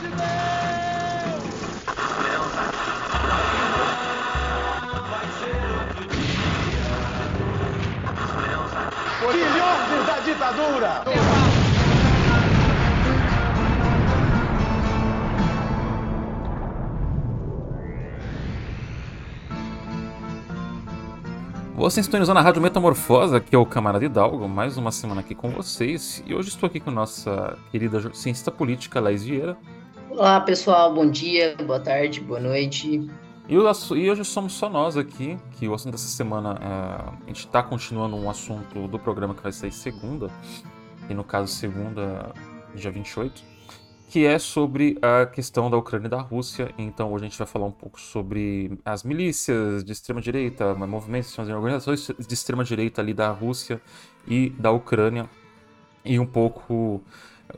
Filhotes da ditadura! Você sintonizou na Rádio Metamorfosa, que é o Camarada Hidalgo, mais uma semana aqui com vocês. E hoje estou aqui com nossa querida cientista política, Laís Vieira. Olá, pessoal, bom dia, boa tarde, boa noite. E, hoje somos só nós aqui, que o assunto dessa semana, é, a gente está continuando um assunto do programa que vai sair segunda, e no caso segunda, dia 28, que é sobre a questão da Ucrânia e da Rússia. Então hoje a gente vai falar um pouco sobre as milícias de extrema-direita, movimentos, organizações de extrema-direita ali da Rússia e da Ucrânia, e um pouco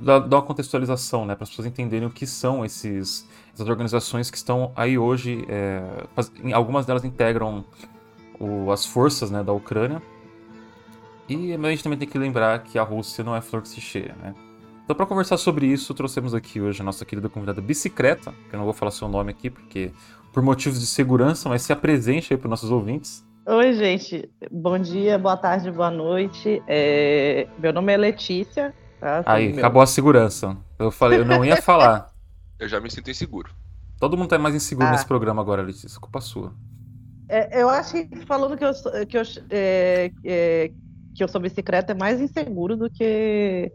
dar uma contextualização, né, para as pessoas entenderem o que são esses, essas organizações que estão aí hoje. É, algumas delas integram o, as forças né, da Ucrânia. E a gente também tem que lembrar que a Rússia não é flor que se cheia, né? Então, para conversar sobre isso, trouxemos aqui hoje a nossa querida convidada Bicicleta, que eu não vou falar seu nome aqui, porque por motivos de segurança, mas se apresente aí para os nossos ouvintes. Oi, gente. Bom dia, boa tarde, boa noite. É... Meu nome é Letícia. Tá? Aí, meu... acabou a segurança. Eu falei, eu não ia falar. eu já me sinto inseguro. Todo mundo tá mais inseguro ah. nesse programa agora, Letícia. Culpa sua. É, eu acho que falando que eu, que eu, é, é, que eu sou bicicleta é mais inseguro do que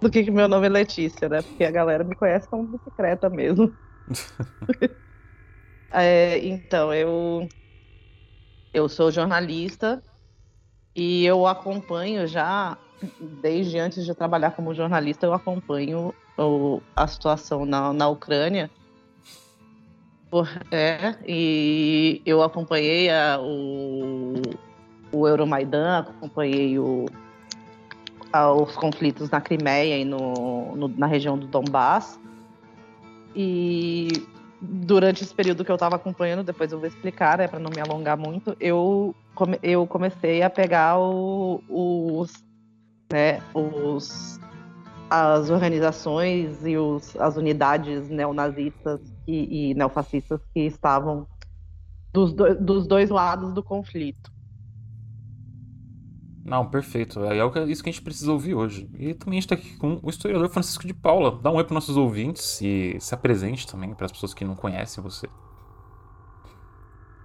do que meu nome é Letícia, né? Porque a galera me conhece como bicicleta mesmo. é, então, eu, eu sou jornalista e eu acompanho já, desde antes de trabalhar como jornalista, eu acompanho o, a situação na, na Ucrânia. É, e eu acompanhei a, o, o Euromaidan, acompanhei o, aos conflitos na Crimeia e no, no, na região do Donbass. E durante esse período que eu estava acompanhando, depois eu vou explicar, né, para não me alongar muito, eu, come, eu comecei a pegar o, os, né, os, as organizações e os, as unidades neonazistas e, e neofascistas que estavam dos, do, dos dois lados do conflito. Não, perfeito. É, é isso que a gente precisa ouvir hoje. E também a gente está aqui com o historiador Francisco de Paula. Dá um oi para nossos ouvintes e se apresente também para as pessoas que não conhecem você.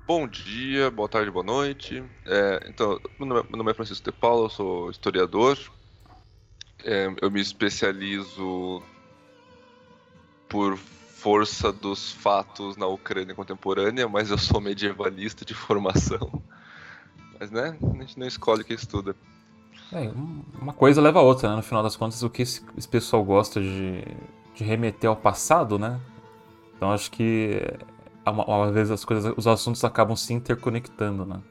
Bom dia, boa tarde, boa noite. É, então, meu nome é Francisco de Paula, eu sou historiador. É, eu me especializo por força dos fatos na Ucrânia contemporânea, mas eu sou medievalista de formação. Mas, né, a gente não escolhe quem estuda. É, uma coisa leva a outra, né? No final das contas, o que esse, esse pessoal gosta de, de remeter ao passado, né? Então acho que às vezes as coisas, os assuntos acabam se interconectando, né?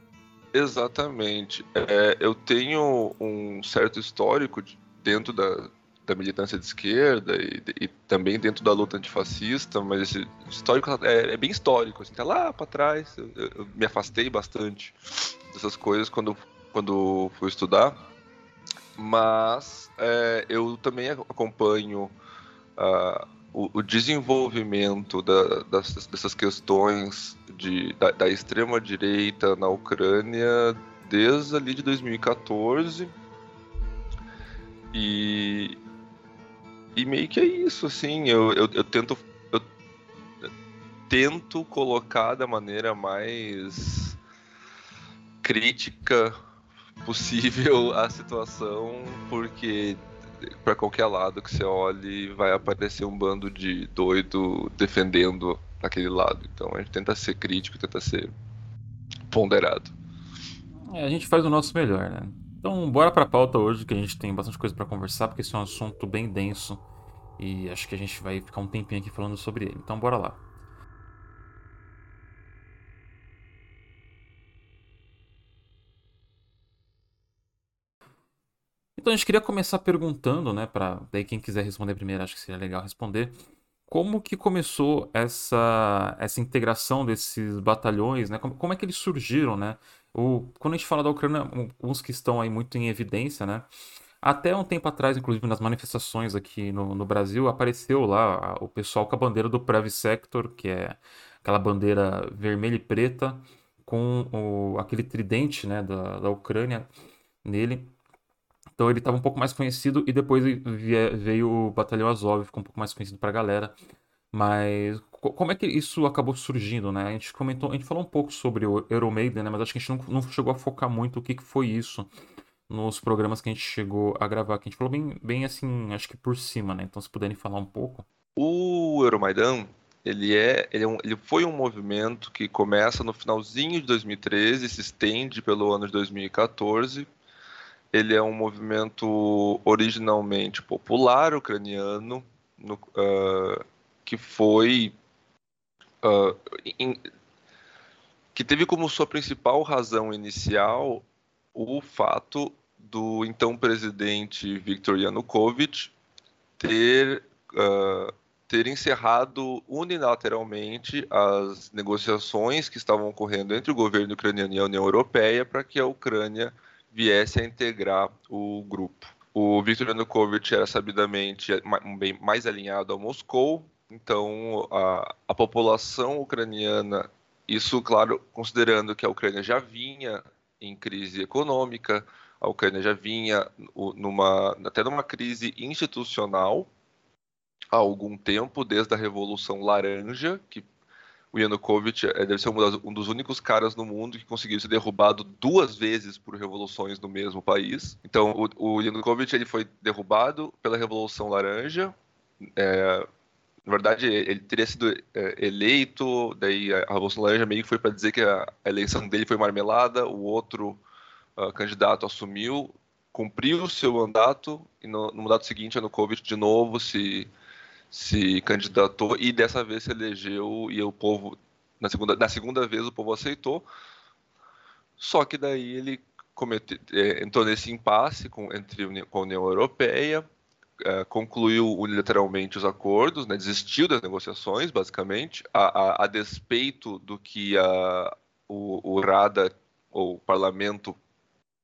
Exatamente. É, eu tenho um certo histórico de, dentro da, da militância de esquerda e, e, também dentro da luta antifascista, mas esse histórico é, é bem histórico, assim, tá lá para trás. Eu, eu, me afastei bastante dessas coisas quando, quando fui estudar, mas é, eu também acompanho uh, o, o, desenvolvimento da, das, dessas questões de, da, da extrema direita na Ucrânia desde ali de 2014 e e meio que é isso, assim, eu, eu, eu tento. Eu tento colocar da maneira mais crítica possível a situação, porque para qualquer lado que você olhe, vai aparecer um bando de doido defendendo aquele lado. Então a gente tenta ser crítico, tenta ser ponderado. É, a gente faz o nosso melhor, né? Então, bora para a pauta hoje, que a gente tem bastante coisa para conversar, porque esse é um assunto bem denso e acho que a gente vai ficar um tempinho aqui falando sobre ele. Então, bora lá. Então, a gente queria começar perguntando, né, para daí quem quiser responder primeiro, acho que seria legal responder. Como que começou essa, essa integração desses batalhões, né? Como, como é que eles surgiram, né? O, quando a gente fala da Ucrânia, uns que estão aí muito em evidência, né? Até um tempo atrás, inclusive nas manifestações aqui no, no Brasil, apareceu lá o pessoal com a bandeira do Pravi Sector, que é aquela bandeira vermelha e preta, com o, aquele tridente né, da, da Ucrânia nele. Então ele estava um pouco mais conhecido e depois veio o Batalhão Azov, ficou um pouco mais conhecido para a galera. Mas como é que isso acabou surgindo, né? A gente comentou, a gente falou um pouco sobre o Euromaiden, né? Mas acho que a gente não, não chegou a focar muito o que, que foi isso nos programas que a gente chegou a gravar, que a gente falou bem, bem assim, acho que por cima, né? Então se puderem falar um pouco. O Euromaidan, ele é, ele, é um, ele foi um movimento que começa no finalzinho de 2013, se estende pelo ano de 2014. Ele é um movimento originalmente popular ucraniano, no, uh, que foi uh, in, que teve como sua principal razão inicial o fato do então presidente Viktor Yanukovych ter uh, ter encerrado unilateralmente as negociações que estavam ocorrendo entre o governo ucraniano e a União Europeia para que a Ucrânia viesse a integrar o grupo. O Viktor Yanukovych era sabidamente bem mais alinhado a Moscou, então a, a população ucraniana, isso claro, considerando que a Ucrânia já vinha em crise econômica, a Ucrânia já vinha numa, até numa crise institucional, há algum tempo, desde a Revolução Laranja, que o Yanukovych é, deve ser um dos únicos caras no mundo que conseguiu ser derrubado duas vezes por revoluções no mesmo país. Então, o, o Yanukovych ele foi derrubado pela Revolução Laranja. É, na verdade, ele teria sido é, eleito, daí a Revolução Laranja meio que foi para dizer que a, a, eleição dele foi marmelada, o outro uh, candidato assumiu, cumpriu o seu mandato, e no, no mandato seguinte, Yanukovych de novo se se candidatou e dessa vez se elegeu e o povo na segunda na segunda vez o povo aceitou. Só que daí ele comete, é, entrou nesse impasse com, entre com a União Europeia é, concluiu unilateralmente os acordos né, desistiu das negociações basicamente a, a, a despeito do que a, o, o Rada ou o parlamento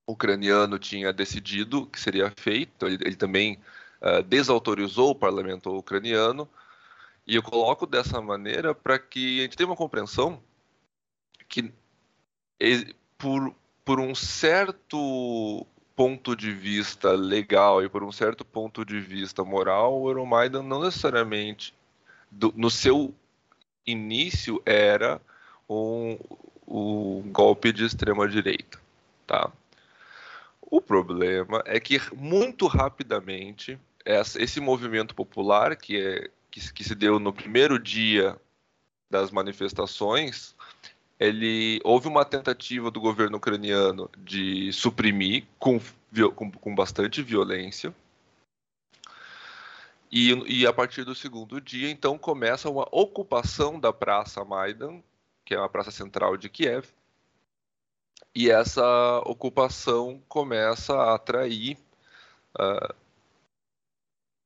ucraniano tinha decidido que seria feito. Ele, ele também uh, desautorizou o parlamento ucraniano. E eu coloco dessa maneira para que a gente tenha uma compreensão que, por, por um certo ponto de vista legal e por um certo ponto de vista moral, o Euromaidan não necessariamente, do, no seu início, era um, um golpe de extrema direita, tá? O problema é que muito rapidamente esse movimento popular que, é, que, que se deu no primeiro dia das manifestações, ele houve uma tentativa do governo ucraniano de suprimir com, com, com bastante violência. E, e, a partir do segundo dia, então, começa uma ocupação da Praça Maidan, que é a praça central de Kiev. E essa ocupação começa a atrair uh,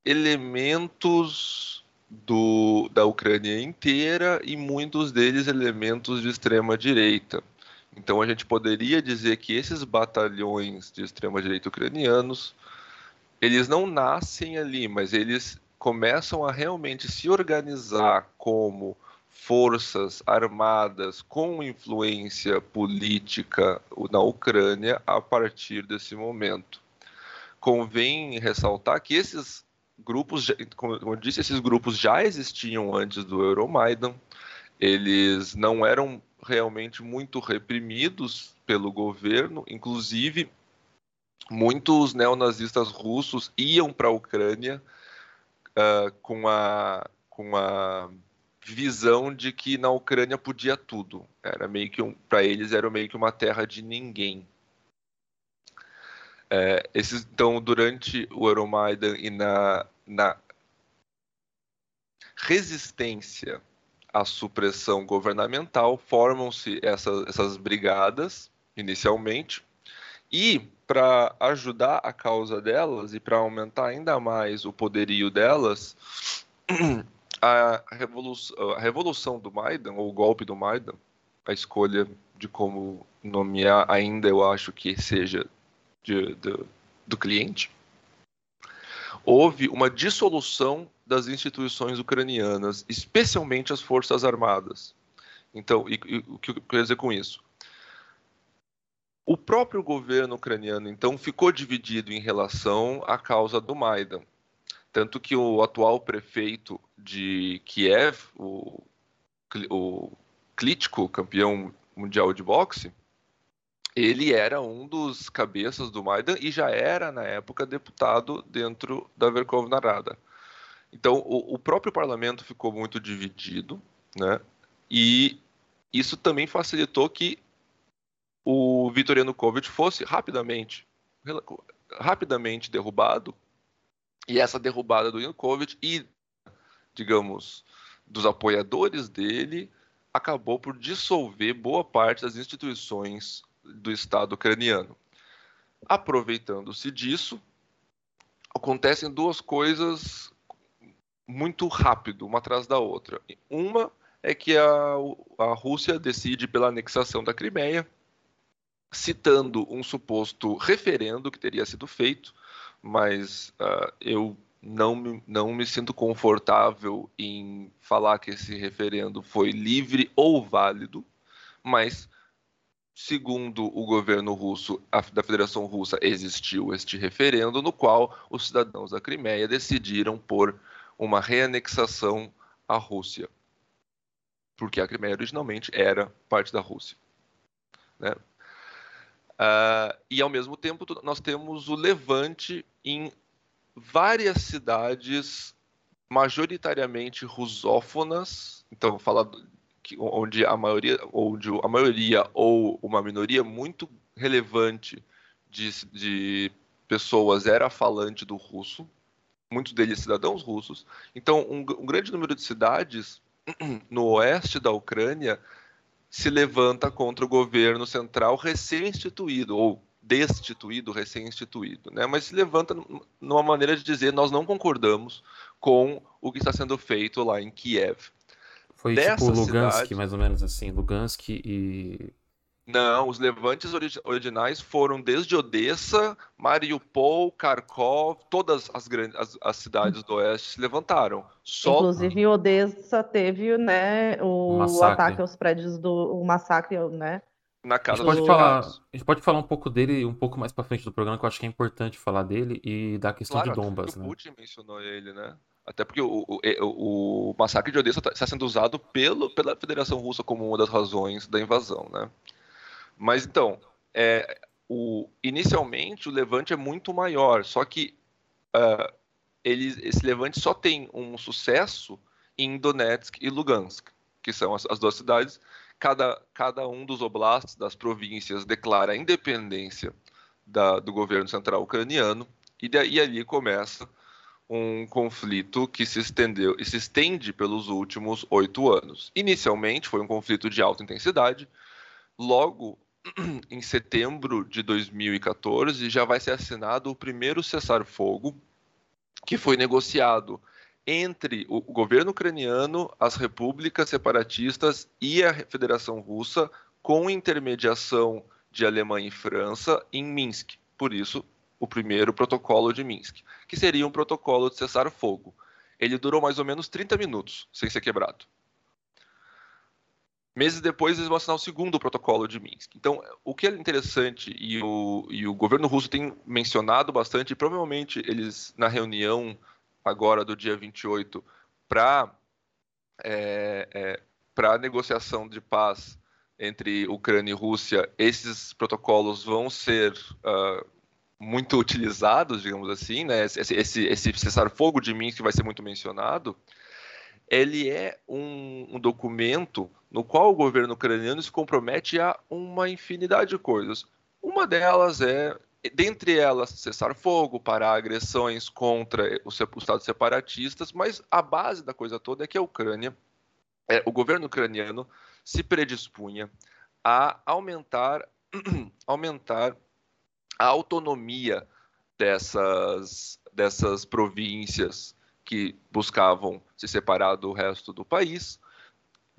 elementos do, da Ucrânia inteira e muitos deles elementos de extrema direita. Então a gente poderia dizer que esses batalhões de extrema direita ucranianos, eles não nascem ali, mas eles começam a realmente se organizar como forças armadas com influência política na Ucrânia a partir desse momento. Convém ressaltar que esses grupos, como eu disse, esses grupos já existiam antes do Euromaidan. Eles não eram realmente muito reprimidos pelo governo, inclusive muitos neonazistas russos iam para a Ucrânia uh, com a com a visão de que na Ucrânia podia tudo. Era meio que um, para eles era meio que uma terra de ninguém. É, esses, então, durante o Euromaidan e na, na resistência à supressão governamental, formam-se essas, essas brigadas, inicialmente, e para ajudar a causa delas e para aumentar ainda mais o poderio delas, a revolução, a revolução do Maidan, ou o golpe do Maidan, a escolha de como nomear ainda eu acho que seja de, de, do cliente, houve uma dissolução das instituições ucranianas, especialmente as forças armadas. Então, e, e, o que eu quero dizer com isso? O próprio governo ucraniano, então, ficou dividido em relação à causa do Maidan. Tanto que o atual prefeito de Kiev, o, o Klitschko, campeão mundial de boxe, ele era um dos cabeças do Maidan e já era, na época, deputado dentro da Verkhovna Rada. Então, o, o próprio parlamento ficou muito dividido, né? E isso também facilitou que o Vitor Yanukovych fosse rapidamente, rapidamente derrubado. E essa derrubada do Yanukovych e, digamos, dos apoiadores dele acabou por dissolver boa parte das instituições do Estado ucraniano. Aproveitando-se disso, acontecem duas coisas muito rápido, uma atrás da outra. Uma é que a, a Rússia decide pela anexação da Crimeia, citando um suposto referendo que teria sido feito, mas uh, eu não, não me sinto confortável em falar que esse referendo foi livre ou válido, mas segundo o governo russo, a, da Federação Russa, existiu este referendo no qual os cidadãos da Crimeia decidiram por uma reanexação à Rússia, porque a Crimeia originalmente era parte da Rússia. Né? Uh, e ao mesmo tempo nós temos o levante em várias cidades majoritariamente rusófonas, então falar onde a maioria, onde a maioria ou uma minoria muito relevante de, de pessoas era falante do russo, muitos deles cidadãos russos. Então, um, um grande número de cidades no oeste da Ucrânia se levanta contra o governo central recém-instituído, ou destituído, recém-instituído, né? mas se levanta numa maneira de dizer nós não concordamos com o que está sendo feito lá em Kiev. Foi Dessa tipo Lugansk, cidade... mais ou menos assim, Lugansk e não, os levantes originais foram desde Odessa, Mariupol, Kharkov, todas as grandes as, as cidades do oeste se levantaram. Só... Inclusive Odessa teve, né, o, o ataque aos prédios do o massacre, né? Na casa a gente, pode falar, a gente pode falar um pouco dele um pouco mais para frente do programa, que eu acho que é importante falar dele e da questão claro, de Dombas, né? O Putin mencionou ele, né? Até porque o, o, o, massacre de Odessa está tá sendo usado pelo, pela Federação Russa como uma das razões da invasão, né? Mas então, é, o, inicialmente o levante é muito maior, só que uh, ele, esse levante só tem um sucesso em Donetsk e Lugansk, que são as, as duas cidades. Cada, cada um dos oblasts das províncias declara a independência da, do governo central ucraniano, e daí ali começa um conflito que se estendeu e se estende pelos últimos oito anos. Inicialmente foi um conflito de alta intensidade, logo em setembro de 2014, já vai ser assinado o primeiro cessar-fogo que foi negociado entre o governo ucraniano, as repúblicas separatistas e a Federação Russa, com intermediação de Alemanha e França em Minsk. Por isso, o primeiro protocolo de Minsk, que seria um protocolo de cessar-fogo. Ele durou mais ou menos 30 minutos sem ser quebrado. Meses depois, eles vão assinar o segundo protocolo de Minsk. Então, o que é interessante, e o, e o governo russo tem mencionado bastante, e provavelmente eles, na reunião agora do dia 28, para é, é, a negociação de paz entre Ucrânia e Rússia, esses protocolos vão ser uh, muito utilizados, digamos assim, né? esse, esse, esse cessar-fogo de Minsk vai ser muito mencionado ele é um, um, documento no qual o governo ucraniano se compromete a uma infinidade de coisas. Uma delas é, dentre elas, cessar fogo, parar agressões contra os, os estados separatistas, mas a base da coisa toda é que a Ucrânia, é, o governo ucraniano se predispunha a aumentar, aumentar a autonomia dessas, dessas províncias que buscavam se separar do resto do país,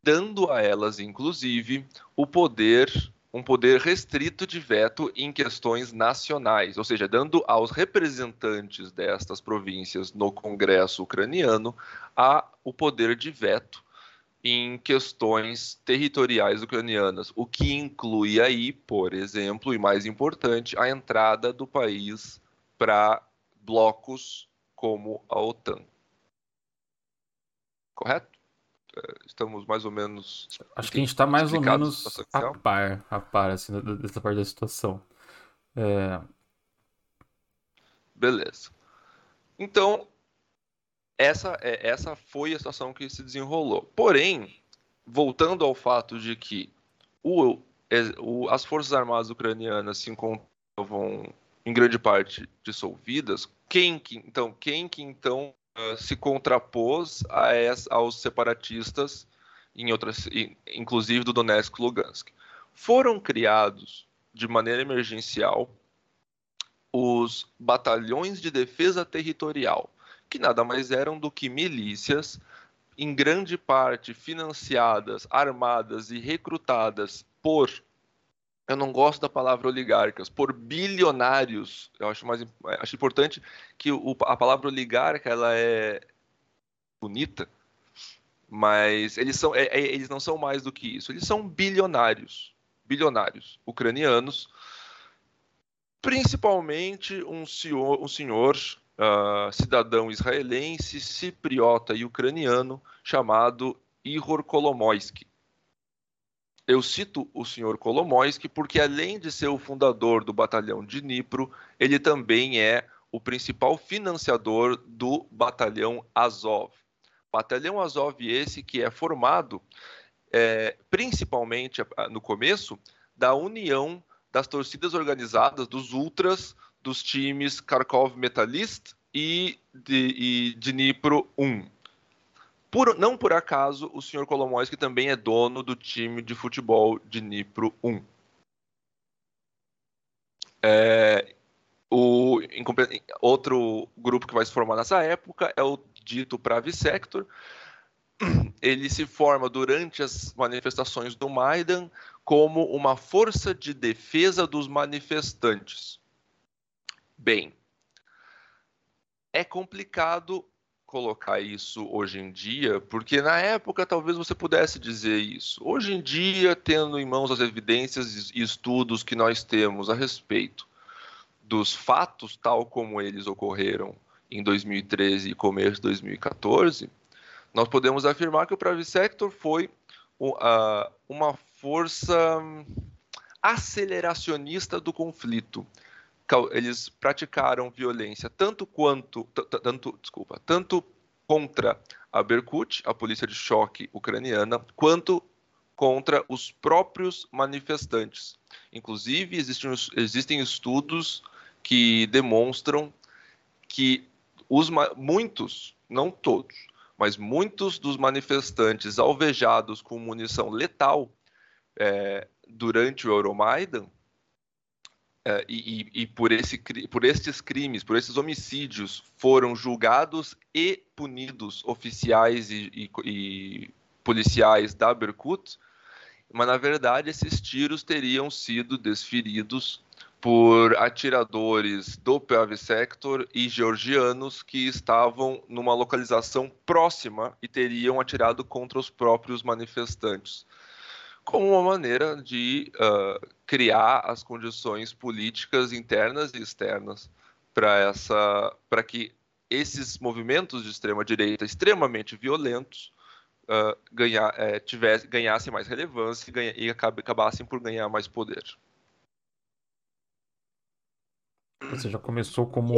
dando a elas, inclusive, o poder, um poder restrito de veto em questões nacionais, ou seja, dando aos representantes destas províncias no Congresso ucraniano a, o poder de veto em questões territoriais ucranianas, o que inclui aí, por exemplo, e mais importante, a entrada do país para blocos como a OTAN. Correto? É, estamos mais ou menos. Acho que a gente está mais ou menos a par, a par assim, dessa parte da situação. É... Beleza. Então, essa, é, essa foi a situação que se desenrolou. Porém, voltando ao fato de que o, o, as Forças Armadas ucranianas se encontravam em grande parte dissolvidas, quem que, então, quem que então uh, se contrapôs a aos separatistas, em outras, inclusive do Donetsk e Lugansk? Foram criados de maneira emergencial os batalhões de defesa territorial, que nada mais eram do que milícias, em grande parte financiadas, armadas e recrutadas por eu não gosto da palavra oligarcas, por bilionários. Eu acho mais acho importante que o, a palavra oligarca ela é bonita, mas eles são é, é, eles não são mais do que isso. Eles são bilionários, bilionários ucranianos, principalmente um senhor, um senhor uh, cidadão israelense, cipriota e ucraniano chamado Ihor Kolomoisky. Eu cito o senhor Kolomoisky porque, além de ser o fundador do batalhão de Dnipro, ele também é o principal financiador do batalhão Azov. Batalhão Azov esse que é formado é, principalmente no começo da união das torcidas organizadas dos ultras dos times Kharkov Metalist e, de, e Dnipro 1. Por, não por acaso, o Sr. Kolomoisky também é dono do time de futebol Dnipro 1. É, o, em, outro grupo que vai se formar nessa época é o dito Pravi Sector. Ele se forma durante as manifestações do Maidan como uma força de defesa dos manifestantes. Bem, é complicado colocar isso hoje em dia, porque na época talvez você pudesse dizer isso. Hoje em dia, tendo em mãos as evidências e estudos que nós temos a respeito dos fatos tal como eles ocorreram em 2013 e começo de 2014, nós podemos afirmar que o Private Sector foi uma força aceleracionista do conflito eles praticaram violência tanto quanto tanto desculpa tanto contra a Berkut, a polícia de choque ucraniana, quanto contra os próprios manifestantes. Inclusive existem, existem estudos que demonstram que os muitos, não todos, mas muitos dos manifestantes alvejados com munição letal é, durante o Euromaidan Uh, e, e, por, esse, por estes crimes, por esses homicídios, foram julgados e punidos oficiais e, e, e policiais da Berkut, mas na verdade esses tiros teriam sido desferidos por atiradores do PAV Sector e georgianos que estavam numa localização próxima e teriam atirado contra os próprios manifestantes como uma maneira de uh, criar as condições políticas internas e externas para essa para que esses movimentos de extrema direita extremamente violentos uh, ganhar, é, tivesse, ganhassem mais relevância e, ganha, e acabassem por ganhar mais poder. Você já começou como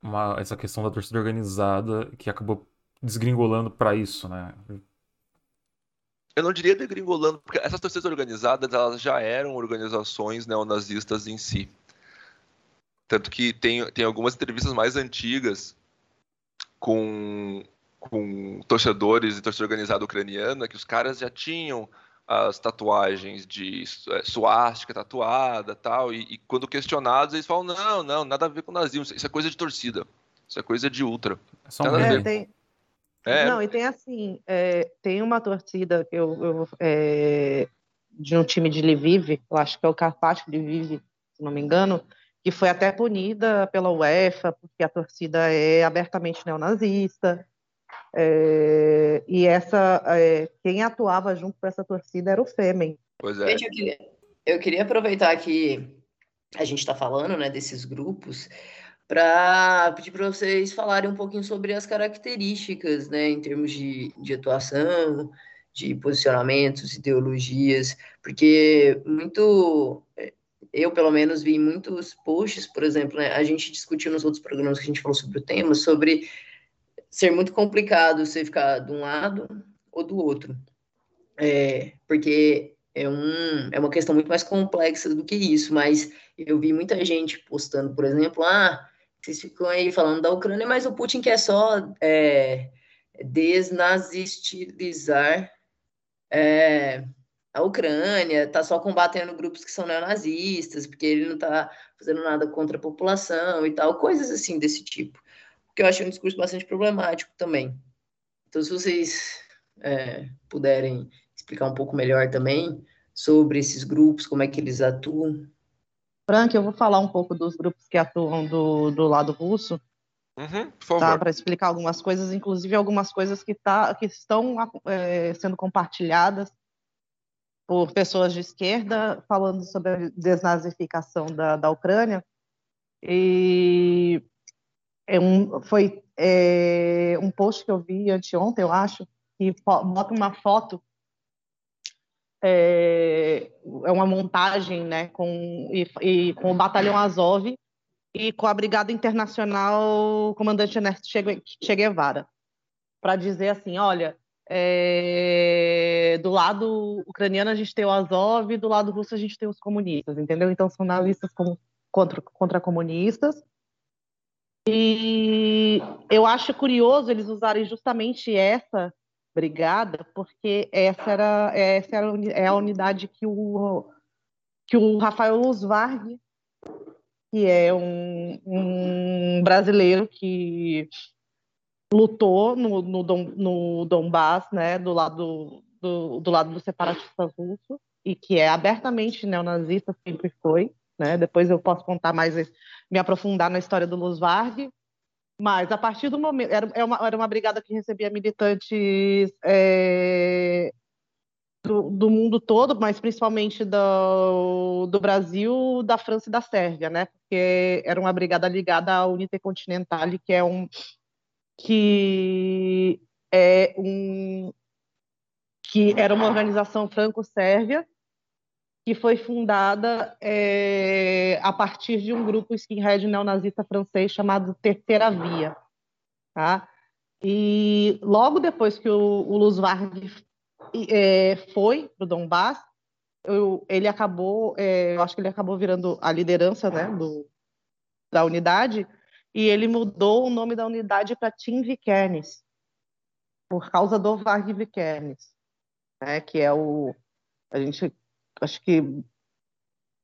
uma, essa questão da torcida organizada que acabou desgringolando para isso, né? Eu não diria degringolando, porque essas torcidas organizadas elas já eram organizações neonazistas em si. Tanto que tem, tem algumas entrevistas mais antigas com, com torcedores e torcida organizada ucraniana que os caras já tinham as tatuagens de é, suástica tatuada tal, e, e quando questionados eles falam, não, não, nada a ver com nazismo, isso é coisa de torcida, isso é coisa de ultra. É só um é, tem, é. Não, e tem assim, é, tem uma torcida que eu, eu é, de um time de Lviv, eu acho que é o Karpat Lviv, se não me engano, que foi até punida pela UEFA, porque a torcida é abertamente neonazista. É, e essa é, quem atuava junto com essa torcida era o Fêmen. Pois é. Gente, eu queria, eu queria aproveitar que a gente está falando né, desses grupos para pedir para vocês falarem um pouquinho sobre as características, né, em termos de, de atuação, de posicionamentos, ideologias, porque muito eu pelo menos vi muitos posts, por exemplo, né, a gente discutiu nos outros programas que a gente falou sobre o tema, sobre ser muito complicado você ficar de um lado ou do outro. É, porque é, um, é uma questão muito mais complexa do que isso, mas eu vi muita gente postando, por exemplo, ah, vocês ficam aí falando da Ucrânia, mas o Putin quer só é, desnazistizar é, a Ucrânia, está só combatendo grupos que são neonazistas, porque ele não está fazendo nada contra a população e tal, coisas assim desse tipo. Que eu acho um discurso bastante problemático também. Então, se vocês é, puderem explicar um pouco melhor também sobre esses grupos, como é que eles atuam. Frank, eu vou falar um pouco dos grupos que atuam do, do lado russo. Uhum, favor. Tá, para explicar algumas coisas, inclusive algumas coisas que, tá, que estão é, sendo compartilhadas por pessoas de esquerda falando sobre a desnazificação da, da Ucrânia. E é um, foi é, um post que eu vi anteontem, eu acho, que bota uma foto, é, é uma montagem né, com, e, e, com o Batalhão Azov e com a Brigada Internacional Comandante Ernesto Che Guevara, para dizer assim, olha, é, do lado ucraniano a gente tem o Azov, e do lado russo a gente tem os comunistas, entendeu? Então são nazistas como, contra, contra comunistas. E eu acho curioso eles usarem justamente essa brigada, porque essa era essa era, é a unidade que o que o Rafael Luzvarg, que é um, um brasileiro que lutou no, no, Dom, no né, do lado do, do lado do separatista russo, e que é abertamente neonazista, sempre foi. Né? Depois eu posso contar mais, me aprofundar na história do Luzvarg. Mas a partir do momento. Era, era, é uma, era uma brigada que recebia militantes é, do, do, mundo todo, mas principalmente do, do Brasil, da França e da Sérvia, né? Porque era uma brigada ligada à Unité Continentale, que é um, que é um que era uma organização franco-sérvia que foi fundada é, a partir de um grupo skinhead neonazista francês chamado Terceira Via, tá? E logo depois que o, o Luz é, foi para o Donbass, eu, ele acabou, é, eu acho que ele acabou virando a liderança, né, do, da unidade, e ele mudou o nome da unidade para Tim Vikernes, por causa do Varg Vikernes, né, que é o. A gente acho que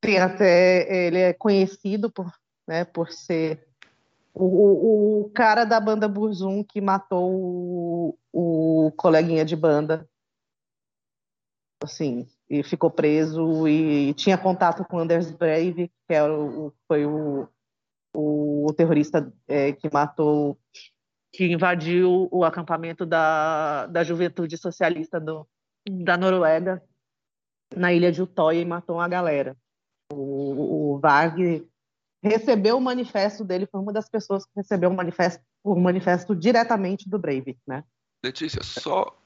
tem até. Ele é conhecido por, né, por ser o, o, cara da banda Burzum que matou o, o coleguinha de banda. Assim, e ficou preso e tinha contato com Anders Brave, que era o, foi o o terrorista é, que matou, que invadiu o acampamento da, da juventude socialista do, da Noruega, na ilha de Utoya, e matou uma galera. O, o Varg recebeu o manifesto dele, foi uma das pessoas que recebeu o manifesto, o manifesto diretamente do Breivik, né? Letícia, só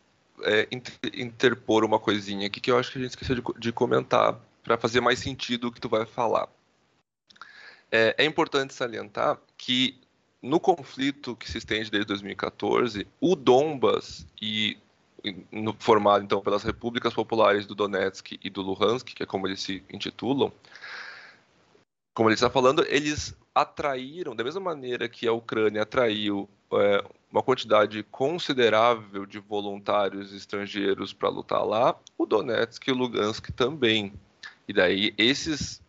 é, interpor uma coisinha aqui que eu acho que a gente esqueceu de, de comentar para fazer mais sentido o que tu vai falar. É, é importante salientar que no conflito que se estende desde 2014, o Donbas e no, formado então pelas repúblicas populares do Donetsk e do Luhansk, que é como eles se intitulam, como ele está falando, eles atraíram, da mesma maneira que a Ucrânia atraiu é, uma quantidade considerável de voluntários estrangeiros para lutar lá, o Donetsk e o Lugansk também. E daí esses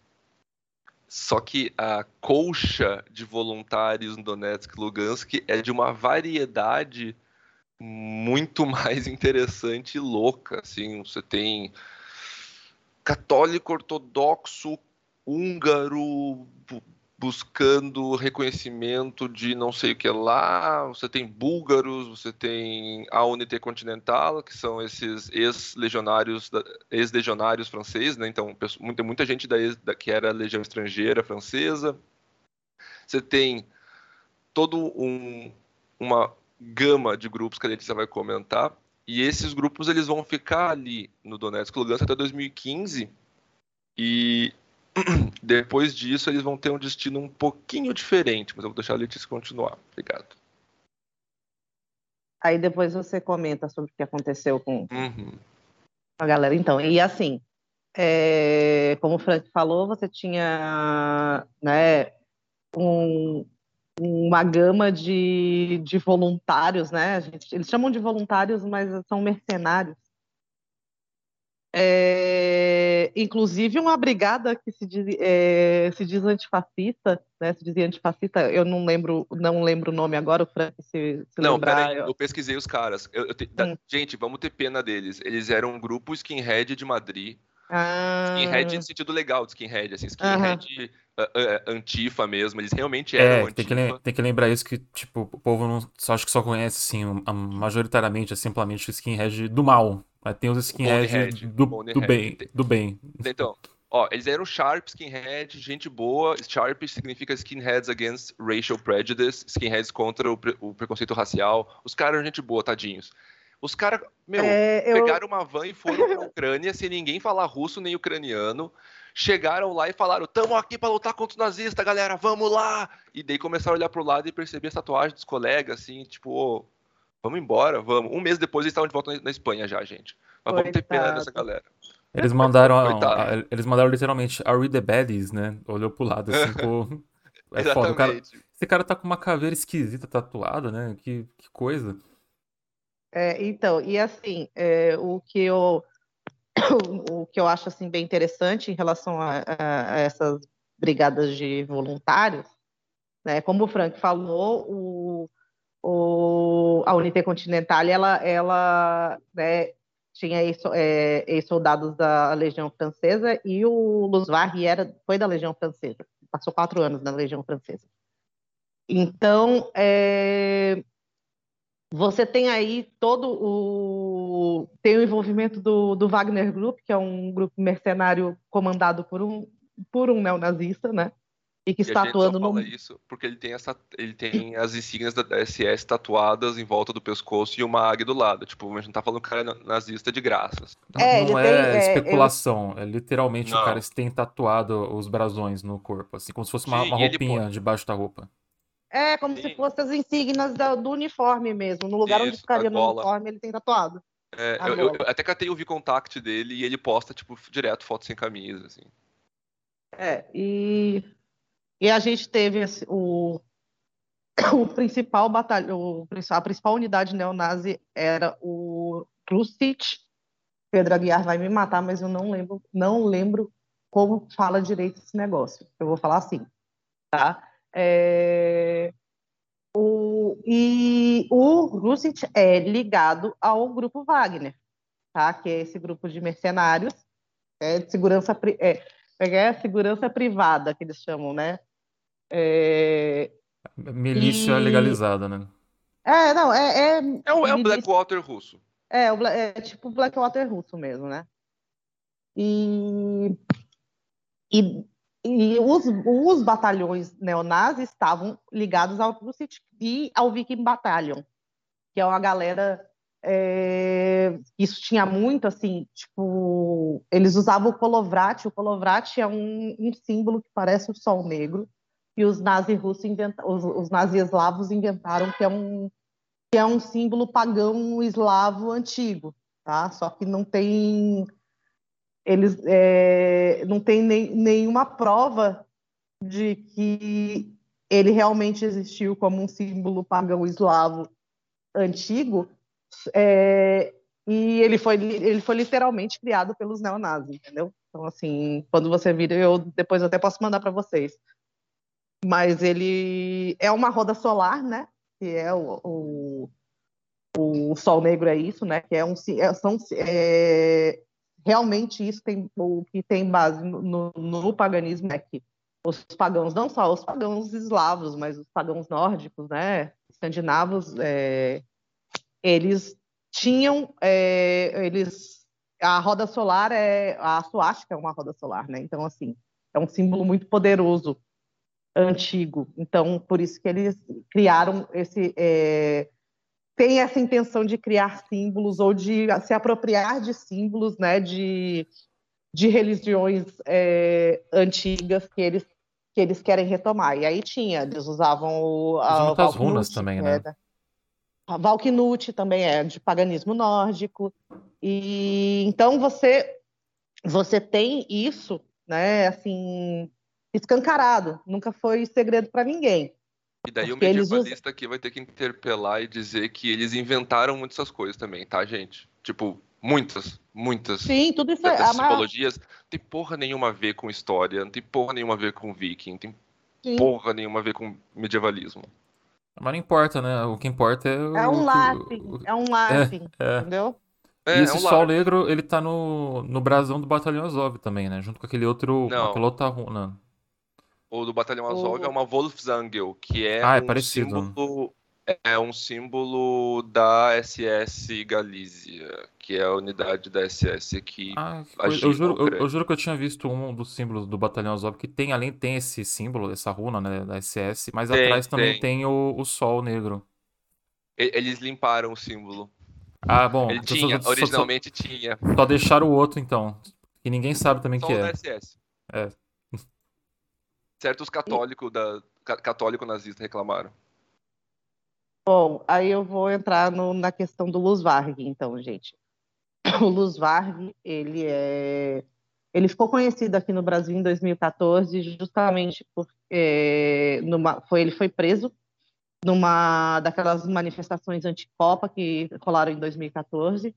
só que a colcha de voluntários no Donetsk e Lugansk é de uma variedade muito mais interessante e louca. Assim, você tem católico ortodoxo húngaro buscando reconhecimento de não sei o que lá. Você tem búlgaros, você tem a Unité Continental, que são esses ex-legionários ex-legionários franceses, né? Então, muita, muita gente da, da, que era legião estrangeira francesa. Você tem todo um, uma gama de grupos que a Letícia vai comentar. E esses grupos eles vão ficar ali no Donetsk Lugansk até 2015. E depois disso, eles vão ter um destino um pouquinho diferente, mas eu vou deixar a Letícia continuar. Obrigado. Aí depois você comenta sobre o que aconteceu com uhum. a galera. Então, e assim, é, como o Frank falou, você tinha né, um, uma gama de, de voluntários, né? Gente, eles chamam de voluntários, mas são mercenários é, inclusive uma brigada que se diz, é, se diz antifascista, né? Se dizia antifascista, eu não lembro, não lembro o nome agora, o Frank se, se Não, lembrar. Peraí, eu pesquisei os caras. Eu, eu te, hum. Gente, vamos ter pena deles. Eles eram um grupo skinhead de Madrid. Ah. Skinhead no sentido legal de skinhead, assim, skinhead antifa mesmo, eles realmente eram é, tem que, tem que lembrar isso que, tipo, o povo não, só acho que só conhece, assim, majoritariamente, simplesmente o skinhead do mal, mas tem os skinheads do, do, bem, do bem. Então, ó, eles eram sharp skinhead, gente boa. Sharp significa skinheads against racial prejudice, skinheads contra o, pre o preconceito racial. Os caras eram gente boa, tadinhos. Os caras, meu, é, pegaram uma van e foram pra Ucrânia sem ninguém falar russo nem ucraniano. Chegaram lá e falaram: Tamo aqui para lutar contra os nazistas, galera, vamos lá! E daí começaram a olhar pro lado e perceber as tatuagens dos colegas, assim, tipo, oh, Vamos embora, vamos. Um mês depois eles estavam de volta na Espanha já, gente. Mas Coitado. vamos ter pena dessa galera. Eles mandaram, a, a, eles mandaram literalmente a Read the Baddies, né? Olhou pro lado, assim, pô. É foda. Cara, esse cara tá com uma caveira esquisita tatuada, né? Que, que coisa. É, então, e assim, é, o que eu o que eu acho assim bem interessante em relação a, a, a essas brigadas de voluntários, né? Como o Frank falou, o, o, a Unité Continental, ela, ela né, tinha é, ex-soldados é, da Legião Francesa e o Luzvarri era, foi da Legião Francesa, passou quatro anos na Legião Francesa. Então, é, você tem aí todo o tem o envolvimento do, do Wagner Group, que é um grupo mercenário comandado por um por um neonazista, né? E que está atuando no. isso porque ele tem, essa, ele tem as insígnias da SS tatuadas em volta do pescoço e uma águia do lado. Tipo, a gente não tá falando que o cara é nazista de graças. É, não, é tem, especulação. É, é literalmente não. o cara tem tatuado os brasões no corpo, assim, como se fosse uma, Sim, uma roupinha pode... debaixo da roupa. É, como Sim. se fossem as insígnias do, do, uniforme mesmo. No lugar isso, onde ficaria no uniforme, ele tem tatuado. É, eu, eu, até catei o V-Contact dele e ele posta, tipo, direto foto sem camisa, assim. É, e e a gente teve esse, o, o principal batalhão, a principal unidade neonazi era o Krustic. Pedro Aguiar vai me matar, mas eu não lembro, não lembro como fala direito esse negócio. Eu vou falar assim, tá? É, o, e o Krustic é ligado ao grupo Wagner, tá? Que é esse grupo de mercenários, é de segurança, é, é a segurança privada que eles chamam, né? É... Milícia e... legalizada, né? É, não, é. É, é o, é o Blackwater russo. É, é tipo o Blackwater russo mesmo, né? E, e, e os, os batalhões neonazis estavam ligados ao Russit e ao Viking Battalion, que é uma galera. É, isso tinha muito assim, tipo, eles usavam o Kolovrat. O Kolovrat é um, um símbolo que parece o sol negro e os nazis russos os, os nazis eslavos inventaram que é um que é um símbolo pagão eslavo antigo, tá? Só que não tem eles é, não tem nem, nenhuma prova de que ele realmente existiu como um símbolo pagão eslavo antigo é, e ele foi ele foi literalmente criado pelos neonazis, entendeu? Então assim, quando você vira, eu depois até posso mandar para vocês mas ele é uma roda solar, né? Que é o, o, o Sol Negro é isso, né? Que é um é, são é, realmente isso tem o que tem base no, no, paganismo é que os pagãos, não só os pagãos eslavos, mas os pagãos nórdicos, né, escandinavos, é, eles tinham, é, eles, a roda solar é, a suástica é uma roda solar, né, então, assim, é um símbolo muito poderoso, antigo, então, por isso que eles criaram esse, é, tem essa intenção de criar símbolos ou de se apropriar de símbolos, né, de, de religiões é, antigas que eles que eles querem retomar. E aí tinha, eles usavam o. A, muitas runas também, né? É, a Valknut também é de paganismo nórdico. E então você você tem isso, né, assim, escancarado, nunca foi segredo para ninguém. E daí o medievalista aqui vai ter que interpelar e dizer que eles inventaram muitas essas coisas também, tá, gente? Tipo, muitas, muitas. Sim, tudo isso é. simbologias não tem porra nenhuma a ver com história, não tem porra nenhuma a ver com viking, não tem Sim. porra nenhuma a ver com medievalismo. Mas não importa, né? O que importa é. É um lápis, é um lápis, é, é. entendeu? É, e esse é um sol negro, ele tá no, no brasão do Batalhão Azov também, né? Junto com aquele outro. Não. Aquela outra runa. O do Batalhão Azov o... é uma Wolfsangel, que é, ah, é um parecido. símbolo é um símbolo da SS Galícia, que é a unidade da SS que ah, eu, juro, eu, eu, juro que eu tinha visto um dos símbolos do Batalhão Azov que tem, além tem esse símbolo, essa runa né, da SS, mas tem, atrás também tem, tem o, o, sol negro. Eles limparam o símbolo. Ah, bom. Ele tinha, só, originalmente só, tinha. Só deixaram o outro então, que ninguém sabe também só que é. SS. É. Certos católicos da católico nazista reclamaram. Bom, aí eu vou entrar no, na questão do Luz Varg, então, gente. O Luz Varg, ele é ele ficou conhecido aqui no Brasil em 2014 justamente porque é, numa, foi, ele foi preso numa daquelas manifestações anti-copa que rolaram em 2014.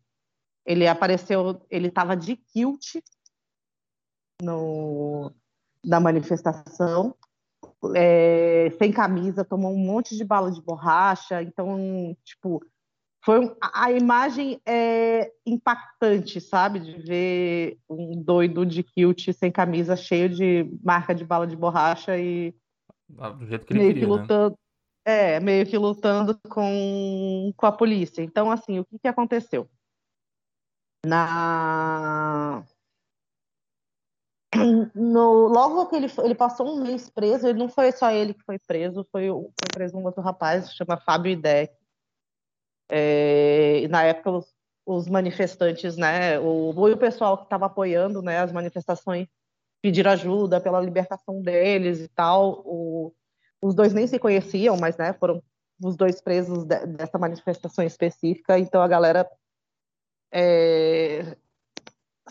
Ele apareceu, ele estava de kilt no, na manifestação é, sem camisa, tomou um monte de bala de borracha, então, tipo, foi um, a imagem é impactante, sabe, de ver um doido de kilt sem camisa, cheio de marca de bala de borracha e ah, do jeito que ele meio queria, que né? lutando, né? é, meio que lutando com, com a polícia. Então, assim, o que, que aconteceu? Na no, logo que ele, ele passou um mês preso, ele não foi só ele que foi preso, foi, foi preso um outro rapaz, chama Fábio Ideck. É, na época os, os, manifestantes, né, o, o pessoal que estava apoiando né, as manifestações pediram ajuda pela libertação deles e tal. O, os dois nem se conheciam, mas né, foram os dois presos de, dessa manifestação específica, então a galera é,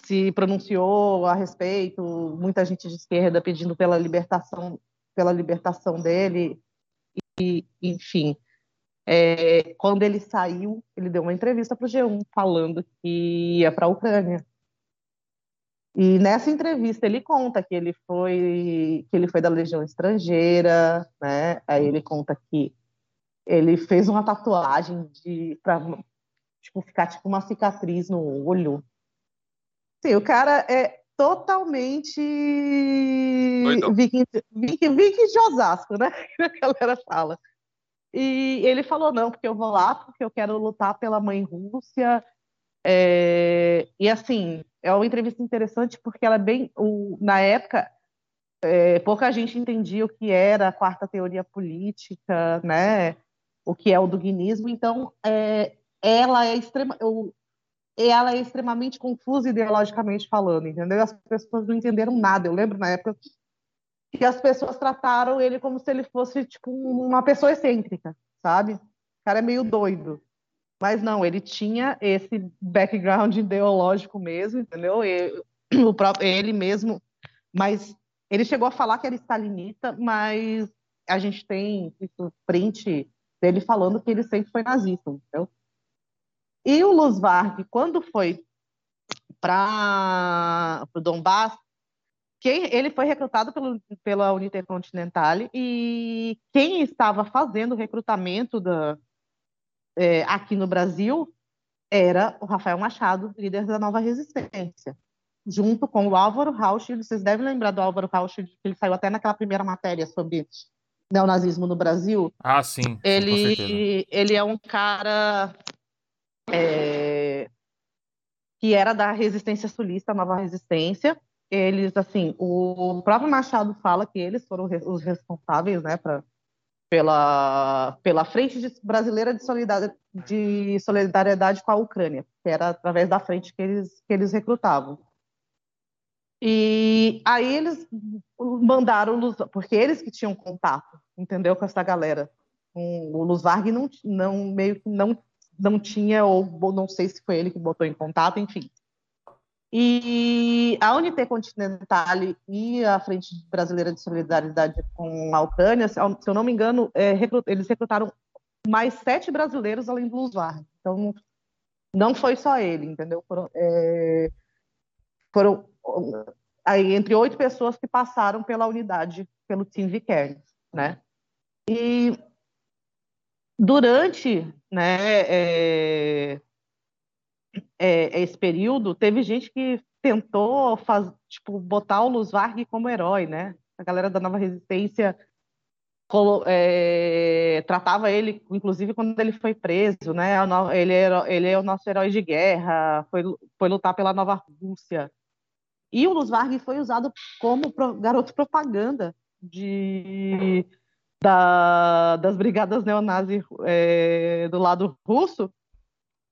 se pronunciou a respeito, muita gente de esquerda pedindo pela libertação, pela libertação dele, e, enfim. É, quando ele saiu, ele deu uma entrevista para o G1 falando que ia para a Ucrânia. E nessa entrevista ele conta que ele foi que ele foi da Legião Estrangeira, né? Aí ele conta que ele fez uma tatuagem de para tipo ficar tipo uma cicatriz no olho Sim, o cara é totalmente viking, viking, viking de Osasco, né? a galera fala. E ele falou, não, porque eu vou lá, porque eu quero lutar pela mãe Rússia. É... E assim, é uma entrevista interessante porque ela é bem. O... Na época, é... pouca gente entendia o que era a quarta teoria política, né? O que é o duguinismo. Então, é... ela é extrema. O ela é extremamente confusa ideologicamente falando, entendeu? As pessoas não entenderam nada. Eu lembro na época que as pessoas trataram ele como se ele fosse tipo uma pessoa excêntrica, sabe? O cara é meio doido. Mas não, ele tinha esse background ideológico mesmo, entendeu? E, o próprio, ele mesmo, mas ele chegou a falar que era stalinista, mas a gente tem isso print dele falando que ele sempre foi nazista, entendeu? E o Luz Varg, quando foi para o Donbass, quem, ele foi recrutado pelo, pela Intercontinental e quem estava fazendo o recrutamento da, é, aqui no Brasil era o Rafael Machado, líder da Nova Resistência. junto com o Álvaro Rausch. Vocês devem lembrar do Álvaro Rausch, que ele saiu até naquela primeira matéria sobre neonazismo no Brasil. Ah, sim. sim ele, ele é um cara é, que era da resistência sulista, Nova Resistência. Eles, assim, o próprio Machado fala que eles foram os responsáveis, né, pra, pela, pela Frente Brasileira de Solidariedade, de Solidariedade com a Ucrânia, que era através da frente que eles, que eles recrutavam. E aí eles mandaram, porque eles que tinham contato, entendeu, com essa galera. O Luz Varg não, não, meio que não, não tinha, ou não sei se foi ele que botou em contato, enfim. E a Unité Continental e a Frente Brasileira de Solidariedade com a Ucrânia, se eu não me engano, é, recrut, eles recrutaram mais sete brasileiros além do Luz. Então, não foi só ele, entendeu? Foram, é, foram aí, entre oito pessoas que passaram pela unidade, pelo Team Vikernes, né? E durante né, é, é, esse período, teve gente que tentou faz, tipo, botar o Luz Varg como herói, né? A galera da Nova Resistência é, tratava ele, inclusive quando ele foi preso, né? Ele, era, ele é o nosso herói de guerra, foi, foi lutar pela Nova Rússia. E o Luz Varg foi usado como pro, garoto propaganda de, da, das brigadas neonazis é, do lado russo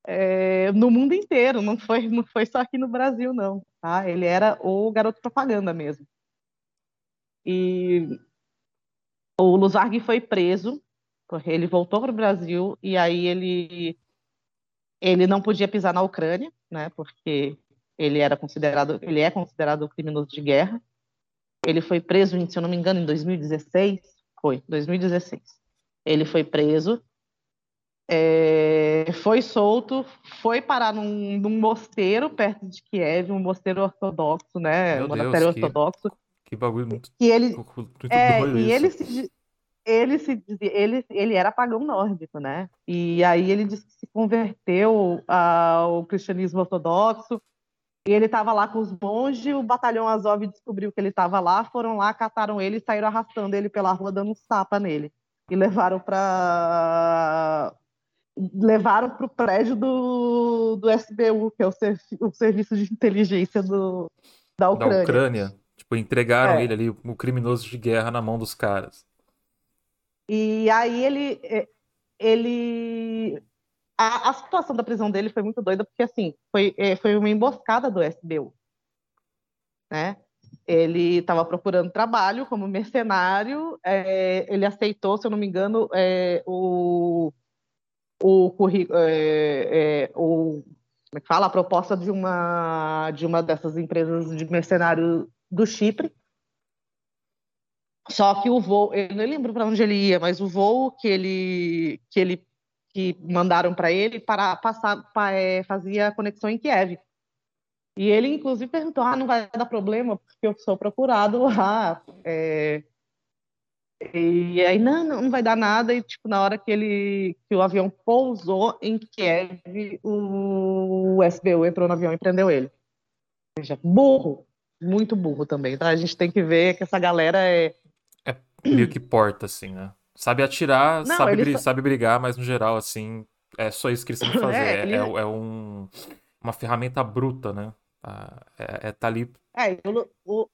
é, no mundo inteiro, não foi, não foi só aqui no Brasil, não. Tá? Ele era o garoto propaganda mesmo. E o Luzarg foi preso, ele voltou para o Brasil e aí ele ele não podia pisar na Ucrânia, né? Porque ele era considerado, ele é considerado criminoso de guerra. Ele foi preso, se eu não me engano, em 2016. Foi, 2016. Ele foi preso, é, foi solto, foi parar num, num, mosteiro perto de Kiev, um mosteiro ortodoxo, né? Meu um monastério ortodoxo. Que, bagulho muito. Que ele, muito é, e ele se, ele se ele, ele era pagão nórdico, né? E aí ele disse que se converteu ao cristianismo ortodoxo. E ele estava lá com os monges, o batalhão Azov descobriu que ele estava lá, foram lá, cataram ele e saíram arrastando ele pela rua, dando um tapa nele. E levaram para levaram para o prédio do, do SBU, que é o, o Serviço de Inteligência do, da Ucrânia. Da Ucrânia. Tipo, entregaram é. ele ali, o criminoso de guerra, na mão dos caras. E aí ele. Ele a, a, situação da prisão dele foi muito doida, porque assim, foi, é, foi uma emboscada do SBU. Né? Ele estava procurando trabalho como mercenário, é, ele aceitou, se eu não me engano, é, o, o é, é, o, como é que fala, a proposta de uma, de uma dessas empresas de mercenário do Chipre, só que o voo, eu não lembro para onde ele ia, mas o voo que ele que ele que mandaram para ele para passar pra, é, fazia conexão em Kiev. E ele inclusive perguntou: "Ah, não vai dar problema porque eu sou procurado lá". É, e aí não, não vai dar nada e tipo na hora que ele que o avião pousou em Kiev, o, SBU entrou no avião e prendeu ele. Veja, burro, muito burro também, tá? A gente tem que ver que essa galera é meio que porta, assim, né? Sabe atirar, não, sabe, br sabe brigar, mas no geral, assim, é só isso que eles sabem fazer. É, ele... é, é um, uma ferramenta bruta, né? Ah, é, é tá ali. É, eu, eu,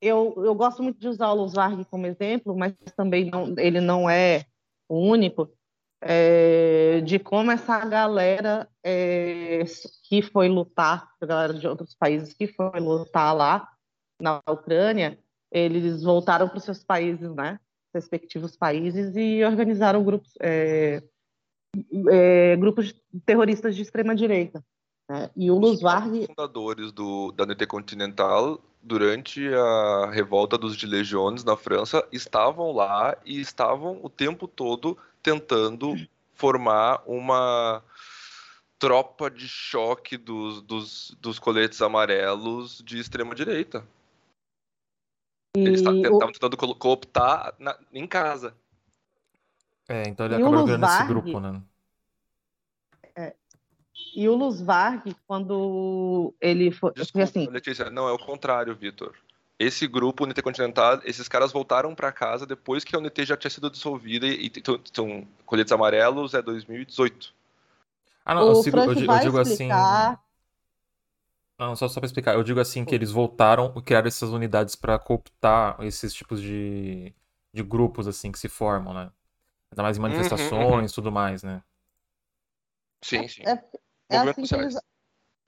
eu, eu gosto muito de usar o Luzarg como exemplo, mas também não, ele não é o único. É, de como essa galera é, que foi lutar, a galera de outros países que foi lutar lá na Ucrânia, eles voltaram para os seus países, né? Respectivos países e organizaram grupos, é, é, grupos terroristas de extrema direita. Né? E o Luz Varg... fundadores do, da NT Continental, durante a revolta dos Gilets Jaunes na França, estavam lá e estavam o tempo todo tentando formar uma tropa de choque dos, dos, dos coletes amarelos de extrema direita. Eles estavam tentando cooptar na, em casa. É, então ele acaba jogando esse grupo, né? É, E o Luz Varg, quando ele foi. Desculpa, assim, Letícia, não, é o contrário, Vitor. Esse grupo, o NT Continental, esses caras voltaram para casa depois que a UNT já tinha sido dissolvida e então, Colhetes Amarelos é 2018. Ah, não, o eu, sigo, eu, Frank digo- eu vai digo assim. Não, só, só pra explicar. Eu digo assim que eles voltaram e criaram essas unidades pra cooptar esses tipos de, de grupos, assim, que se formam, né? Ainda mais em Uhum, manifestações e tudo mais, né? Sim, sim. É, é, assim que eles,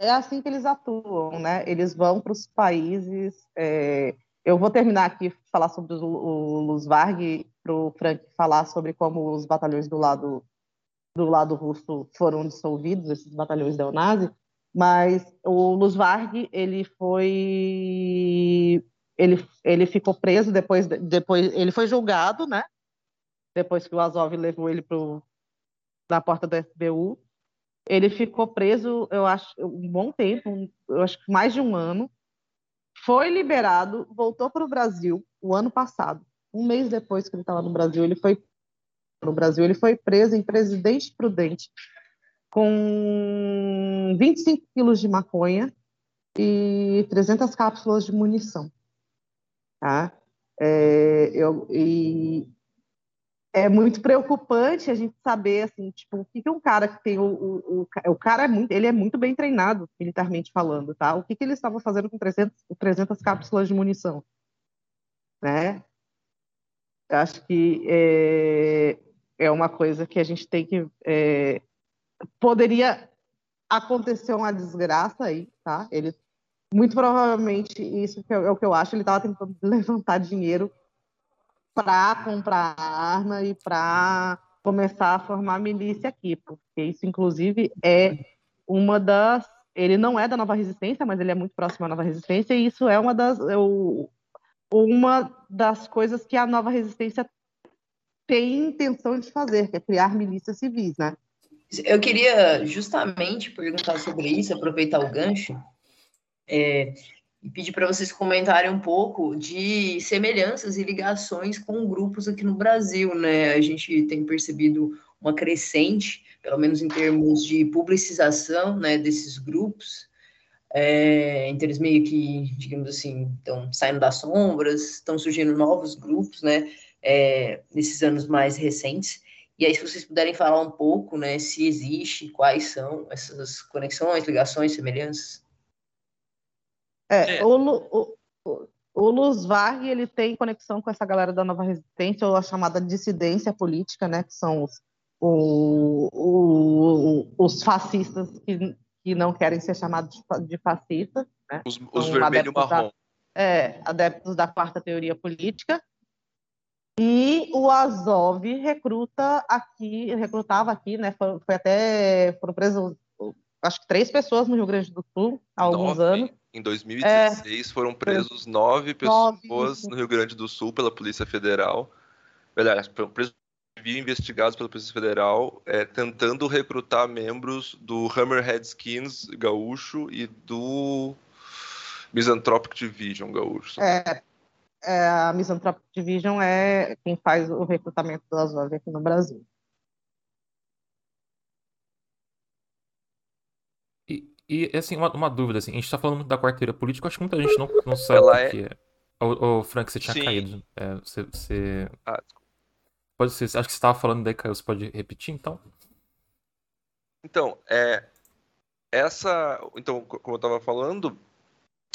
é assim que eles atuam, né? Eles vão para os países. é, Eu vou terminar aqui falar sobre o, o Luz Varg para o Frank falar sobre como os batalhões do lado do lado russo foram dissolvidos, esses batalhões neonazi. Mas o Luz Varg ele foi ele, ele ficou preso depois depois ele foi julgado, né? Depois que o Azov levou ele para da porta do SBU ele ficou preso, eu acho, um bom tempo, eu acho que mais de um ano. Foi liberado, voltou para o Brasil o ano passado. Um mês depois que ele estava no Brasil, ele foi no Brasil, ele foi preso em Presidente Prudente com 25 quilos de maconha e 300 cápsulas de munição. Tá? É, eu, e é muito preocupante a gente saber assim tipo o que, que um cara que tem o, o, o, o cara é muito ele é muito bem treinado militarmente falando tá o que, que ele estava fazendo com 300, 300 cápsulas de munição né acho que é, é uma coisa que a gente tem que é, poderia acontecer uma desgraça aí tá ele muito provavelmente isso é, o que eu acho ele estava tentando levantar dinheiro para comprar arma e para começar a formar milícia aqui, porque isso, inclusive, é uma das. Ele não é da Nova Resistência, mas ele é muito próximo à Nova Resistência, e isso é uma das, é uma das coisas que a Nova Resistência tem intenção de fazer, que é criar milícias civis, né? Eu queria justamente perguntar sobre isso, aproveitar o gancho, é, e pedir para vocês comentarem um pouco de semelhanças e ligações com grupos aqui no Brasil, né? A gente tem percebido uma crescente, pelo menos em termos de publicização, né, desses grupos. É, então eles meio que, digamos assim, estão saindo das sombras, estão surgindo novos grupos, né, é, nesses anos mais recentes. E aí, se vocês puderem falar um pouco, né, se existe, quais são essas conexões, ligações, semelhanças. É, É. O, Lu- o, o, Luz Varg, ele tem conexão com essa galera da Nova Resistência, ou a chamada dissidência política, né, que são os, o- o- os fascistas que, que não querem ser chamados de fa- de fascistas, né? Os, os São vermelho e adeptos da- marrom. é, adeptos da quarta teoria política. E o Azov recruta aqui, recrutava aqui, né? Foi, foi até foram presos, acho que três pessoas no Rio Grande do Sul há alguns Nove. anos. Em 2016 foram presos nove Nove, pessoas isso. no Rio Grande do Sul pela Polícia Federal. Aliás, foram presos investigados pela Polícia Federal, é, tentando recrutar membros do Hammerhead Skins gaúcho e do Misanthropic Division gaúcho. É, é, a Misanthropic Division é quem faz o recrutamento do Azov aqui no Brasil. E, e assim, uma, uma dúvida, assim, a gente tá falando muito da quarteira política, acho que muita gente não, não sabe Ela o é- que é. Ô, ô, Frank, você tinha Sim. caído. É, você, você- Ah, Pode ser, acho que você tava falando daí, caiu. Você pode repetir, então? Então, é, essa, então, co- como eu estava falando,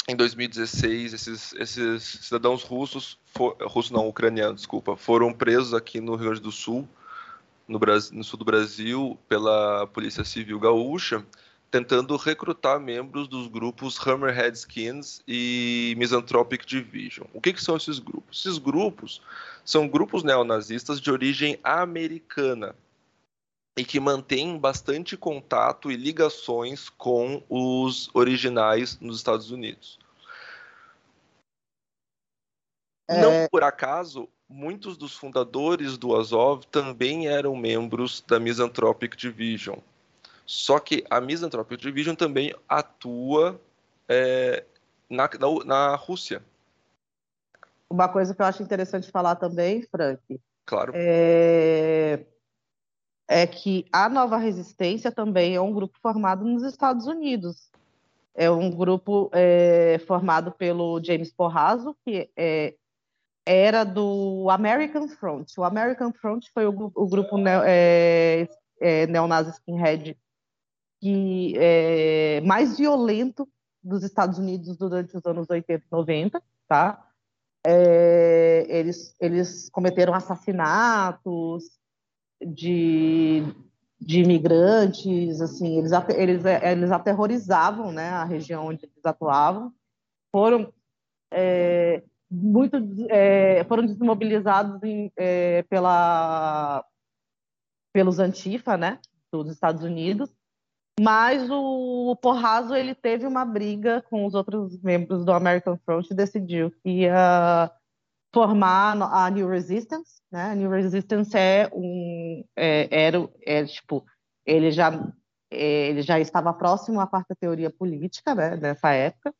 em 2016, esses, esses cidadãos russos, for, russos não, ucranianos, desculpa, foram presos aqui no Rio Grande do Sul, no, Brasil, no sul do Brasil, pela Polícia Civil Gaúcha, tentando recrutar membros dos grupos Hammerhead Skins e Misanthropic Division. O que, que são esses grupos? Esses grupos são grupos neonazistas de origem americana, e que mantém bastante contato e ligações com os originais nos Estados Unidos. Não por acaso, muitos dos fundadores do Azov também eram membros da Misanthropic Division. Só que a Misanthropic Division também atua é, na, na, na Rússia, Uma coisa que eu acho interessante falar também, Frank, claro. é é que a Nova Resistência também é um grupo formado nos Estados Unidos. É um grupo é, formado pelo James Porraso, que é, era do American Front. O American Front foi o, o grupo é, é, neonazi skinhead que, é, mais violento dos Estados Unidos durante os anos 80 e 90, tá? É, eles, eles cometeram assassinatos de, de imigrantes, assim, eles, eles, eles aterrorizavam né, a região onde eles atuavam, foram é, muito é, foram desmobilizados em, é, pela pelos Antifa, né, dos Estados Unidos, mas o, Porraso ele teve uma briga com os outros membros do American Front e decidiu que ia formar a New Resistance, né? A New Resistance é um é, era é, tipo ele já é, ele já estava próximo à quarta teoria política, né? Nessa época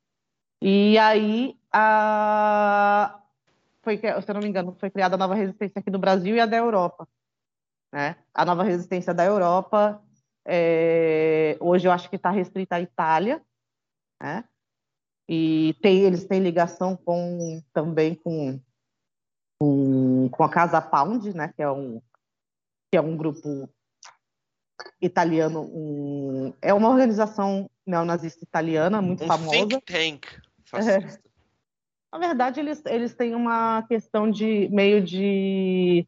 e aí a foi se eu não me engano foi criada a nova resistência aqui no Brasil e a da Europa, né? A nova resistência da Europa é, hoje eu acho que está restrita à Itália, né? E tem, eles têm ligação com também com, com, com a Casa Pound, né? Que é um que é um grupo italiano, um, é uma organização neonazista italiana muito um famosa. Think tank. É. Na verdade, eles, eles têm uma questão de meio de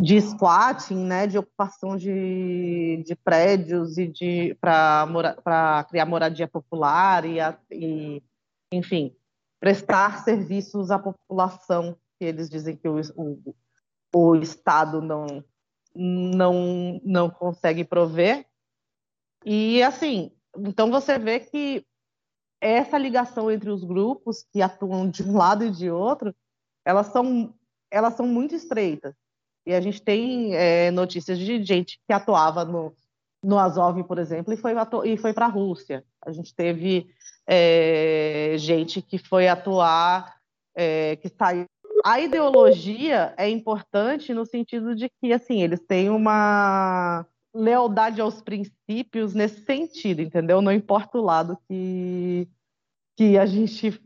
de squatting, né, de ocupação de, de prédios e de para criar moradia popular e, a, e, enfim prestar serviços à população que eles dizem que o, o, o Estado não não não consegue prover e assim então você vê que essa ligação entre os grupos que atuam de um lado e de outro elas são elas são muito estreitas e a gente tem é, notícias de gente que atuava no, no Azov, por exemplo, e foi, e foi para a Rússia. A gente teve é, gente que foi atuar, é, que saiu. A ideologia é importante no sentido de que, assim, eles têm uma lealdade aos princípios nesse sentido, entendeu? Não importa o lado que, que a gente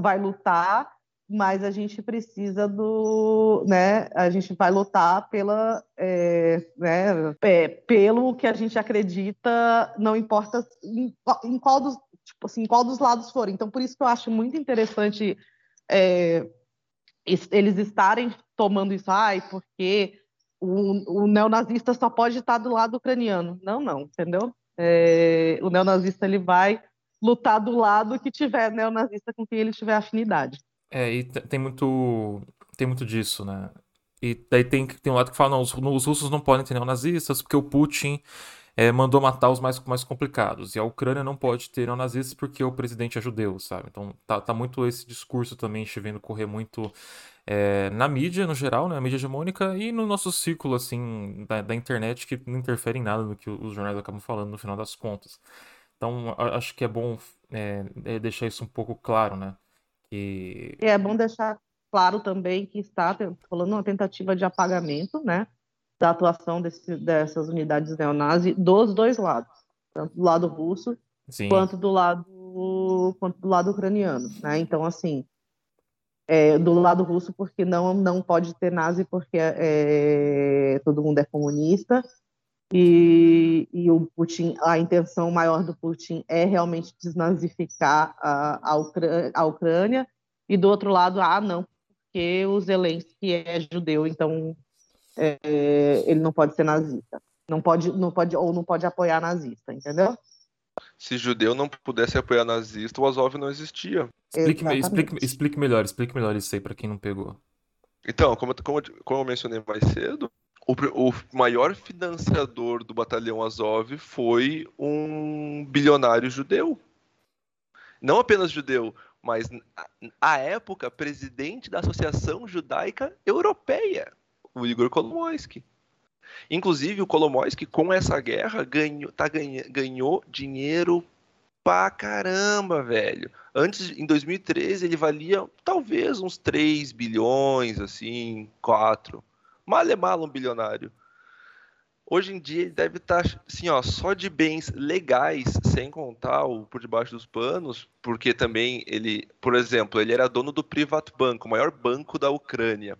vai lutar, mas a gente precisa do, né, a gente vai lutar pela, é, né, é, pelo que a gente acredita, não importa em, em, qual dos, tipo assim, qual dos lados for. Então, por isso que eu acho muito interessante é, eles estarem tomando isso, ai, porque o, o, neonazista só pode estar do lado ucraniano. Não, não, entendeu? É, o neonazista ele vai lutar do lado que tiver neonazista com quem ele tiver afinidade. É, e tem muito, tem muito disso, né? E daí tem, tem um lado que fala, não, os, os russos não podem ter neonazistas porque o Putin é, mandou matar os mais, mais complicados. E a Ucrânia não pode ter neonazistas porque o presidente é judeu, sabe? Então tá, tá muito esse discurso também vendo correr muito é, na mídia, no geral, né? Na mídia hegemônica e no nosso círculo, assim, da, da internet que não interfere em nada do que os jornais acabam falando no final das contas. Então acho que é bom é, é deixar isso um pouco claro, né? E é bom deixar claro também que está rolando uma tentativa de apagamento, né, da atuação desse, dessas unidades neonazi dos dois lados, tanto do lado russo Sim. quanto do lado quanto do lado ucraniano, né? Então assim, é, do lado russo porque não não pode ter nazi porque é, todo mundo é comunista e, e, o Putin, a intenção maior do Putin é realmente desnazificar a, a, Ucrânia, a Ucrânia, e do outro lado, ah, não, porque o Zelensky é judeu, então é, ele não pode ser nazista. Não pode, não pode, ou não pode apoiar nazista, entendeu? Se judeu não pudesse apoiar nazista, o Azov não existia. Explique, explique, explique melhor, explique melhor isso aí para quem não pegou. Então, como, como, como eu mencionei mais cedo, o, o maior financiador do batalhão Azov foi um bilionário judeu. Não apenas judeu, mas à época presidente da Associação Judaica Europeia, o Igor Kolomoisky. Inclusive o Kolomoisky com essa guerra ganhou, tá, ganhou dinheiro pra caramba, velho. Antes, em 2013, ele valia talvez uns 3 bilhões, assim, 4. Mal é mal um bilionário. Hoje em dia ele deve estar, tá, assim, ó, só de bens legais, sem contar o por debaixo dos panos, porque também ele, por exemplo, ele era dono do Privatbank, o maior banco da Ucrânia.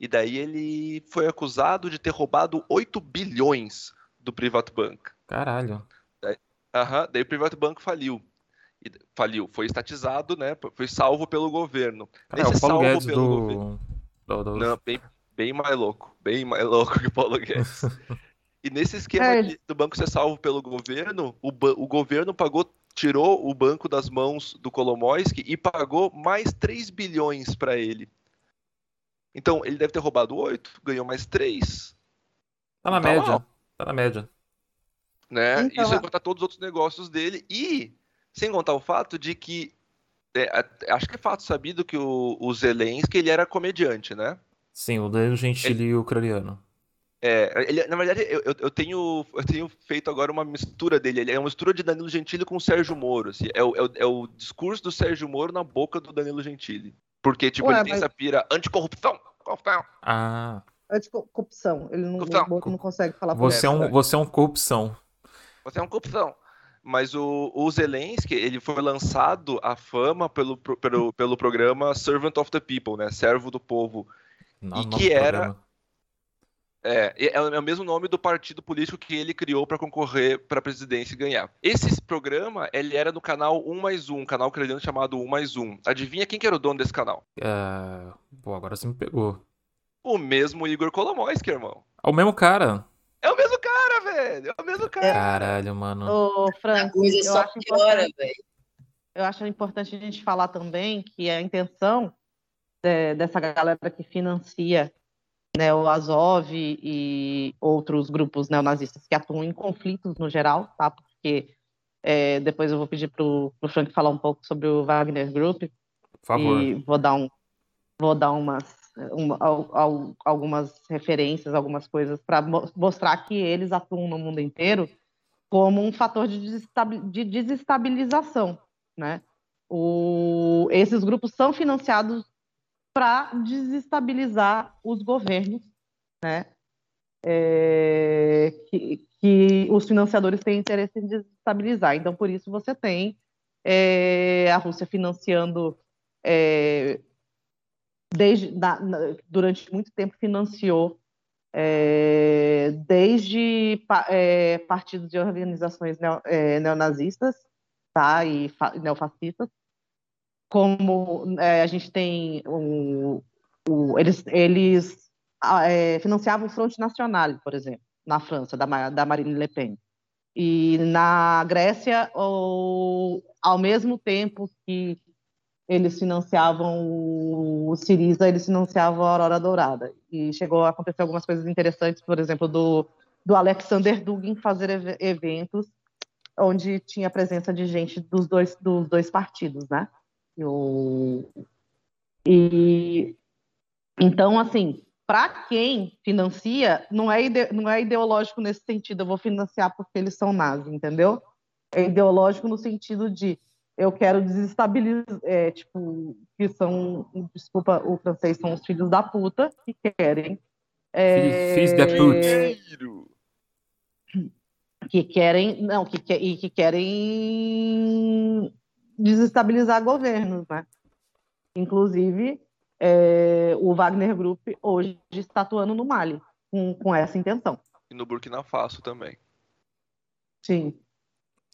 E daí ele foi acusado de ter roubado 8 bilhões do Privatbank. Caralho. Daí, aham, daí o Privatbank faliu. E, faliu, foi estatizado, né? Foi salvo pelo governo. Cara, é o Paulo Guedes do... Governo... do... do... Não, bem, bem mais louco. Bem mais louco que o Paulo Guedes. E nesse esquema é. de, do banco ser salvo pelo governo, o, o governo pagou, tirou o banco das mãos do Kolomoisky e pagou mais 3 bilhões para ele. Então, ele deve ter roubado 8, ganhou mais 3. Tá na tá média. Mal. Tá na média. Né? Então, Isso é contar todos os outros negócios dele. E, sem contar o fato de que. É, acho que é fato sabido que o, o Zelensky ele era comediante, né? Sim, o Danilo Gentili ele... ucraniano. É, ele, na verdade, eu, eu, tenho, eu tenho feito agora uma mistura dele. Ele é uma mistura de Danilo Gentili com Sérgio Moro. Assim, é, o, é, o, é, o, discurso do Sérgio Moro na boca do Danilo Gentili. Porque, tipo, Ué, ele tem mas... essa pira anticorrupção. Corrupção. Ah. Anticorrupção. Ele não, corrupção. não, não consegue falar por você é um Você é um corrupção. Você é um corrupção. Mas o, o Zelensky, ele foi lançado à fama pelo, pelo, pelo programa Servant of the People, né? Servo do Povo. Não, e que era... Programa é, é, é o mesmo nome do partido político que ele criou para concorrer para a presidência e ganhar. Esse programa, ele era no canal 1 mais 1, um canal ucraniano chamado 1 mais 1. Adivinha quem que era o dono desse canal? É... Pô, agora você me pegou. O mesmo Igor Kolomoisky, irmão. É o mesmo cara. É o mesmo cara, velho. É o mesmo cara. Caralho, mano. Ô, Frank, coisa só piora, velho. Eu acho importante a gente falar também que a intenção de, dessa galera que financia né, o Azov e outros grupos neonazistas que atuam em conflitos no geral, tá? Porque é, depois eu vou pedir para o Frank falar um pouco sobre o Wagner Group. Por favor. E vou dar, um, vou dar umas, uma, algumas referências, algumas coisas para mostrar que eles atuam no mundo inteiro como um fator de desestabilização, né? O, esses grupos são financiados para desestabilizar os governos, né? É, que, que, os financiadores têm interesse em desestabilizar. Então, por isso você tem é, a Rússia financiando é, desde na, na, durante muito tempo financiou é, desde é, partidos de organizações neo, é, neonazistas tá, e fa, neofascistas como é, a gente tem o, eles, eles é, financiavam o Front National, por exemplo, na França, da, da Marine Le Pen. E na Grécia, o, ao mesmo tempo que eles financiavam o Siriza, eles financiavam a Aurora Dourada. E chegou a acontecer algumas coisas interessantes, por exemplo, do, do Alexander Dugin fazer eventos onde tinha presença de gente dos dois, dos dois partidos, né? Eu... E então, assim, para quem financia, não é, ide... não é ideológico nesse sentido, eu vou financiar porque eles são nazis, entendeu? É ideológico no sentido de eu quero desestabilizar, é, tipo, que são, desculpa o francês, são os filhos da puta que querem. É, Filhos da puta. Que querem, não, que, que, e que querem desestabilizar governos, né? Inclusive, é, o Wagner Group hoje está atuando no Mali com, com essa intenção. E no Burkina Faso também. Sim.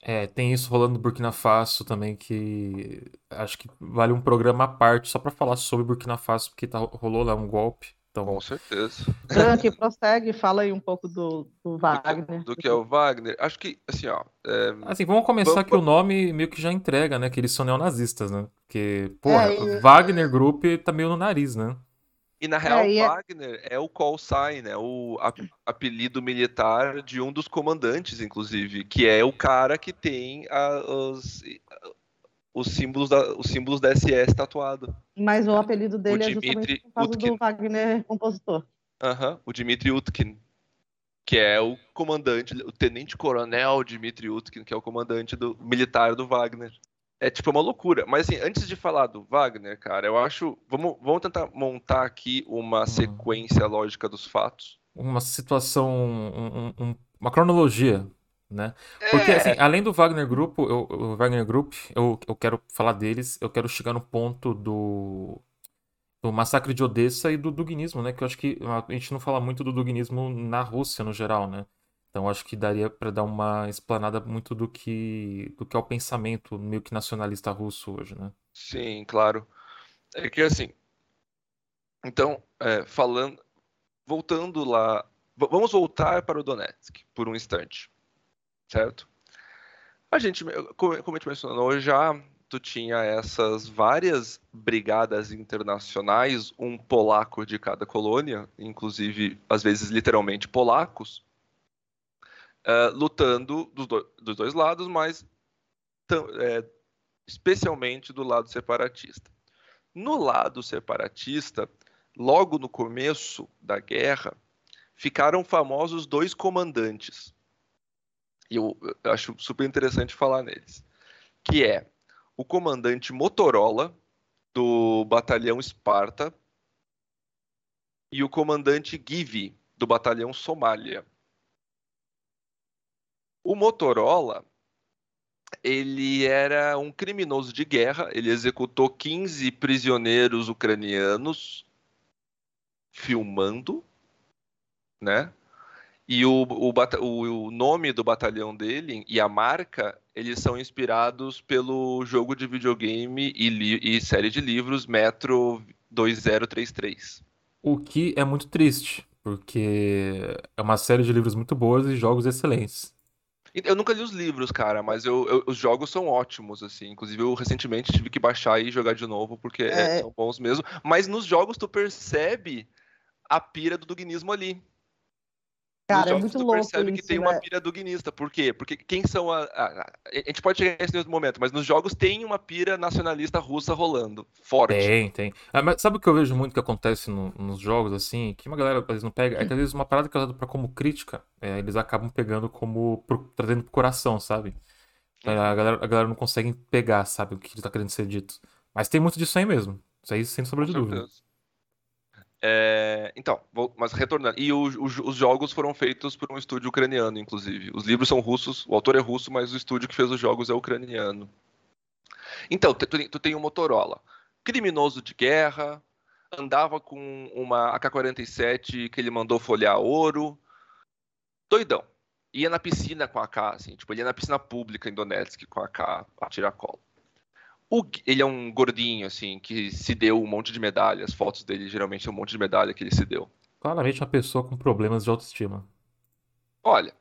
É, tem isso rolando no Burkina Faso também, que acho que vale um programa à parte só para falar sobre Burkina Faso, porque tá, rolou lá um golpe então, Com certeza. Frank, prossegue, fala aí um pouco do, do Wagner. Do, do, que é o Wagner. Acho que, assim, ó. É... Assim, vamos começar vamos... que o nome meio que já entrega, né? Que eles são neonazistas, né? Porque, porra, é, Wagner Group tá meio no nariz, né? E na real, é, é Wagner é o call sign, é o apelido militar de um dos comandantes, inclusive, que é o cara que tem a, os, os símbolos da, os símbolos da SS tatuado. Mas o apelido dele o é justamente por do Wagner compositor. Aham, uhum, o Dmitry Utkin, que é o comandante, o tenente-coronel Dmitry Utkin, que é o comandante do militar do Wagner. É tipo uma loucura. Mas assim, antes de falar do Wagner, cara, eu acho. Vamos, vamos tentar montar aqui uma uhum. sequência lógica dos fatos. uma situação, um, um, uma cronologia, né? Porque, assim, É, além do Wagner Grupo, eu, o Wagner Group, eu, eu quero falar deles, eu quero chegar no ponto do, do massacre de Odessa e do duguinismo, né? Que eu acho que a gente não fala muito do duguinismo na Rússia, no geral, né? Então acho que daria para dar uma explanada muito do que, do que é o pensamento meio que nacionalista russo hoje, né? sim, claro. É que assim, então, é, falando, voltando lá, vamos voltar para o Donetsk por um instante, certo? A gente, como a gente mencionou já, tu tinha essas várias brigadas internacionais, um polaco de cada colônia, inclusive às vezes literalmente polacos, eh, lutando dos, do- dos dois lados, mas eh, especialmente do lado separatista. No lado separatista, logo no começo da guerra, ficaram famosos dois comandantes. E eu, eu acho super interessante falar neles. Que é o comandante Motorola, do batalhão Esparta, e o comandante Givi, do batalhão Somália. O Motorola, ele era um criminoso de guerra, ele executou 15 prisioneiros ucranianos filmando, né? E o, o, o- o nome do batalhão dele e a marca, eles são inspirados pelo jogo de videogame e, li- e série de livros Metro 2033. O que é muito triste, porque é uma série de livros muito boas e jogos excelentes. Eu nunca li os livros, cara, mas eu, eu- os jogos são ótimos, assim. Inclusive, eu recentemente tive que baixar e jogar de novo, porque é, É. são bons mesmo. Mas nos jogos tu percebe a pira do duguinismo ali. Cara, é jogos muito tu louco percebe que isso, tem uma né? pira duguinista. Por quê? Porque quem são a, a, a- a gente pode chegar nesse outro momento, mas nos jogos tem uma pira nacionalista russa rolando, forte. Tem, tem. Ah, mas sabe o que eu vejo muito que acontece no- nos jogos, assim, que uma galera às vezes não pega? É que às vezes uma parada que é usada pra como crítica, é, eles acabam pegando como. pro- trazendo pro coração, sabe? É, A galera, a galera não consegue pegar, sabe, o que tá querendo ser dito. Mas tem muito disso aí mesmo. Isso aí sem sombra Com de dúvida. É, então, vou- mas retornando. E o- o- os jogos foram feitos por um estúdio ucraniano, inclusive. Os livros são russos, o autor é russo, mas o estúdio que fez os jogos é ucraniano. Então, tu, tu- tem o Motorola, criminoso de guerra, andava com uma AK-47 que ele mandou folhear ouro, doidão. Ia na piscina com a AK, assim, tipo, ele ia na piscina pública em Donetsk com a AK a tiracolo. O ele é um gordinho, assim, que se deu um monte de medalhas. Fotos dele geralmente são um monte de medalha que ele se deu. Claramente uma pessoa com problemas de autoestima. Olha.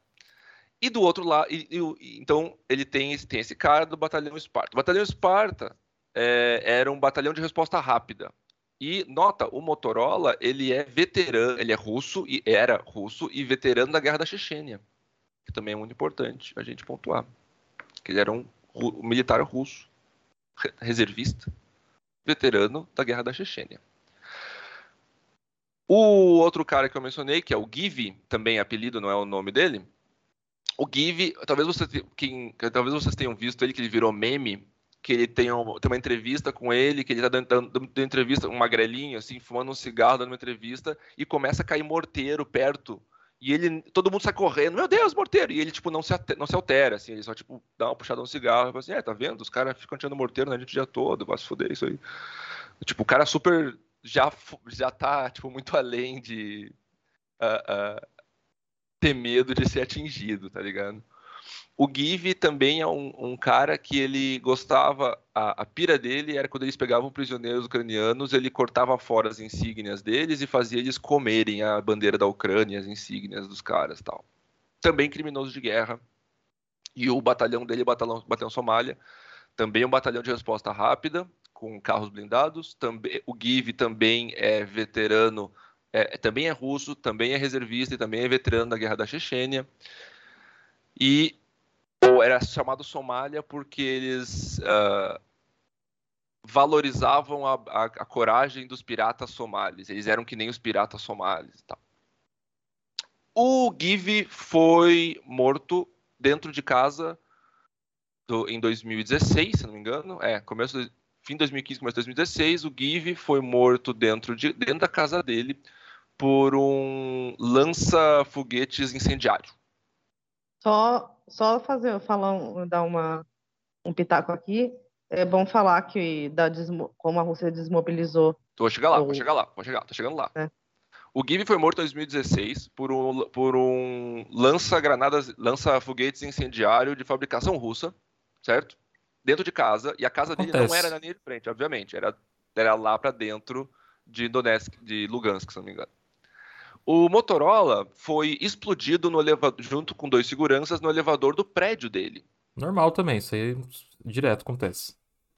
E do outro lado, e- e então ele tem, esse- tem esse cara do batalhão Esparta. O batalhão Esparta é, era um batalhão de resposta rápida. E nota, o Motorola ele é veterano, ele é russo e era russo e veterano da guerra da Chechênia, que também é muito importante a gente pontuar, que ele era um, um militar russo, reservista, veterano da guerra da Chechênia. O outro cara que eu mencionei, que é o Givi, também apelido, não é o nome dele. O Givi, talvez, você, talvez vocês tenham visto ele, que ele virou meme, que ele tem, um- tem uma entrevista com ele, que ele tá dando, dando, dando entrevista, um magrelinho, assim, fumando um cigarro, dando uma entrevista, e começa a cair morteiro perto. E ele, todo mundo sai correndo, meu Deus, morteiro! E ele, tipo, não se, não se altera, assim, ele só, tipo, dá uma puxada no cigarro, e fala assim, é, tá vendo? Os caras ficam tirando morteiro na gente o dia todo, vai se fuder isso aí. Tipo, o cara super já, já tá, tipo, muito além de ah, ah, ter medo de ser atingido, tá ligado? O Give também é um, um cara que ele gostava, a, a pira dele era quando eles pegavam prisioneiros ucranianos, ele cortava fora as insígnias deles e fazia eles comerem a bandeira da Ucrânia, as insígnias dos caras tal. Também criminoso de guerra. E o batalhão dele, o batalhão, batalhão Somália, também é um batalhão de resposta rápida, com carros blindados. Também, o Give também é veterano, é, também é russo, também é reservista e também é veterano da guerra da Chechênia. E ou era chamado Somália porque eles ah, valorizavam a, a- a coragem dos piratas somalis. Eles eram que nem os piratas somalis e tal. O Give foi morto dentro de casa do- em 2016, se não me engano. É, começo fim de 2015, começo de 2016. O Give foi morto dentro, de, dentro da casa dele por um lança-foguetes incendiário. Só, só fazer, falar, dar uma, um pitaco aqui. É bom falar que da desmo- como a Rússia desmobilizou. Vou chegar lá, vou Eu- chegar lá, vou chegar, tô chegando lá. É. O Gibby foi morto em 2016 por um, por um lança-granadas, lança-foguetes incendiário de fabricação russa, certo? Dentro de casa, e a casa dele não Acontece. era na linha de frente, obviamente, era, era lá pra dentro de Donetsk, de Lugansk, se não me engano. O Motorola foi explodido no elevador, junto com dois seguranças no elevador do prédio dele. Normal também, isso aí direto acontece.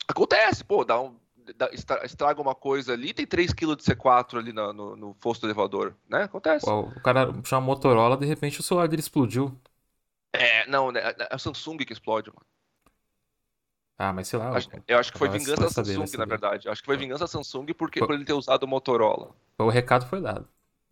Acontece, pô, dá um, dá- estra- estraga uma coisa ali, tem 3kg de C4 ali na- no, no fosso do elevador, né? Acontece. Pô, O cara chama Motorola, de repente o celular dele explodiu. É, não, né, é o Samsung que explode, mano. Ah, mas sei lá. Acho- eu acho que foi vingança da saber, Samsung, na saber. verdade. Acho que foi vingança da Samsung porque, por ele ter usado o Motorola. O recado foi dado.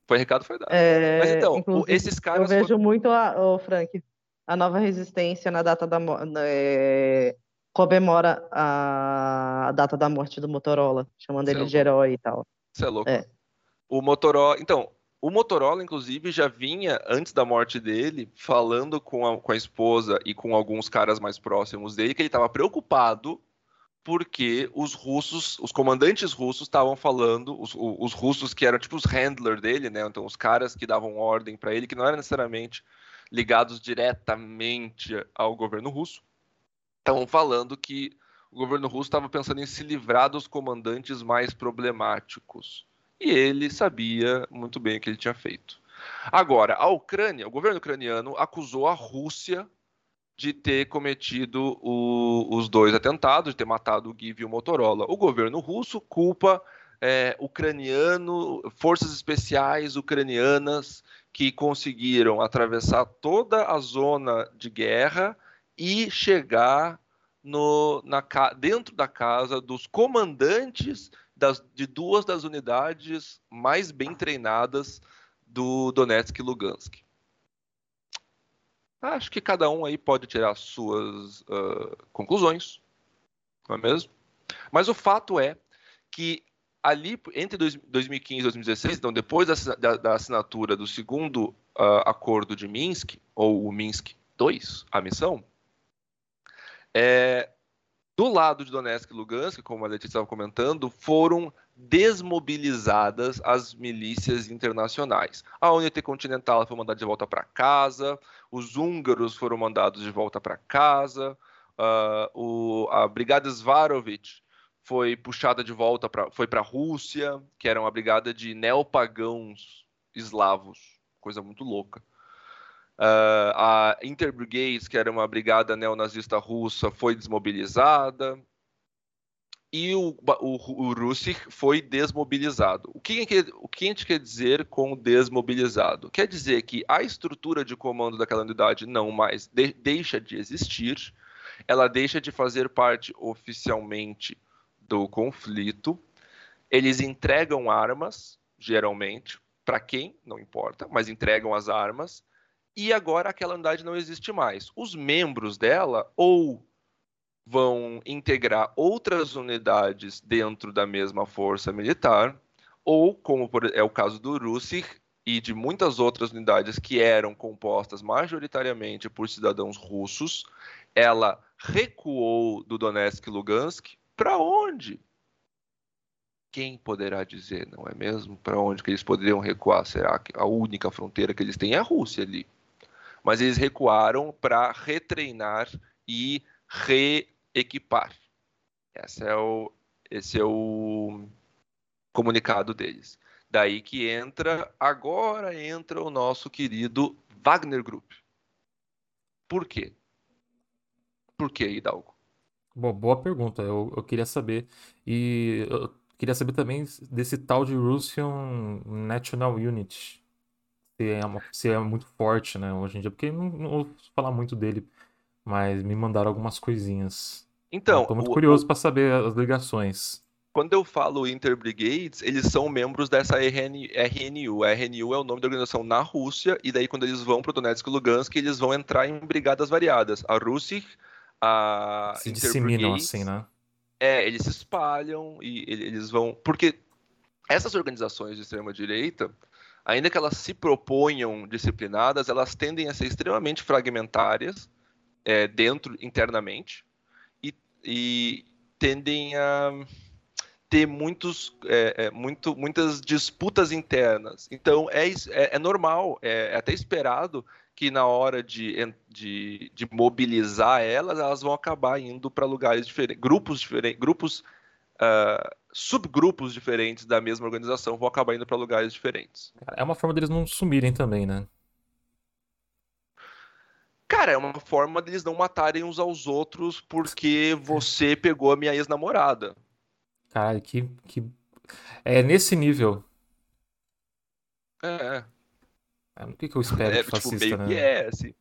Foi recado, foi dado. É, Mas então, esses Eu caras. vejo foram- muito, a, ô, Frank, a nova resistência na data da é, comemora a, a data da morte do Motorola, chamando Cê é ele de louco. herói e tal. Você é louco. É. O Motorola. Então, o Motorola, inclusive, já vinha, antes da morte dele, falando com a, com a esposa e com alguns caras mais próximos dele, que ele estava preocupado porque os russos, os comandantes russos estavam falando, os, os russos que eram tipo os handler dele, né? Então, os caras que davam ordem para ele, que não eram necessariamente ligados diretamente ao governo russo, estavam falando que o governo russo estava pensando em se livrar dos comandantes mais problemáticos. E ele sabia muito bem o que ele tinha feito. Agora, a Ucrânia, o governo ucraniano acusou a Rússia de ter cometido o- os dois atentados, de ter matado o Giv e o Motorola. O governo russo culpa é, ucraniano, forças especiais ucranianas que conseguiram atravessar toda a zona de guerra e chegar no, na, dentro da casa dos comandantes das- de duas das unidades mais bem treinadas do Donetsk e Lugansk. Acho que cada um aí pode tirar suas ah, conclusões, não é mesmo? Mas o fato é que ali entre dois- 2015 e 2016, então depois da, da- da assinatura do segundo ah, acordo de Minsk, ou o Minsk II, a missão, é, do lado de Donetsk e Lugansk, como a Letícia estava comentando, foram desmobilizadas as milícias internacionais. A UNT Continental foi mandada de volta para casa, os húngaros foram mandados de volta para casa, ah, o- a Brigada Svarovich foi puxada de volta para foi para a Rússia, que era uma brigada de neopagãos eslavos, coisa muito louca. Ah, a Interbrigades, que era uma brigada neonazista russa, foi desmobilizada. E o, o, o foi desmobilizado. O que, que- o que a gente quer dizer com desmobilizado? Quer dizer que a estrutura de comando daquela unidade não mais de- deixa de existir, ela deixa de fazer parte oficialmente do conflito. Eles entregam armas, geralmente, para quem, não importa, mas entregam as armas e agora aquela unidade não existe mais. Os membros dela ou vão integrar outras unidades dentro da mesma força militar, ou, como é o caso do Russich e de muitas outras unidades que eram compostas majoritariamente por cidadãos russos, ela recuou do Donetsk e Lugansk para onde? Quem poderá dizer, não é mesmo? Para onde que eles poderiam recuar? Será que a única fronteira que eles têm é a Rússia ali? mas eles recuaram para retreinar e reequipar. Esse é o, esse é o comunicado deles. Daí que entra, agora entra o nosso querido Wagner Group. Por quê? Por que, Hidalgo? Bom, boa pergunta. Eu, eu queria saber. E eu queria saber também desse tal de Russian National Unit. Se é, uma- se é muito forte, né, hoje em dia. Porque não, não ouço falar muito dele. Mas me mandaram algumas coisinhas. Então, Estou muito o- curioso para saber as ligações. Quando eu falo Interbrigades, eles são membros dessa RN, RNU. A RNU é o nome da organização na Rússia, e daí quando eles vão para o Donetsk e Lugansk, eles vão entrar em brigadas variadas. A Russich, a Se disseminam assim, né? É, eles se espalham e ele- eles vão. Porque essas organizações de extrema-direita, ainda que elas se proponham disciplinadas, elas tendem a ser extremamente fragmentárias é, dentro, internamente, e, tendem a ter muitos, é, é, muito, muitas disputas internas. Então, é, é, é normal, é, é até esperado que na hora de, de, de, mobilizar elas, elas vão acabar indo para lugares diferentes, grupos diferentes, grupos, uh, subgrupos diferentes da mesma organização vão acabar indo para lugares diferentes. É uma forma deles não sumirem também, né? Cara, é uma forma deles não matarem uns aos outros porque você pegou a minha ex-namorada. Caralho, que, que. É nesse nível. É. É, o que, que eu espero é, de tipo, fascista, tipo, meio né? Que é, assim.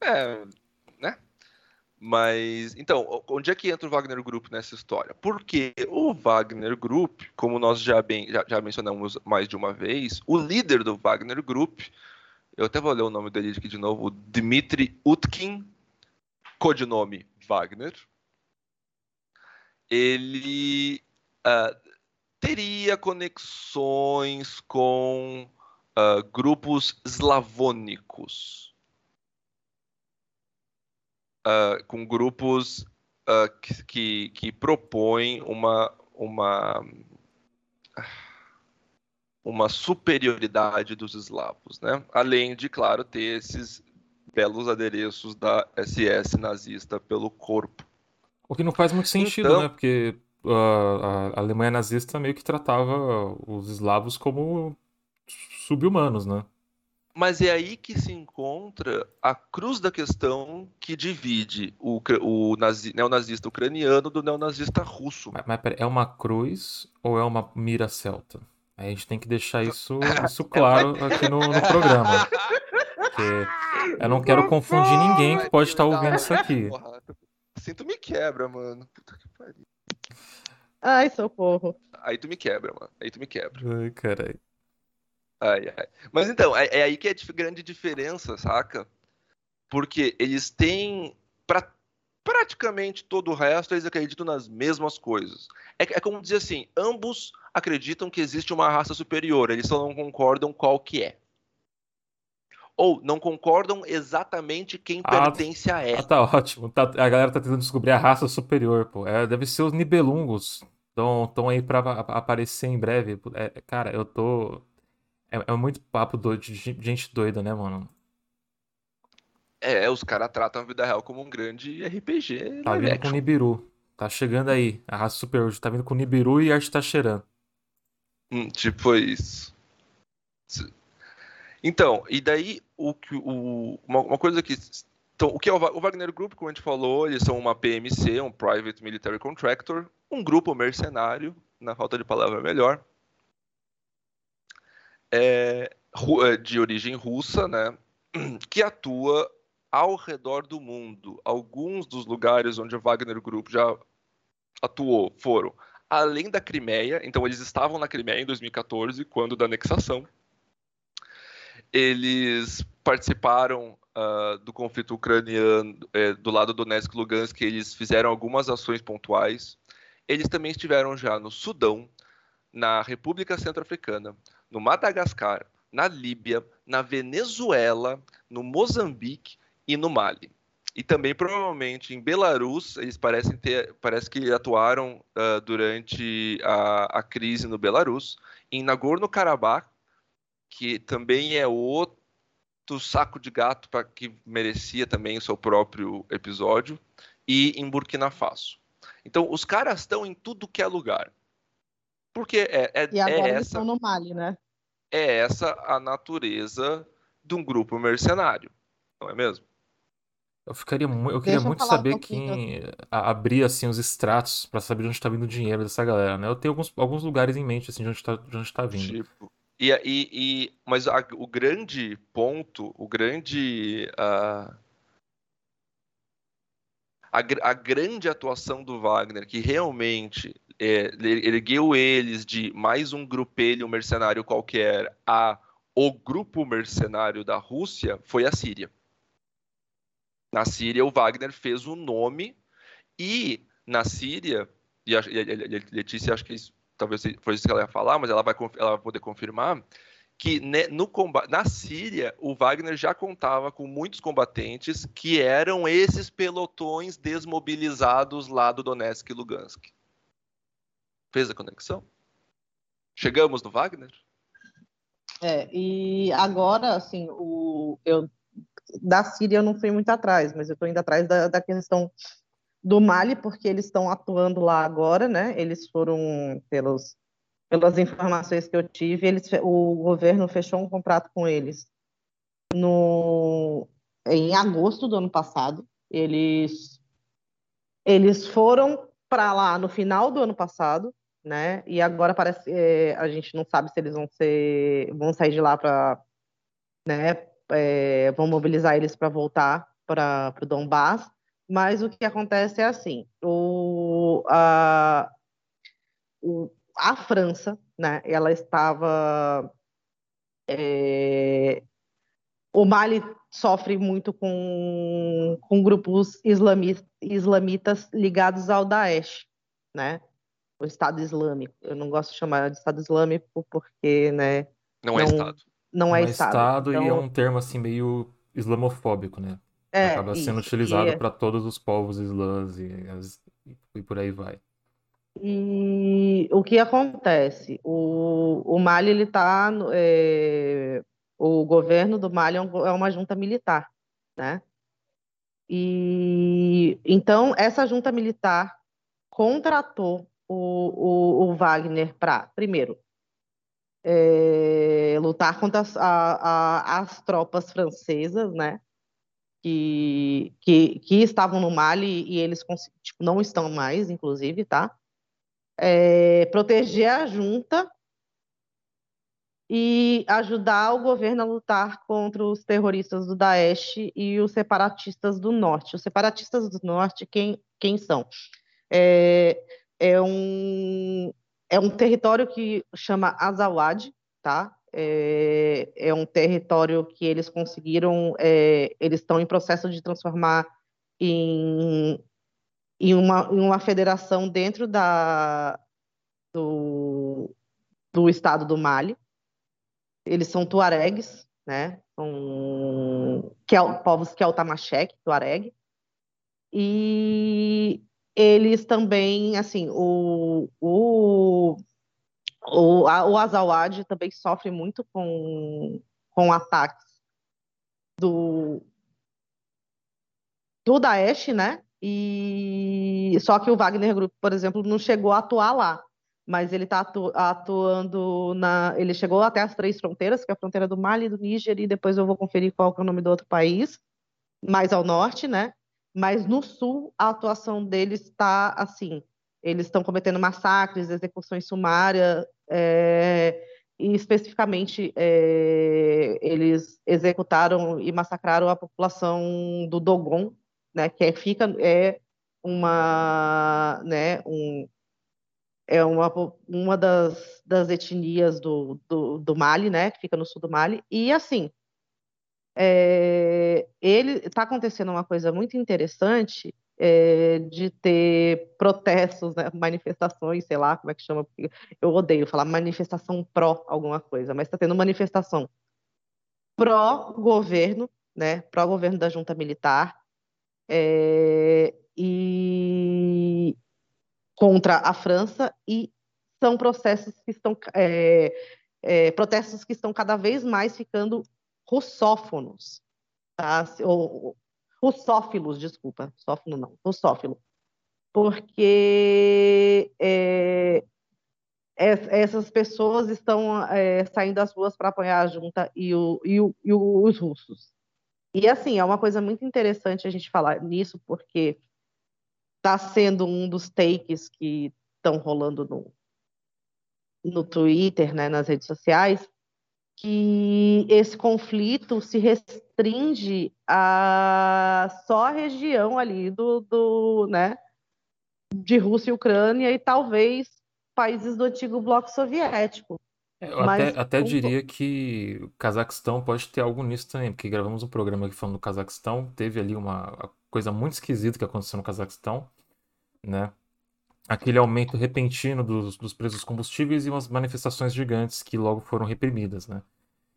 É, né? Mas, então, onde é que entra o Wagner Group nessa história? Porque o Wagner Group, como nós já, bem, já, já mencionamos mais de uma vez, o líder do Wagner Group, eu até vou ler o nome dele aqui de novo, Dmitry Utkin, codinome Wagner, ele uh, teria conexões com uh, grupos eslavônicos, uh, com grupos que, que, que, propõem uma, uma, uma superioridade dos eslavos, né? além de, claro, ter esses belos adereços da SS nazista pelo corpo. O que não faz muito sentido, então, né? Porque a Alemanha nazista meio que tratava os eslavos como subhumanos, né? Mas é aí que se encontra a cruz da questão que divide o, o nazi, neonazista ucraniano do neonazista russo. Mas, mas pera, é uma cruz ou é uma mira celta? A gente tem que deixar isso, isso claro aqui no, no programa. Porque eu não quero confundir ninguém que pode estar ouvindo isso aqui. Sinto me quebra, mano. Puta que pariu. Ai, socorro. Aí tu me quebra, mano. Aí tu me quebra. Ai, caralho. Ai, ai. Mas então, é, é aí que é a grande diferença, saca? Porque eles têm. Pra praticamente todo o resto, eles acreditam nas mesmas coisas. É, é como dizer assim: ambos acreditam que existe uma raça superior, eles só não concordam qual que é. Ou não concordam exatamente quem ah, pertence a ela. Ah, tá ótimo. Tá, a galera tá tentando descobrir a raça superior, pô. É, deve ser os Nibelungos. Estão aí pra aparecer em breve. É, cara, eu tô. É, é muito papo doido, de gente doida, né, mano? É, os caras tratam a vida real como um grande RPG. Tá vindo com Nibiru. Tá chegando aí. A raça super hoje tá vindo com Nibiru e arte tá cheirando. Hum, tipo isso. Então, e daí o, o, uma, uma coisa que. Então, o que é o, o Wagner Group, como a gente falou, eles são uma PMC, um Private Military Contractor, um grupo mercenário, na falta de palavra melhor, é, é, de origem russa, né, que atua ao redor do mundo. Alguns dos lugares onde o Wagner Group já atuou foram além da Crimeia, então eles estavam na Crimeia em 2014, quando da anexação. Eles participaram uh, do conflito ucraniano é, do lado do Donetsk e Lugansk, eles fizeram algumas ações pontuais. Eles também estiveram já no Sudão, na República Centro-Africana, no Madagascar, na Líbia, na Venezuela, no Moçambique e no Mali. E também provavelmente em Belarus, eles parecem ter, parece que atuaram uh, durante a, a, crise no Belarus, em Nagorno-Karabakh, que também é outro saco de gato para que merecia também o seu próprio episódio, e em Burkina Faso. Então, os caras estão em tudo que é lugar. Porque é, é, e agora é estão no Mali, né? É essa a natureza de um grupo mercenário, não é mesmo? Eu ficaria eu queria muito saber um quem abria assim os extratos para saber de onde está vindo o dinheiro dessa galera, né? Eu tenho alguns, alguns lugares em mente assim de onde está de onde tá vindo. Tipo, e, e, e mas a, o grande ponto, o grande uh, a, a, grande atuação do Wagner, que realmente é, ergueu eles de mais um grupelho mercenário qualquer a o grupo mercenário da Rússia, foi a Síria. Na Síria, o Wagner fez o nome e na Síria, e a, a, a Letícia, acho que isso, talvez foi isso que ela ia falar, mas ela vai, ela vai poder confirmar, que né, no combate, na Síria, o Wagner já contava com muitos combatentes que eram esses pelotões desmobilizados lá do Donetsk e Lugansk. Fez a conexão? Chegamos no Wagner? É, e agora, assim, o, eu, da Síria eu não fui muito atrás, mas eu estou indo atrás da, da questão do Mali, porque eles estão atuando lá agora, né? Eles foram, pelos pelas informações que eu tive, eles, o governo fechou um contrato com eles no, em agosto do ano passado. Eles, eles foram para lá no final do ano passado, né? E agora parece é, a gente não sabe se eles vão ser vão sair de lá para, né? É, vão mobilizar eles para voltar para o Donbass. Mas o que acontece é assim: o, a, o, a França, né, ela estava. É, o Mali sofre muito com, com grupos islamitas ligados ao Daesh, né? O Estado Islâmico. Eu não gosto de chamar de Estado Islâmico porque, né? Não, é não é Estado. Não, é, Estado. Estado então... e é um termo assim meio islamofóbico, né? É, Acaba sendo isso, utilizado é... para todos os povos islãs e, e por aí vai. E o que acontece? O, o Mali, ele está. É, o governo do Mali é, um, é uma junta militar, né? E então essa junta militar contratou o, o, o Wagner para, primeiro, é, lutar contra as, a, a, as tropas francesas, né? Que, que, que estavam no Mali e eles tipo, não estão mais, inclusive, tá? é, proteger a junta e ajudar o governo a lutar contra os terroristas do Daesh e os separatistas do norte. Os separatistas do norte, quem, quem são? É, é, um, é um território que chama Azawad, tá? É, é um território que eles conseguiram, é, eles estão em processo de transformar em em uma, em uma federação dentro da, do, do estado do Mali. Eles são tuaregues, né? Que é, povos que é o Tamashek, tuareg. E eles também, assim, o, o, o, o Azawad também sofre muito com, com ataques do, do Daesh, né? E só que o Wagner Group, por exemplo, não chegou a atuar lá, mas ele está atu atuando na. Ele chegou até as três fronteiras, que é a fronteira do Mali, do Níger, e depois eu vou conferir qual é o nome do outro país, mais ao norte, né? Mas no sul a atuação deles está assim. Eles estão cometendo massacres, execuções sumárias, é, e especificamente é, eles executaram e massacraram a população do Dogon, né, que é, fica é uma, né, um, é uma, uma das, das etnias do, do, do Mali, né, que fica no sul do Mali, e assim, é, ele está acontecendo uma coisa muito interessante é, de ter protestos, né, manifestações, sei lá como é que chama, eu odeio falar manifestação pró alguma coisa, mas está tendo manifestação pró governo, né, pró governo da junta militar, é, e contra a França e são processos que estão é, é, protestos que estão cada vez mais ficando russófonos, tá? ou russófilos, desculpa, russófilo não, russófilo, porque é, essas pessoas estão é, saindo das ruas para apoiar a junta e, o, e, o, e os russos. E assim, é uma coisa muito interessante a gente falar nisso, porque está sendo um dos takes que estão rolando no, no Twitter, né, nas redes sociais, que esse conflito se restringe a só a região ali do, do né, de Rússia e Ucrânia e talvez países do antigo bloco soviético. É, eu Mas até, até diria que o Cazaquistão pode ter algo nisso também, porque gravamos um programa aqui falando do Cazaquistão, teve ali uma coisa muito esquisita que aconteceu no Cazaquistão, né? Aquele aumento repentino dos, dos preços dos combustíveis e umas manifestações gigantes que logo foram reprimidas, né?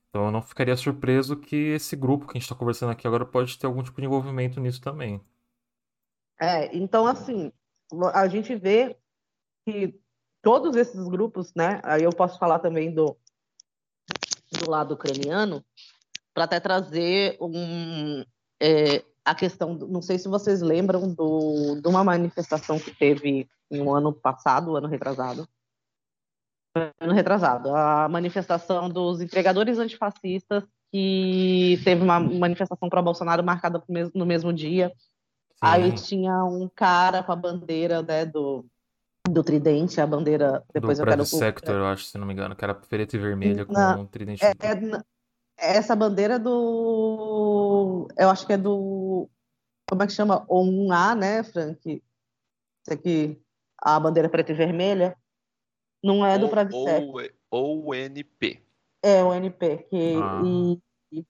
Então eu não ficaria surpreso que esse grupo que a gente está conversando aqui agora pode ter algum tipo de envolvimento nisso também. É, então assim, a gente vê que todos esses grupos, né? Aí eu posso falar também do, do lado ucraniano, para até trazer um, é, a questão, não sei se vocês lembram do, de uma manifestação que teve no ano passado, ano retrasado, ano retrasado, a manifestação dos entregadores antifascistas, que teve uma manifestação para Bolsonaro marcada no mesmo dia. Sim. Aí tinha um cara com a bandeira né, do, do tridente, a bandeira. Depois do eu quero. Sector, eu acho, se não me engano, que era preta e vermelha com um tridente. É, é, essa bandeira do. Eu acho que é do. Como é que chama? O 1A, né, Frank? Isso aqui, a bandeira preta e vermelha. Não é do Pravisec. Ou o NP. É, o NP. Que, ah. e,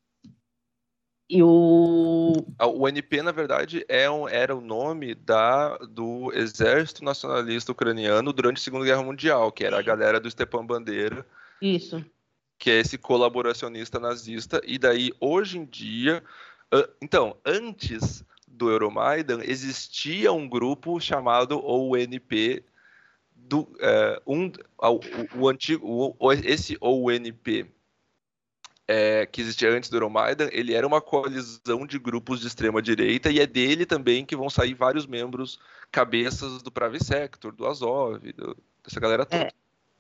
e o. Ah, o NP, na verdade, é um, era o nome da, do Exército Nacionalista Ucraniano durante a Segunda Guerra Mundial, que era a galera do Stepan Bandeira. Isso. Que é esse colaboracionista nazista. E daí, hoje em dia. Então, antes do Euromaidan, existia um grupo chamado ONP. Do, é, um, o, o antigo, o, esse ONP é, que existia antes do Euromaidan, ele era uma coalizão de grupos de extrema direita e é dele também que vão sair vários membros, cabeças do Pravi Sector, do Azov, do, dessa galera toda. É,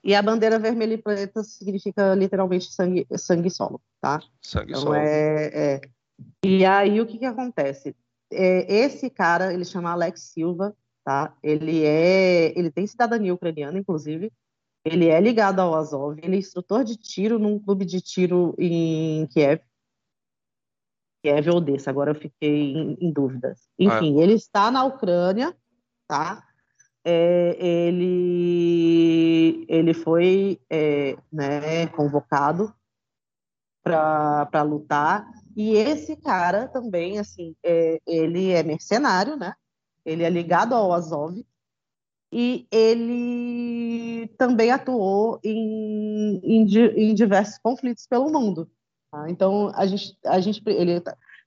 e a bandeira vermelha e preta significa literalmente sangue, sangue solo, tá? Sangue então, solo. É, é, E aí o que que acontece? É, esse cara, ele chama Alex Silva, tá? Ele é, ele tem cidadania ucraniana, inclusive, ele é ligado ao Azov, ele é instrutor de tiro num clube de tiro em Kiev. Kiev ou Odessa, agora eu fiquei em, em dúvidas. Enfim, ah. ele está na Ucrânia, tá? É, ele, ele foi é, né, convocado para lutar. E esse cara também, assim, é, ele é mercenário, né? Ele é ligado ao Azov e ele também atuou em, em, em diversos conflitos pelo mundo. Tá? Então, a gente, a gente ele,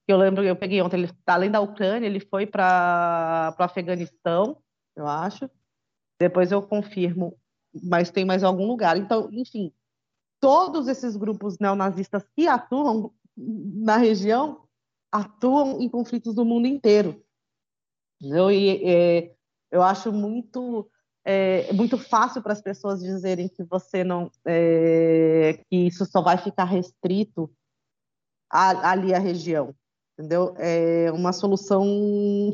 eu lembro, eu peguei ontem, ele, além da Ucrânia, ele foi para o Afeganistão, eu acho. Depois eu confirmo, mas tem mais algum lugar. Então, enfim, todos esses grupos neonazistas que atuam na região atuam em conflitos do mundo inteiro. Entendeu? E, e eu acho muito é, muito fácil para as pessoas dizerem que você não é, que isso só vai ficar restrito a, ali à região, entendeu? É uma solução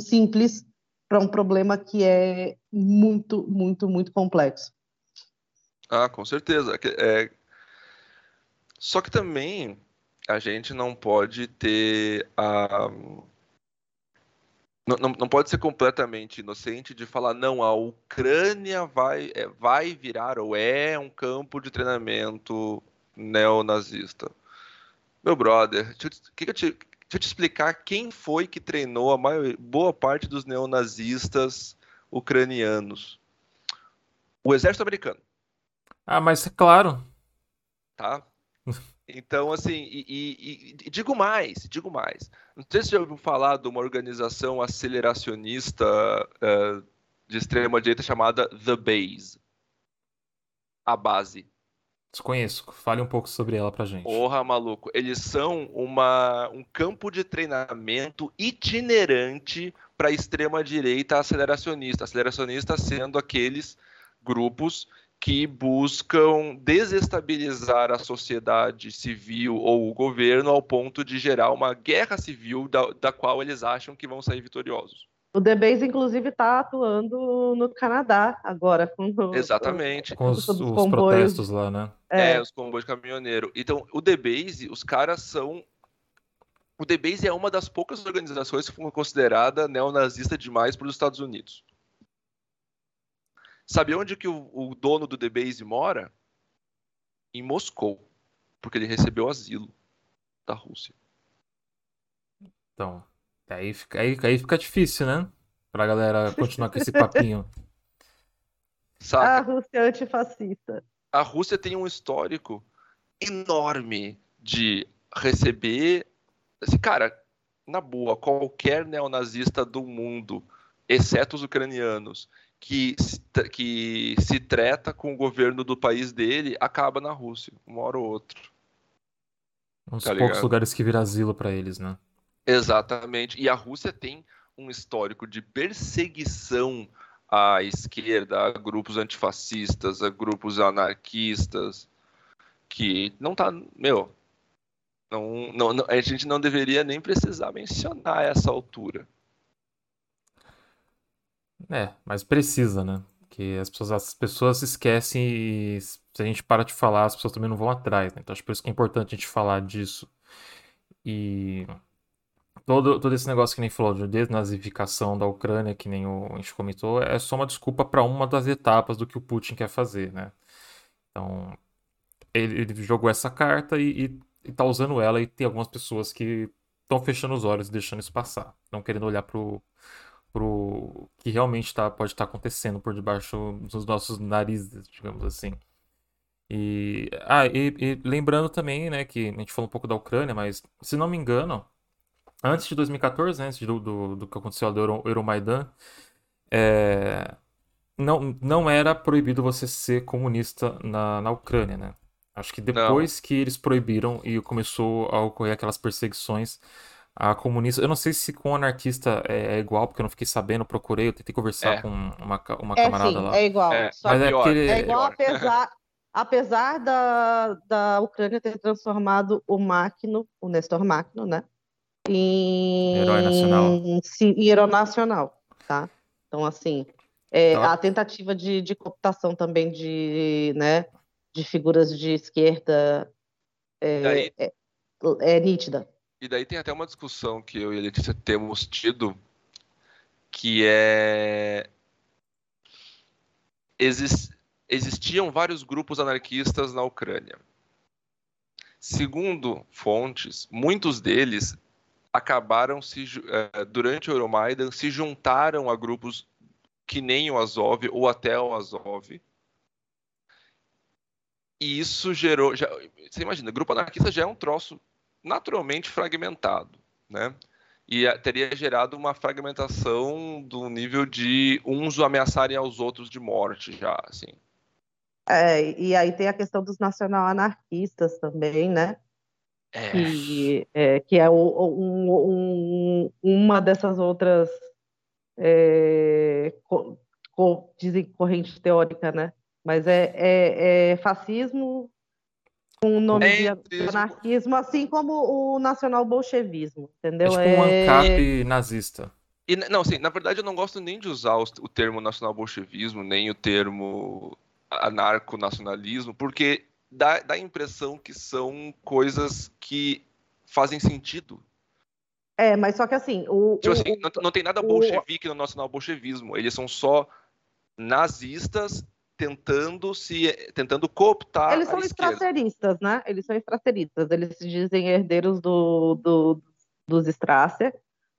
simples para um problema que é muito, muito, muito complexo. Ah, com certeza. É... Só que também a gente não pode ter a não, não, não, pode ser completamente inocente de falar, não, a Ucrânia vai, é, vai virar ou é um campo de treinamento neonazista. Meu brother, eu, que eu te, deixa eu te explicar quem foi que treinou a maior, boa parte dos neonazistas ucranianos. O exército americano. Ah, mas é claro. Tá? Então, assim, e, e, e, digo mais, digo mais. Não sei se você já ouviu falar de uma organização aceleracionista uh, de extrema direita chamada The Base. A base. Desconheço. Fale um pouco sobre ela pra gente. Porra, maluco. Eles são uma, um campo de treinamento itinerante para extrema direita aceleracionista. Aceleracionista sendo aqueles grupos que buscam desestabilizar a sociedade civil ou o governo ao ponto de gerar uma guerra civil da, da qual eles acham que vão sair vitoriosos. O The Base, inclusive, está atuando no Canadá agora. Com, Exatamente. Com os, os, os protestos lá, né? É. é, os comboios de caminhoneiro. Então, o The Base, os caras são o The Base é uma das poucas organizações que foi considerada neonazista demais para os Estados Unidos. Sabe onde que o, o dono do The Base mora? Em Moscou, porque ele recebeu asilo da Rússia. Então, aí fica, aí, aí fica difícil, né? Pra galera continuar com esse papinho. Saca? A Rússia é antifascista. A Rússia tem um histórico enorme de receber. Assim, cara, na boa, qualquer neonazista do mundo, exceto os ucranianos, que, que se treta com o governo do país dele, acaba na Rússia, uma hora ou outra. Um dos tá poucos ligado? lugares que vira asilo para eles, né? Exatamente. E a Rússia tem um histórico de perseguição à esquerda, a grupos antifascistas, a grupos anarquistas, que não tá, meu, não, não, a gente não deveria nem precisar mencionar essa altura. É, mas precisa, né? Porque as pessoas, as pessoas esquecem e se a gente para de falar, as pessoas também não vão atrás, né? Então acho por isso que é importante a gente falar disso. E todo, todo esse negócio que nem falou de desnazificação da Ucrânia, que nem o, gente comentou, é só uma desculpa para uma das etapas do que o Putin quer fazer, né? Então, ele, ele jogou essa carta e, e, e tá usando ela e tem algumas pessoas que estão fechando os olhos e deixando isso passar. Não querendo olhar pro, pro que realmente tá, pode estar tá acontecendo por debaixo dos nossos narizes, digamos assim. E, ah, e, e, lembrando também, né, que a gente falou um pouco da Ucrânia, mas se não me engano, antes de 2014, né, antes do, do, do que aconteceu do Euro, Euromaidan, é, não, não era proibido você ser comunista na, na Ucrânia, né? Acho que depois não. que eles proibiram e começou a ocorrer aquelas perseguições a comunista. Eu não sei se com anarquista é, é igual, porque eu não fiquei sabendo, procurei, eu tentei conversar é. com uma, uma é, camarada sim, lá. É igual. É, Mas é, pior, é igual, apesar, apesar da, da Ucrânia ter transformado o Máquino, o Nestor Máquino, né? Em herói nacional. Sim, em herói nacional, tá? Então, assim, é, tá. a tentativa de, de cooptação também de, né, de figuras de esquerda é, é, é nítida. E daí tem até uma discussão que eu e a Letícia temos tido, que é. Exist... Existiam vários grupos anarquistas na Ucrânia. Segundo fontes, muitos deles acabaram se eh, durante o Euromaidan se juntaram a grupos que nem o Azov ou até o Azov. E isso gerou, já, você imagina, grupo anarquista já é um troço naturalmente fragmentado, né? E teria gerado uma fragmentação do nível de uns ameaçarem aos outros de morte já, assim. É, e aí tem a questão dos nacional anarquistas também, né? É. Que, é, que é um, um, uma dessas outras é, co, co, dizem corrente teórica, né? Mas é, é, é fascismo com o nome é de anarquismo, assim como o nacional bolchevismo, entendeu? É tipo um é ANCAP nazista. E, não, assim, na verdade eu não gosto nem de usar o, o termo nacional bolchevismo, nem o termo anarco-nacionalismo, porque dá, dá a impressão que são coisas que fazem sentido. É, mas só que assim. O, tipo o, assim, não, não, tem nada bolchevique no nacional bolchevismo. Eles são só nazistas tentando se tentando cooptar eles são estrateristas né eles são estrateristas eles se dizem herdeiros do, do dos Strasser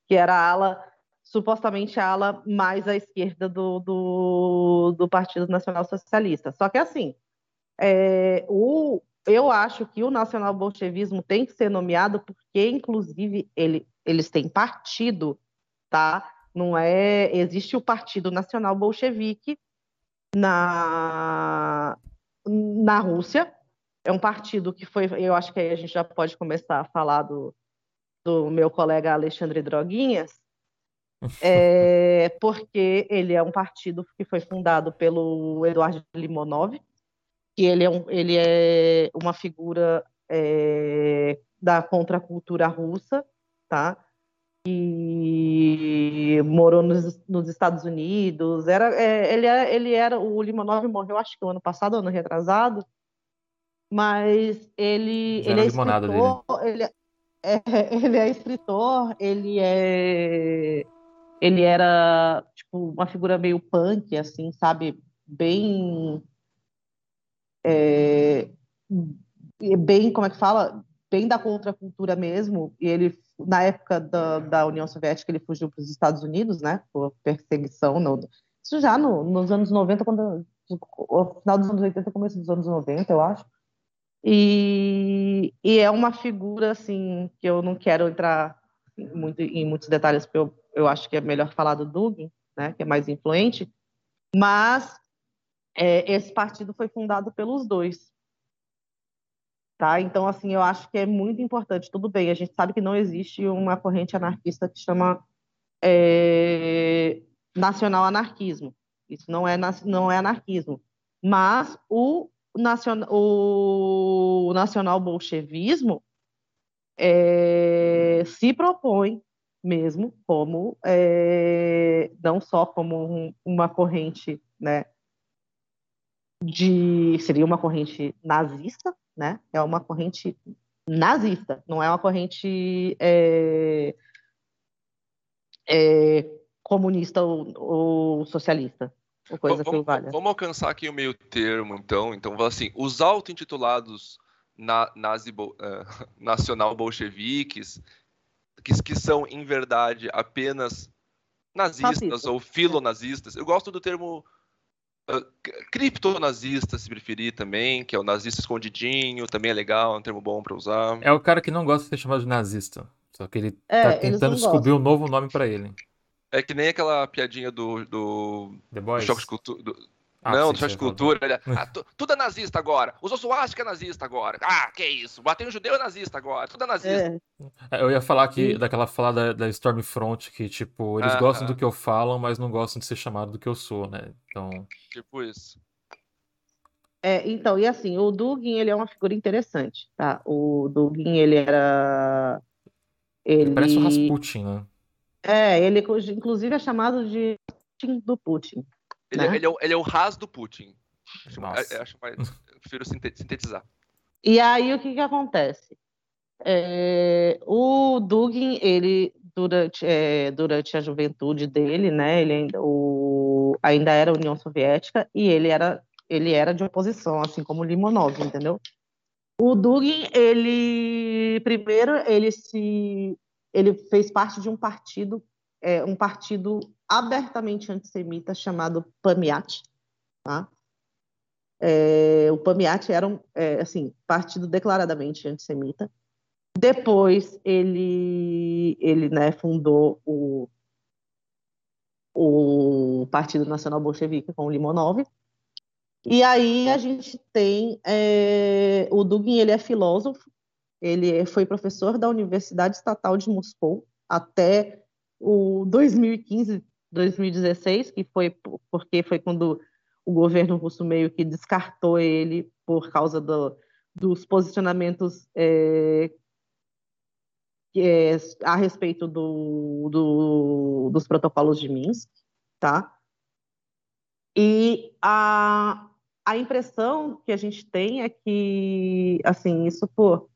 que era a ala supostamente a ala mais à esquerda do, do, do Partido Nacional Socialista só que assim é, o, eu acho que o nacional bolchevismo tem que ser nomeado porque, inclusive, ele, eles têm partido, tá? Não é. Existe o Partido Nacional Bolchevique na, na Rússia. É um partido que foi. Eu acho que aí a gente já pode começar a falar do, do meu colega Alexandre Droguinhas, é, porque ele é um partido que foi fundado pelo Eduardo Limonov, que ele é, um, ele é uma figura é, da contracultura russa, tá? E morou nos, nos Estados Unidos. Era, é, ele, é, ele era o Limonov morreu, acho que o ano passado, ano retrasado. Mas ele, ele é escritor, ele, é, ele é escritor, ele é ele era tipo uma figura meio punk, assim, sabe, bem é, bem, como é que fala? Bem da contracultura mesmo. E ele, na época da, da União Soviética, ele fugiu para os Estados Unidos, né? Por perseguição. No, isso já no, nos anos 90, quando, no final dos anos 80, começo dos anos 90, eu acho. E, e é uma figura, assim, que eu não quero entrar muito, em muitos detalhes, porque eu, eu acho que é melhor falar do Dugin, né, que é mais influente, mas é, esse partido foi fundado pelos dois. Tá? Então, assim, eu acho que é muito importante. Tudo bem, a gente sabe que não existe uma corrente anarquista que chama é, nacional anarquismo. Isso não é, não é anarquismo. Mas o, nacion, o nacional bolchevismo é, se propõe mesmo como é, não só como um, uma corrente né, de seria uma corrente nazista, né? É uma corrente nazista, não é uma corrente é, é, comunista ou, ou, socialista, ou coisa vamos, que valha. Vamos alcançar aqui o meio termo, então. Então, assim, os auto-intitulados na, nazi, uh, nacional bolcheviques, que, que são, em verdade, apenas nazistas Fascista. ou filonazistas. Eu gosto do termo uh, criptonazista, se preferir também, que é o nazista escondidinho, também é legal, é um termo bom para usar. É o cara que não gosta de ser chamado de nazista. Só que ele é, tá tentando descobrir gostam. um novo nome para ele. É que nem aquela piadinha do. do, The Boys? do choque de cultura. Do, ah, não, choque de cultura. Ele, ah, tudo é nazista agora. Usou suástica é nazista agora. Ah, que isso. Bateu um judeu é nazista agora. Tudo é nazista. É. Eu ia falar aqui daquela fala da, da Stormfront que, tipo, eles ah, gostam do que eu falo, mas não gostam de ser chamado do que eu sou, né? Então. Tipo isso. É, então, e assim, o Dugin, ele é uma figura interessante, tá? O Dugin, ele era ele... Parece o Rasputin, né? É, ele inclusive é chamado de Putin do Putin. Ele, né? ele, é, o, ele é o ras do Putin. Acho, acho mais, prefiro sintetizar. E aí o que que acontece? É, o Dugin, ele durante, é, durante a juventude dele, né, ele ainda, o, ainda era União Soviética e ele era ele era de oposição, assim como Limonov, entendeu? O Dugin, ele primeiro ele se ele fez parte de um partido é, um partido abertamente antissemita chamado PAMIAT, tá? É, o PAMIAT era um é, assim partido declaradamente antissemita. Depois ele ele né, fundou o o Partido Nacional Bolchevique com o Limonov, e aí a gente tem é, o Dugin, ele é filósofo, ele foi professor da Universidade Estatal de Moscou até o 2015, 2016, que foi porque foi quando o governo russo meio que descartou ele por causa do, dos posicionamentos é, é, a respeito do, do, dos protocolos de Minsk, tá? E a, a impressão que a gente tem é que, assim, isso, pô,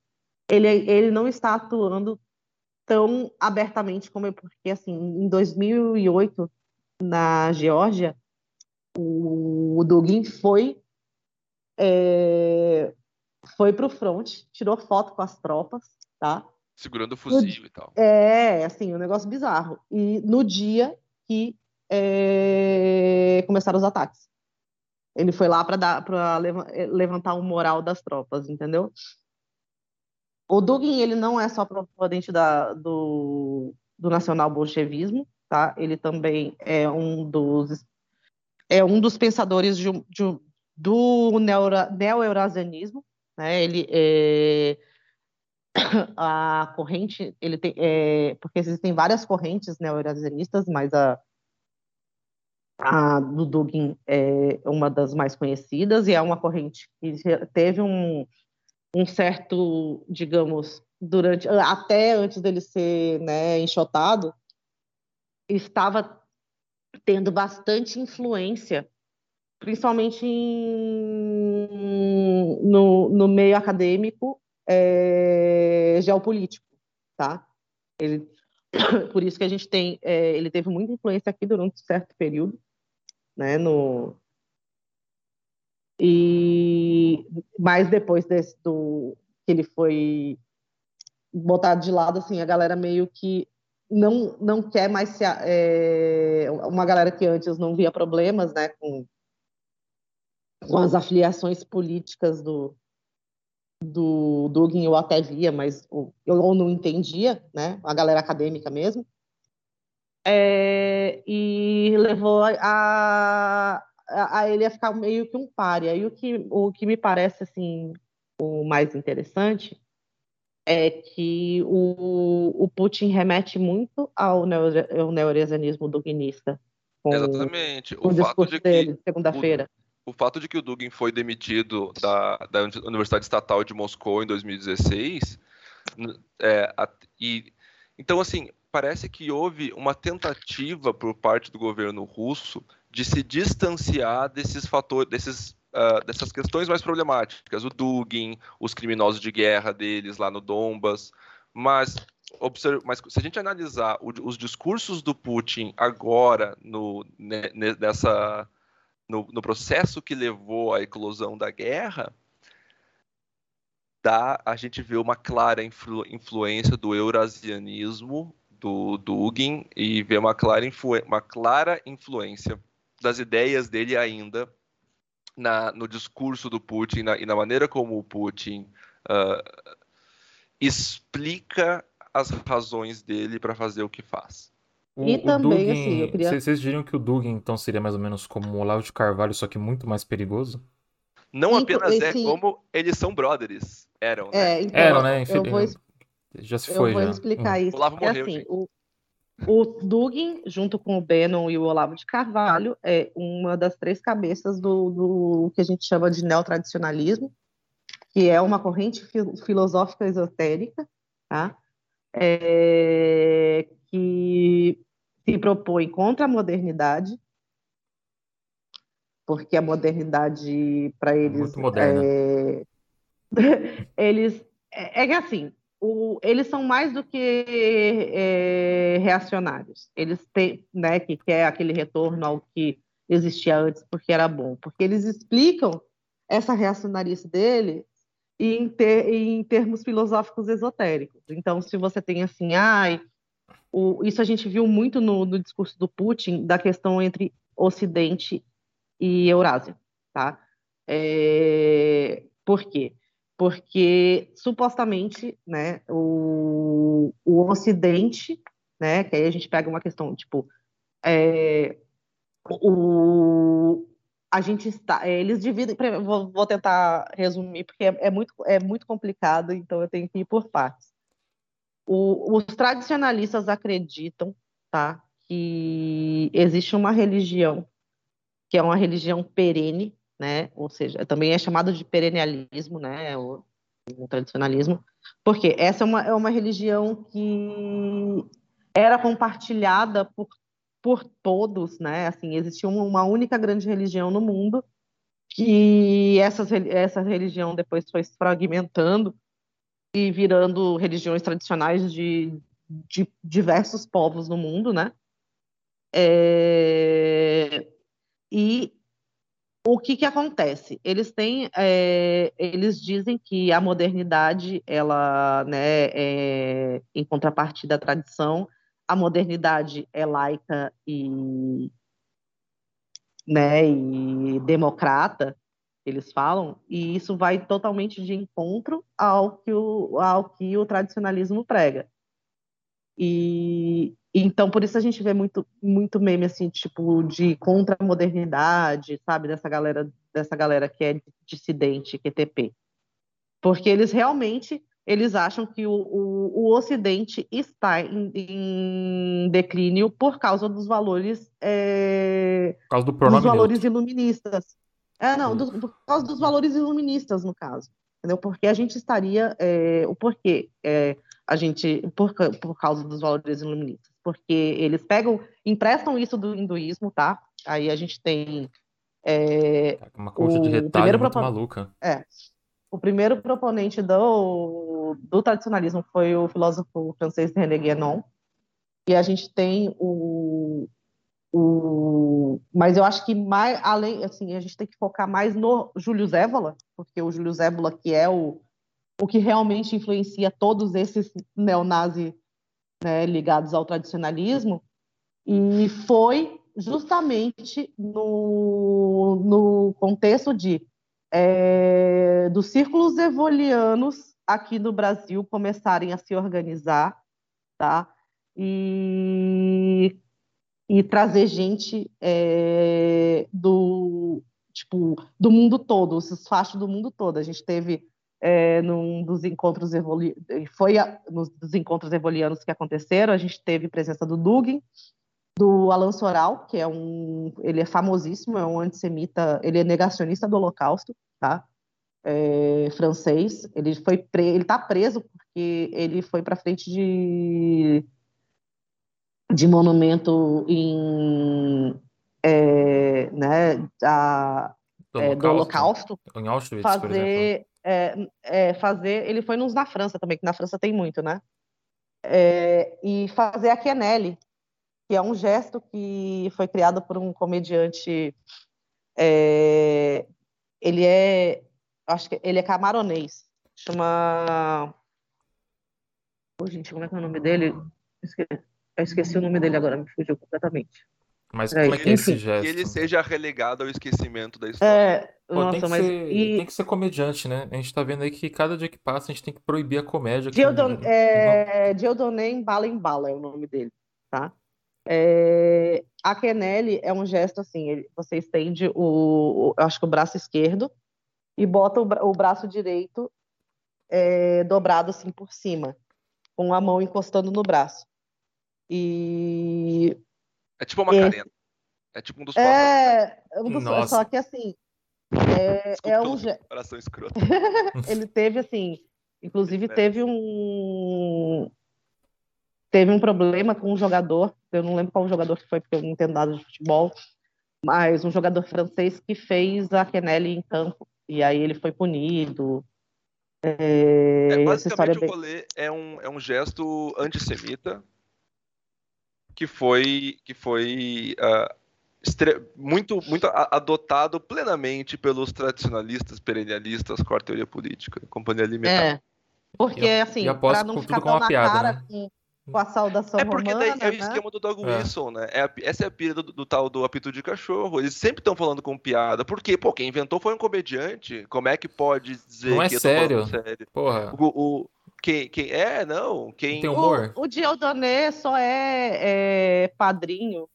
ele, ele não está atuando tão abertamente como é, porque, assim, em 2008, na Geórgia, o, o Dugin foi é, foi para o front, tirou foto com as tropas, tá? Segurando o fuzil no, e tal. É, assim, um negócio bizarro. E no dia que é, começaram os ataques. Ele foi lá para levantar o moral das tropas, entendeu? O Dugin, ele não é só proponente da, do, do nacional bolchevismo, tá? Ele também é um dos é um dos pensadores de, de, do neo-eurasianismo, né? Ele é, a corrente, ele tem, é, porque existem várias correntes neo-eurasianistas, mas a a do Dugin é uma das mais conhecidas e é uma corrente que teve um, um certo, digamos, durante até antes dele ser né, enxotado, estava tendo bastante influência, principalmente em, no, no meio acadêmico é, geopolítico, tá? Ele, por isso que a gente tem, é, ele teve muita influência aqui durante um certo período, né, no e mas depois desse do que ele foi botado de lado assim a galera meio que não não quer mais se é, uma galera que antes não via problemas né com, com as afiliações políticas do do Dugin eu até via, mas eu, eu não entendia, né? A galera acadêmica mesmo. É, e levou a, a, a, ele a ficar meio que um páreo. E o que, o que me parece assim o mais interessante é que o, o Putin remete muito ao, neo, ao duguinista. Exatamente. O, o fato de que segunda-feira. O, o, fato de que o Dugin foi demitido da, da Universidade Estatal de Moscou em 2016 é, a, e então assim parece que houve uma tentativa por parte do governo russo de se distanciar desses fatores, desses uh, dessas questões mais problemáticas, o Dugin, os criminosos de guerra deles lá no Donbas, mas, observe, mas se a gente analisar o, os discursos do Putin agora no, nessa, no, no, processo que levou à eclosão da guerra, dá, a gente vê uma clara influ, influência do eurasianismo do Dugin e vê uma clara, uma clara influência das ideias dele ainda na, no discurso do Putin na, e na maneira como o Putin uh, explica as razões dele para fazer o que faz. O, e o também, Dugin, assim, eu queria... Vocês diriam que o Dugin, então, seria mais ou menos como o Olavo de Carvalho, só que muito mais perigoso? Não apenas esse... é como eles são brothers. Eram, né? É, então, Eram, né? Enfim, vou... Já se foi, Eu vou já. explicar hum. isso. O Olavo morreu, assim, o, o Dugin, junto com o Bannon e o Olavo de Carvalho, é uma das três cabeças do, do que a gente chama de neotradicionalismo, que é uma corrente filosófica esotérica, tá? É, que se propõe contra a modernidade, porque a modernidade para eles muito moderna. É... eles é, é que assim o, eles são mais do que é, reacionários. Eles têm, né, que quer aquele retorno ao que existia antes porque era bom, porque eles explicam essa reacionarice dele em, ter, em termos filosóficos esotéricos. Então, se você tem assim, ai, o, isso a gente viu muito no, no discurso do Putin da questão entre Ocidente e Eurásia, tá? É, por quê? Porque supostamente, né, o, o Ocidente, né, que aí a gente pega uma questão tipo, é, o, a gente está, eles dividem, vou, vou tentar resumir porque é, é, muito é muito complicado, então eu tenho que ir por partes. O, os tradicionalistas acreditam, tá, que existe uma religião que é uma religião perene, né? Ou seja, também é chamado de perennialismo, né? O, o tradicionalismo, porque essa é uma, é uma religião que era compartilhada por, por todos, né? Assim, existia uma, uma única grande religião no mundo que essas, essa religião depois foi se fragmentando e virando religiões tradicionais de, de diversos povos no mundo, né? É... E o que, que acontece? Eles têm, é, eles dizem que a modernidade, ela, né, é, em contrapartida à tradição, a modernidade é laica e, né, e democrata, eles falam, e isso vai totalmente de encontro ao que o, ao que o tradicionalismo prega. E então, por isso a gente vê muito, muito meme, assim, tipo, de contra-modernidade, sabe? Dessa galera, dessa galera que é dissidente, QTP. Porque eles realmente, eles acham que o, o, o Ocidente está em, em, declínio por causa dos valores... É, por causa do pronome Dos valores neutro. iluministas. É, não, do, por causa dos valores iluministas, no caso. Entendeu? Porque a gente estaria... É, o porquê é, a gente... Por, por causa dos valores iluministas porque eles pegam, emprestam isso do hinduísmo, tá? Aí a gente tem. É, uma coisa de retalho muito maluca. É. O primeiro proponente do, do tradicionalismo foi o filósofo francês René Guénon. E a gente tem o, o, mas eu acho que mais além assim a gente tem que focar mais no Júlio Zévola porque o Júlio Zévola que é o o que realmente influencia todos esses neonazis né, ligados ao tradicionalismo, e foi justamente no, no contexto de é, dos círculos evolianos aqui no Brasil começarem a se organizar, tá? E, e trazer gente é, do tipo do mundo todo, os fachos do mundo todo. A gente teve é, num dos encontros evoli... foi a, nos dos encontros evolianos que aconteceram, a gente teve presença do Dugin, do Alan Soral, que é um, ele é famosíssimo, é um antissemita, ele é negacionista do Holocausto, tá? É, francês. Ele foi pre... ele está preso porque ele foi para frente de de monumento em é, né, a, do, é, do Holocausto, em Auschwitz, fazer é, é, fazer ele foi nos na França também que na França tem muito, né? É, e fazer a Quenelle, que é um gesto que foi criado por um comediante. É, ele é, acho que ele é camaronês, chama. Oh, gente, como é que é o nome dele? Eu esqueci o nome dele agora, me fugiu completamente. Mas como é que é esse gesto? Que ele seja relegado ao esquecimento da história. É, Pô, nossa, tem, que mas ser, e tem que ser comediante, né? A gente tá vendo aí que cada dia que passa a gente tem que proibir a comédia. Diodon, não- é, Dieudonné Embala Embala é o nome dele, tá? É, a Quenelle é um gesto assim, ele- você estende o, acho que o braço esquerdo e bota o, bra- o braço direito é, dobrado assim por cima, com a mão encostando no braço. E É tipo uma Macarena. É tipo um dos é, um dos- Nossa. só que assim, é, Desculpa é um, comparação escrota. ele teve assim, inclusive É. teve um teve um problema com um jogador, eu não lembro qual jogador que foi porque eu não entendo nada de futebol, mas um jogador francês que fez a Quenelle em campo e aí ele foi punido. É, É, essa história é basicamente, o rolê é um, é um gesto antissemita que foi, que foi estre- muito, muito adotado plenamente pelos tradicionalistas, perennialistas, com a teoria política, companhia alimentar. É, porque assim, para não com ficar tudo com tão uma na piada, cara né? com, com a saudação É porque daí romana, é o né? esquema do Doug É. Wilson, né? É a- essa é a pira do, do tal do apito de cachorro. Eles sempre estão falando com piada. Por quê? Pô, quem inventou foi um comediante. Como é que pode dizer Não é que eu tô falando sério. sério? Porra, O, o- quem, quem é, não, quem tem humor? O, o Dieudonné só é, é padrinho.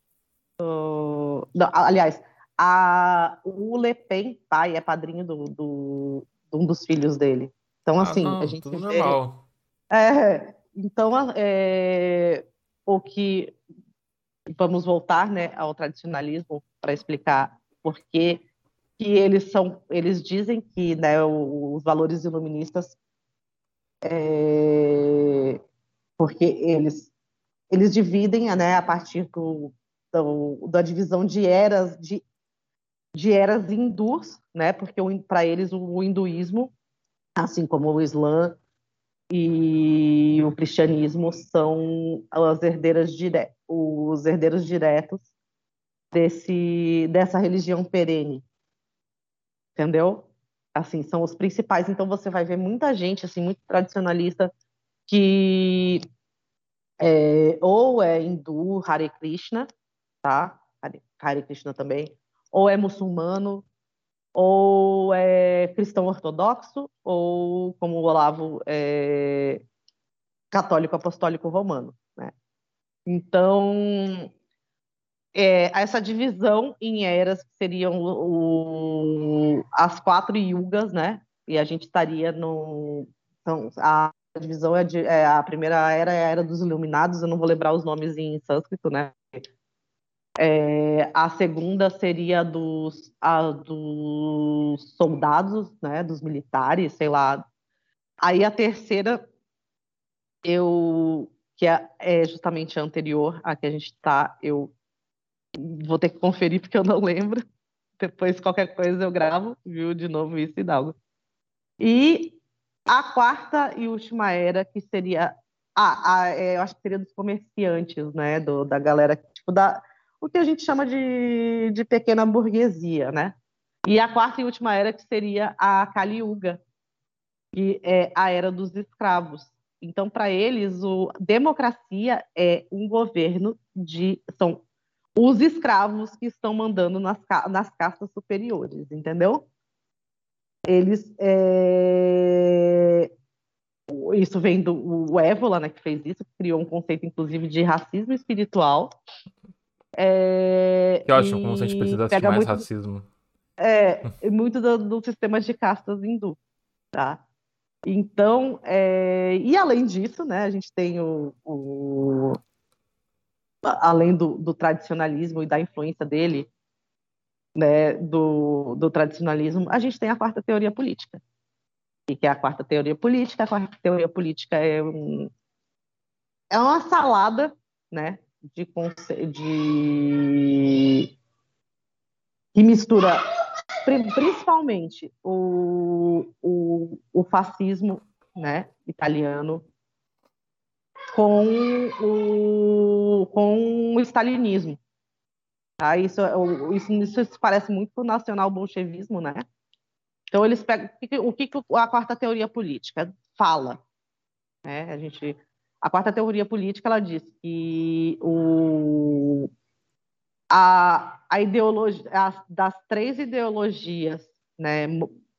do- não, aliás, a, o Le Pen, pai, é padrinho do, do, de um dos filhos dele. Então, Ah, assim, não, a gente tudo vê- normal. É, então, é, o que vamos voltar, né, ao tradicionalismo para explicar por que eles são, eles dizem que, né, os valores iluministas, é, porque eles eles dividem, né, a partir do, do- da divisão de eras de de eras hindus, né, porque para eles o, hinduísmo, assim como o Islã e o cristianismo são as herdeiras dire... os herdeiros diretos desse dessa religião perene. Entendeu assim são os principais então você vai ver muita gente assim muito tradicionalista que é, ou é hindu Hare Krishna tá Hare, Hare Krishna também ou é muçulmano ou é cristão ortodoxo, ou, como o Olavo, é católico apostólico romano. Né? Então, é, essa divisão em eras, que seriam o- as quatro yugas, né? e a gente estaria no. Então, a divisão é, de, é a primeira era é a era dos iluminados, eu não vou lembrar os nomes em sânscrito, né? É, a segunda seria dos, a, dos soldados, né, dos militares, sei lá. Aí a terceira, eu que é, é justamente a anterior à que a gente está, eu vou ter que conferir porque eu não lembro. Depois qualquer coisa eu gravo, viu, de novo isso e algo. E a quarta e última era que seria, ah, a, é, eu acho que seria dos comerciantes, né, do, da galera tipo da o que a gente chama de, de pequena burguesia, né? E a quarta e última era que seria a Kali Yuga, que é a era dos escravos. Então, para eles, o democracia é um governo de são os escravos que estão mandando nas, nas castas superiores, entendeu? eles é, isso vem do o Évola, né, que fez isso, criou um conceito, inclusive, de racismo espiritual. É, que ótimo, como se a gente precisasse de mais muito, racismo. É, muito do, do sistema de castas hindu, tá? Então, é, e além disso, né, a gente tem o, o além do, do, tradicionalismo e da influência dele, né, do, do tradicionalismo, a gente tem a quarta teoria política, e que é a quarta teoria política. A quarta teoria política é, um, é uma salada né, de, de que mistura principalmente o, o, o fascismo né, italiano com o, com o stalinismo. Tá? Isso, isso, isso parece muito com o nacional-bolchevismo, né? Então, eles pegam o que, a quarta teoria política fala. Né? A, gente, a quarta teoria política ela diz que o, a, a ideologia as, das três ideologias né,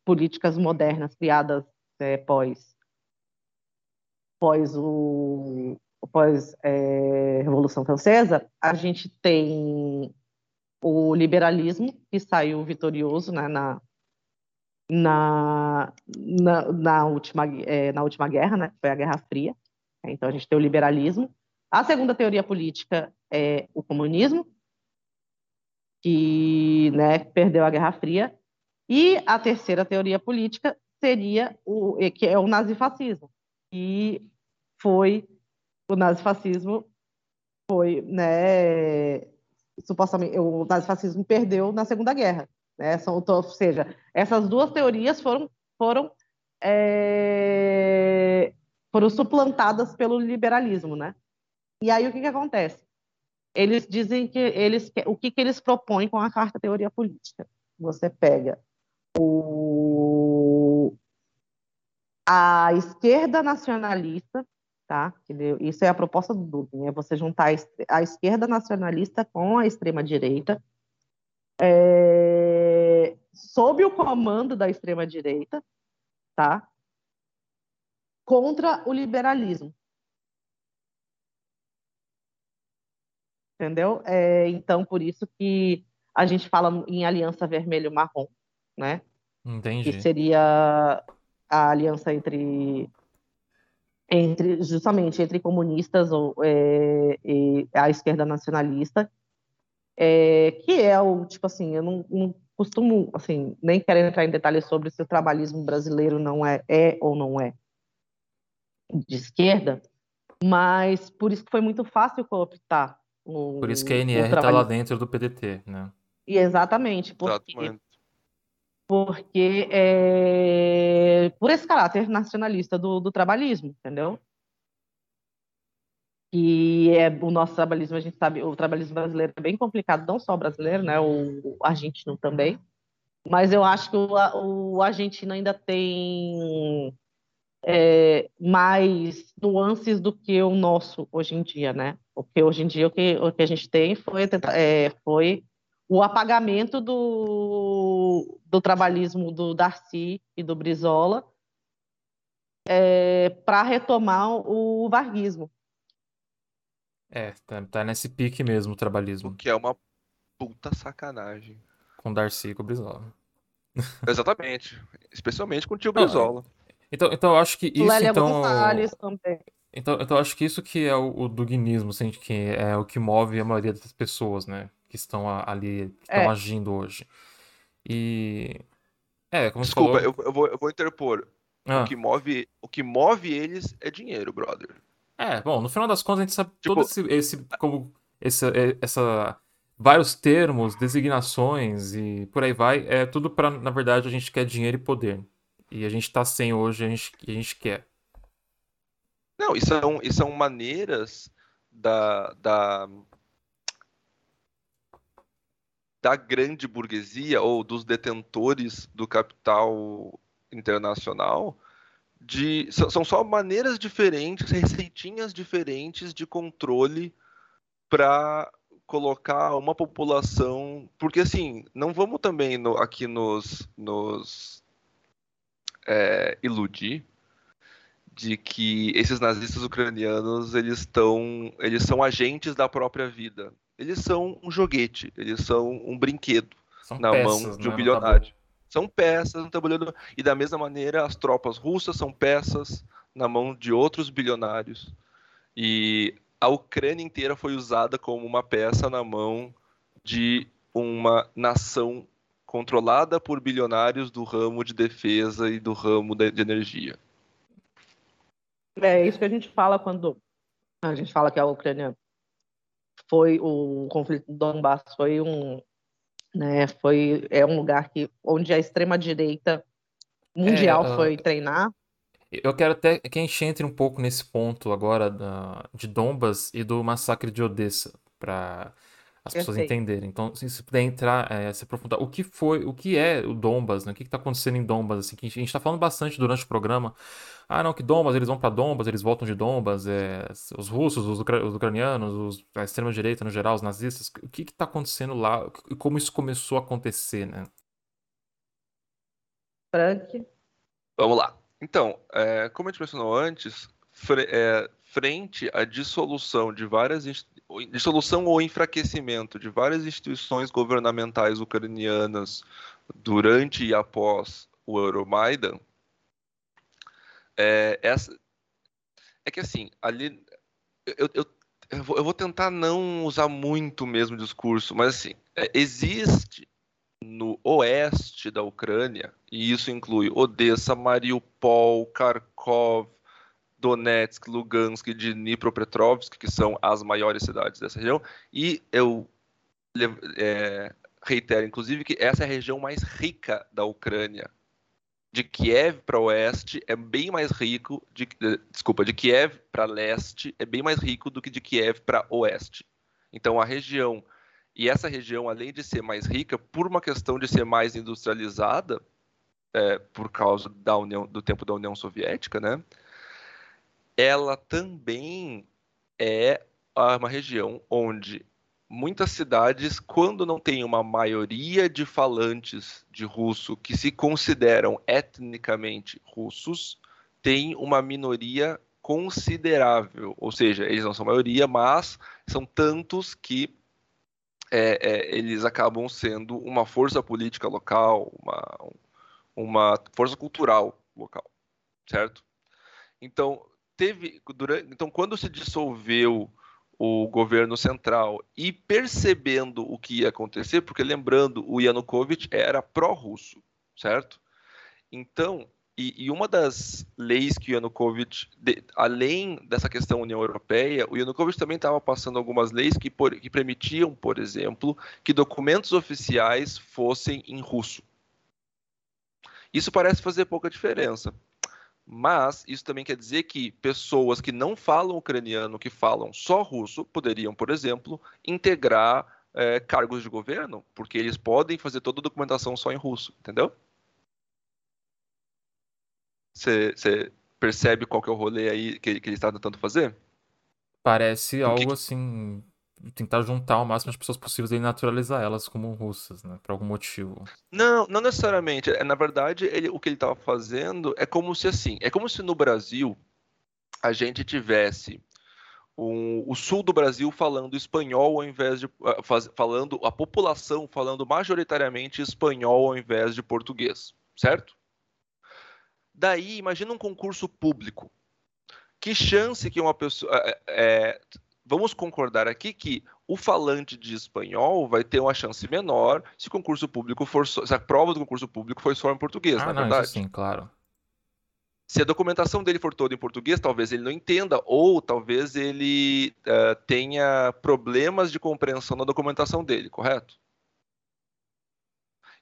políticas modernas criadas é, pós pós o pós é, Revolução Francesa, a gente tem o liberalismo que saiu vitorioso né, na na, na, na, última, é, na última guerra, né, foi a Guerra Fria. Então, a gente tem o liberalismo. A segunda teoria política é o comunismo, que né, perdeu a Guerra Fria. E a terceira teoria política seria o que é o nazifascismo, e foi o nazifascismo foi, né, supostamente o nazifascismo perdeu na Segunda Guerra. Né? São, ou seja, essas duas teorias foram, foram, é, foram suplantadas pelo liberalismo. Né? E aí o que, que acontece? Eles dizem que eles o que, que eles propõem com a carta teoria política. Você pega o, a esquerda nacionalista, tá? Isso é a proposta do Dugin, é você juntar a esquerda nacionalista com a extrema direita, é, sob o comando da extrema-direita, tá? contra o liberalismo. Entendeu? É, então, por isso que a gente fala em aliança vermelho-marrom, né? Entendi. Que seria a aliança entre entre justamente entre comunistas ou é, e a esquerda nacionalista é, que é o, tipo assim, eu não, não, costumo, assim, nem quero entrar em detalhes sobre se o trabalhismo brasileiro não é, é ou não é de esquerda, mas por isso que foi muito fácil cooptar o Por isso que a NR está lá dentro do PDT, né? E exatamente, porque, porque é, por esse caráter nacionalista do, do trabalhismo, entendeu? que é o nosso trabalhismo, a gente sabe, o trabalhismo brasileiro é bem complicado, não só o brasileiro, né, o, argentino também, mas eu acho que o, o argentino ainda tem é, mais nuances do que o nosso hoje em dia, né? Porque hoje em dia o que, o que a gente tem foi, é, foi o apagamento do, do trabalhismo do Darcy e do Brizola é, para retomar o varguismo. É, tá, tá nesse pique mesmo o trabalhismo. O que é uma puta sacanagem. Com Darcy e com o Brizola. Exatamente. Especialmente com o tio Brizola. Então, então eu acho que isso. Lélia então... também. Então, então eu acho que isso que é o, o duguinismo, assim, que é o que move a maioria das pessoas, né? Que estão ali, que estão é. agindo hoje. E. É, como Desculpa, você falou... eu, eu, vou, eu vou interpor. Ah. O, que move, o que move eles é dinheiro, brother. É, bom, no final das contas a gente sabe tipo, todo esse, esse como esse, é, essa vários termos, designações e por aí vai, é tudo para na verdade a gente quer dinheiro e poder. E a gente tá sem hoje, a gente a gente quer. Não, e são, e são maneiras da, da da grande burguesia ou dos detentores do capital internacional de são só maneiras diferentes, receitinhas diferentes de controle para colocar uma população, porque assim, não vamos também no, aqui nos, nos é, iludir de que esses nazistas ucranianos eles estão eles são agentes da própria vida eles são um joguete eles são um brinquedo são na peças, mão de um né, bilionário. são peças no tabuleiro e da mesma maneira as tropas russas são peças na mão de outros bilionários. E a Ucrânia inteira foi usada como uma peça na mão de uma nação controlada por bilionários do ramo de defesa e do ramo de energia. É isso que a gente fala quando a gente fala que a Ucrânia foi o conflito do Donbass foi um né, foi é um lugar que onde a extrema direita mundial é, uh, foi treinar. Eu quero até que a gente entre um pouco nesse ponto agora da, de Donbas e do massacre de Odessa para as pessoas entenderem. Então, se você puder entrar, é, se aprofundar, o que foi, o que é o Dombas, né? O que está acontecendo em Dombas, assim, que a gente está falando bastante durante o programa. Ah, não, que Dombas, eles vão para Dombas, eles voltam de Dombas, é, os russos, os, ucra os ucranianos, os, a extrema-direita no geral, os nazistas, o que está acontecendo lá e como isso começou a acontecer, né? Frank? Vamos lá. Então, é, como a gente mencionou antes, fre é, frente à dissolução de várias dissolução ou enfraquecimento de várias instituições governamentais ucranianas durante e após o Euromaidan, é, essa, é que assim, ali eu, eu, eu, vou, eu vou tentar não usar muito o mesmo discurso, mas assim, é, existe no oeste da Ucrânia, e isso inclui Odessa, Mariupol, Kharkov, Donetsk, Lugansk Dnipropetrovsk, que são as maiores cidades dessa região. E eu é, reitero, inclusive, que essa é a região mais rica da Ucrânia. De Kiev para oeste é bem mais rico, de, desculpa, de Kiev para leste é bem mais rico do que de Kiev para oeste. Então a região e essa região, além de ser mais rica, por uma questão de ser mais industrializada, é, por causa da União, do tempo da União Soviética, né? Ela também é uma região onde muitas cidades, quando não tem uma maioria de falantes de russo que se consideram etnicamente russos, tem uma minoria considerável. Ou seja, eles não são maioria, mas são tantos que é, é, eles acabam sendo uma força política local, uma, uma força cultural local, certo? Então, teve durante, então quando se dissolveu o governo central e percebendo o que ia acontecer, porque lembrando, o Yanukovych era pró-russo, certo? Então, e, e, uma das leis que o Yanukovych, de, além dessa questão União Europeia, o Yanukovych também estava passando algumas leis que, por, que permitiam, por exemplo, que documentos oficiais fossem em russo. Isso parece fazer pouca diferença. Mas isso também quer dizer que pessoas que não falam ucraniano, que falam só russo, poderiam, por exemplo, integrar é, cargos de governo, porque eles podem fazer toda a documentação só em russo, entendeu? Você percebe qual que é o rolê aí que, que ele está tentando fazer? Parece algo que... assim tentar juntar o máximo de pessoas possíveis e naturalizar elas como russas, né? Por algum motivo. Não, não necessariamente. É, na verdade, ele, o que ele estava fazendo é como se assim, é como se no Brasil a gente tivesse um, o sul do Brasil falando espanhol ao invés de uh, faz, falando a população falando majoritariamente espanhol ao invés de português, certo? Daí, imagina um concurso público. Que chance que uma pessoa é, é vamos concordar aqui que o falante de espanhol vai ter uma chance menor se o concurso público for só, se a prova do concurso público for só em português, ah, na não, verdade. sim, claro. Se a documentação dele for toda em português, talvez ele não entenda, ou talvez ele uh, tenha problemas de compreensão na documentação dele, correto?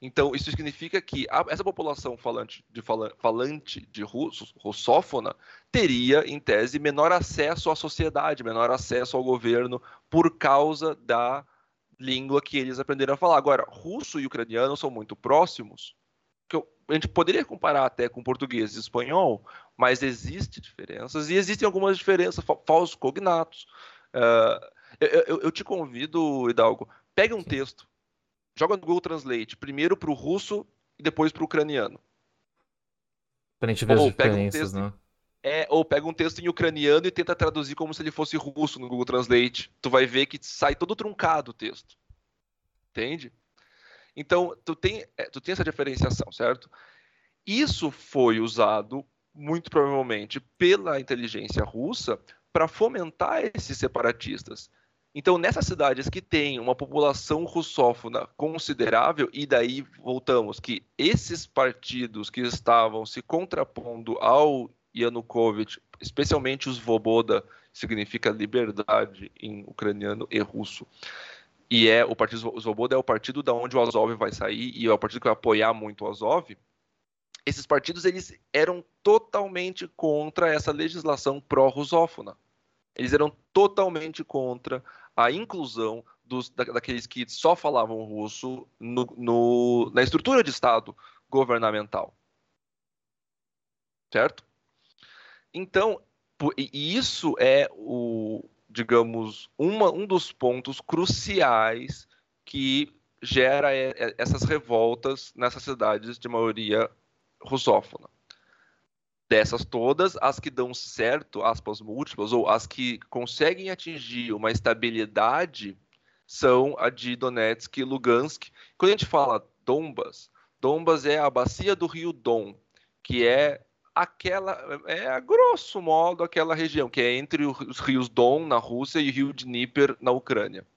Então, isso significa que a, essa população falante de, falante de russo, russófona, teria, em tese, menor acesso à sociedade, menor acesso ao governo, por causa da língua que eles aprenderam a falar. Agora, russo e ucraniano são muito próximos, que eu, a gente poderia comparar até com português e espanhol, mas existem diferenças, e existem algumas diferenças, falsos cognatos. Uh, eu, eu, eu te convido, Hidalgo, pegue um texto joga no Google Translate, primeiro para o russo e depois para o ucraniano. Pra gente ver as Ou pega um texto- né? É, ou pega um texto em ucraniano e tenta traduzir como se ele fosse russo no Google Translate. Tu vai ver que sai todo truncado o texto. Entende? Então, tu tem, é, tu tem essa diferenciação, certo? Isso foi usado, muito provavelmente, pela inteligência russa para fomentar esses separatistas. Então, nessas cidades que têm uma população russófona considerável, e daí voltamos que esses partidos que estavam se contrapondo ao Yanukovych, especialmente os Voboda, significa liberdade em ucraniano e russo. E é o partido Svoboda é o partido da onde o Azov vai sair e é o partido que vai apoiar muito o Azov. Esses partidos eles eram totalmente contra essa legislação pró-russófona. Eles eram totalmente contra a inclusão dos, da, daqueles que só falavam russo no, no, na estrutura de Estado governamental. Certo? Então, isso é o, digamos, uma, um dos pontos cruciais que gera essas revoltas nessas cidades de maioria russófona. Dessas todas, as que dão certo, aspas múltiplas, ou as que conseguem atingir uma estabilidade, são a de Donetsk e Lugansk. Quando a gente fala Donbas, Donbas é a bacia do rio Don, que é aquela é a grosso modo aquela região que é entre os rios Don na Rússia e o rio Dnieper na Ucrânia,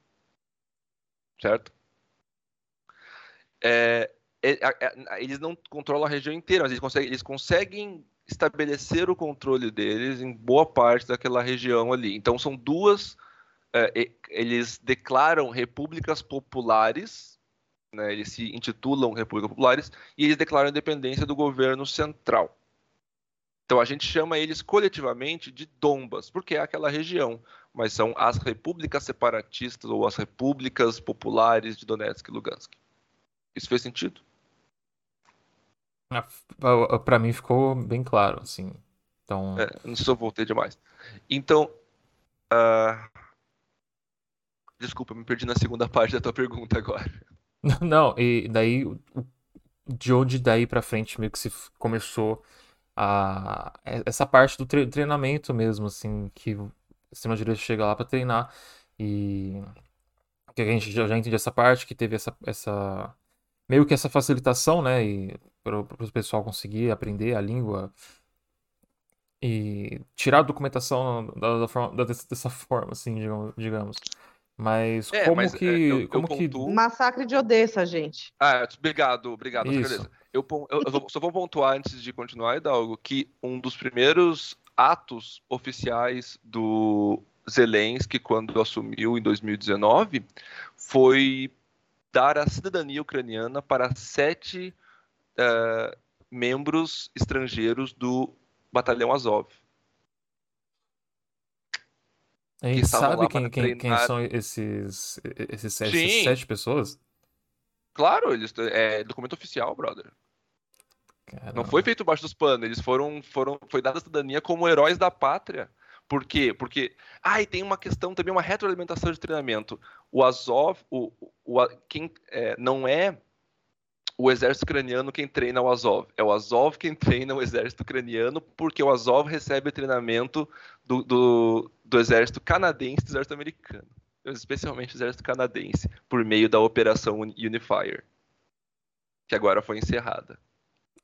certo? É, é, é, eles não controlam a região inteira, mas eles conseguem, eles conseguem estabelecer o controle deles em boa parte daquela região ali. Então são duas, é, eles declaram repúblicas populares, né, eles se intitulam repúblicas populares e eles declaram a independência do governo central. Então a gente chama eles coletivamente de Dombas, porque é aquela região, mas são as repúblicas separatistas ou as repúblicas populares de Donetsk e Lugansk. Isso fez sentido? Para mim ficou bem claro, assim. Então. É, não eu voltei demais. Então, uh... desculpa, me perdi na segunda parte da tua pergunta agora. Não, e daí de onde daí para frente meio que se começou a essa parte do tre treinamento mesmo, assim, que o sistema direito chega lá para treinar e que a gente já, já entende essa parte, que teve essa, essa meio que essa facilitação, né, e para o pessoal conseguir aprender a língua e tirar a documentação da, da forma, dessa forma, assim, digamos. Mas é, como mas, que. É, eu, como eu que... pontuo... Massacre de Odessa, gente. Ah, obrigado, obrigado. Eu, eu, só vou pontuar antes de continuar, Hidalgo, que um dos primeiros atos oficiais do Zelensky, quando assumiu em 2019, foi dar a cidadania ucraniana para sete uh, membros estrangeiros do batalhão Azov. A gente sabe quem, quem, quem, são esses, esses sete, essas sete pessoas? Claro, eles, é documento oficial, brother. Caramba. Não foi feito baixo dos panos, eles foram, foram foi dada a cidadania como heróis da pátria. Por quê? Porque, ah, e tem uma questão também, uma retroalimentação de treinamento. O Azov, o, o, quem é, não é o exército ucraniano quem treina o Azov. É o Azov quem treina o exército ucraniano, porque o Azov recebe treinamento do, do, do exército canadense e do exército americano. Especialmente o exército canadense, por meio da Operação Unifier, que agora foi encerrada.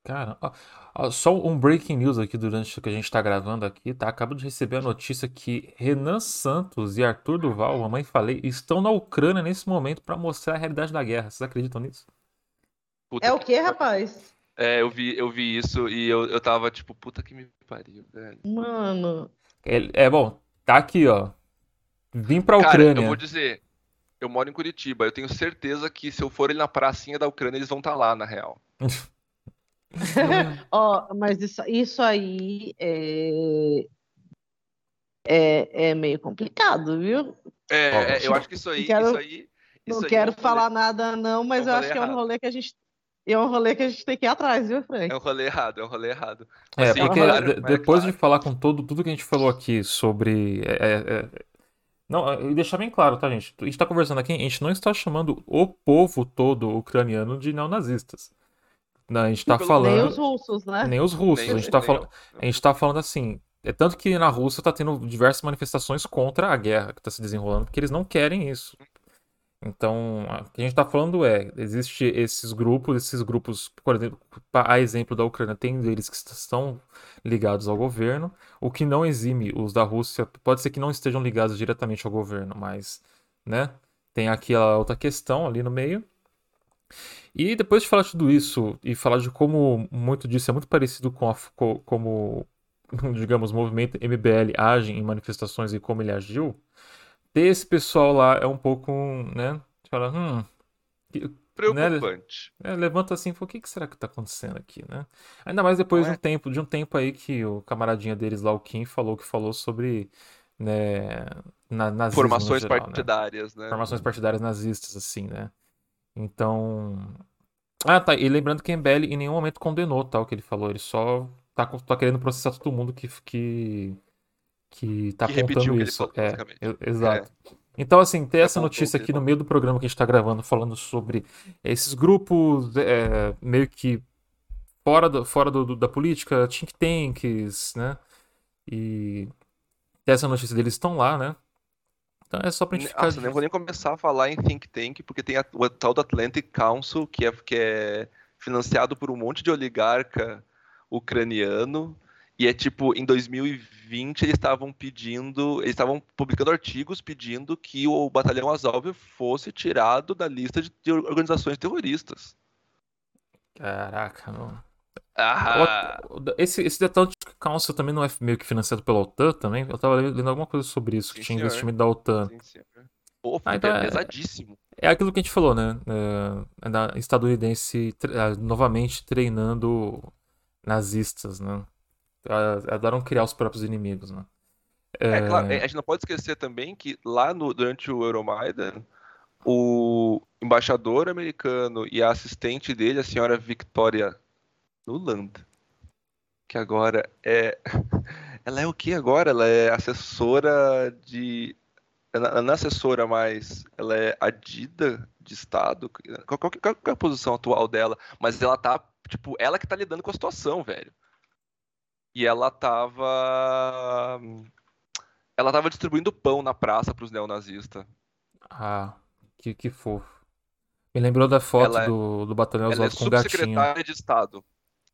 Cara, ó, ó, só um breaking news aqui durante o que a gente tá gravando aqui, tá? Acabo de receber a notícia que Renan Santos e Arthur Duval, mamãe falei, estão na Ucrânia nesse momento para mostrar a realidade da guerra. Vocês acreditam nisso? Puta é o que, rapaz? É, eu vi, eu vi isso e eu, eu tava tipo, puta que me pariu, velho. Mano. É, é bom, tá aqui, ó. Vim pra Cara, Ucrânia. eu vou dizer, eu moro em Curitiba, eu tenho certeza que se eu for ali na pracinha da Ucrânia, eles vão estar tá lá, na real. Ó, oh, mas isso, isso aí é... é, é meio complicado, viu? É, é eu acho que isso aí. Quero, isso aí não isso quero aí é um falar nada, não, mas eu acho que é um rolê que a gente. É um rolê que a gente tem que ir atrás, viu, Frank? É um rolê errado, é um rolê errado. É, assim, porque claro, de, depois claro. de falar com todo, tudo que a gente falou aqui sobre. É, não, e deixar bem claro, tá, gente? A gente tá conversando aqui, a gente não está chamando o povo todo ucraniano de neonazistas. Não, a gente tá falando. Nem os russos, né? Nem os russos. Nem a, gente tá eu. a gente tá falando assim. É tanto que na Rússia tá tendo diversas manifestações contra a guerra que tá se desenrolando, porque eles não querem isso. Então, o que a gente tá falando é, existe esses grupos, esses grupos, por exemplo, a exemplo da Ucrânia, tem deles que estão ligados ao governo, o que não exime os da Rússia, pode ser que não estejam ligados diretamente ao governo, mas, né, tem aquela outra questão ali no meio. E depois de falar de tudo isso e falar de como muito disso é muito parecido com a, co- como, digamos, o movimento MBL age em manifestações e como ele agiu, ter esse pessoal lá é um pouco, né, fala, hum, que- Preocupante. é, levanta assim, e fala, o que, que será que tá acontecendo aqui, né? Ainda mais depois Não de é? um tempo, de um tempo aí que o camaradinha deles lá, o Kim, falou que falou sobre, né, na, nazismo Formações geral, né? partidárias, né? formações partidárias nazistas, assim, né? Então. Ah, tá. E lembrando que MBL em nenhum momento condenou tal que ele falou. Ele só tá, tá querendo processar todo mundo que, que, que tá Que apontando isso. falou, é, exato. Então, assim, ter essa Apontou o notícia aqui no meio do programa que a gente tá gravando, falando sobre esses grupos é, meio que fora, do, fora do, do- da política, think tanks, né? E ter essa notícia deles estão lá, né? Então é só pra gente ficar. Nossa, nem vou nem começar a falar em think tank, porque tem a- o tal do Atlantic Council, que é, que é financiado por um monte de oligarca ucraniano. E é tipo, em 2020 eles estavam pedindo, eles estavam publicando artigos pedindo que o batalhão Azov fosse tirado da lista de, de organizações terroristas. Caraca, mano. Ah, Esse, esse Atlantic Council também não é meio que financiado pela OTAN também? Eu tava lendo alguma coisa sobre isso, que Sim, tinha senhor. investimento da OTAN. sim. Pô, Ah, então é é- pesadíssimo. É aquilo que a gente falou, né? É, é da estadunidense tre- ah, novamente treinando nazistas, né? Ah, Adoram criar os próprios inimigos, né? É claro, a gente não pode esquecer também que lá no, durante o Euromaidan, o embaixador americano e a assistente dele, a senhora Victoria Nuland, que agora é. Ela é o que agora? Ela é assessora de. Ela não é assessora mais, ela é adida de Estado. Qual, qual, qual- é a posição atual dela? Mas ela tá, tipo, ela que tá lidando com a situação, velho. E ela tava. Ela tava distribuindo pão na praça pros neonazistas. Ah, que, que fofo. Me lembrou da foto Ela é- do, do Batalhão Ela é com o gatinho. subsecretária de Estado.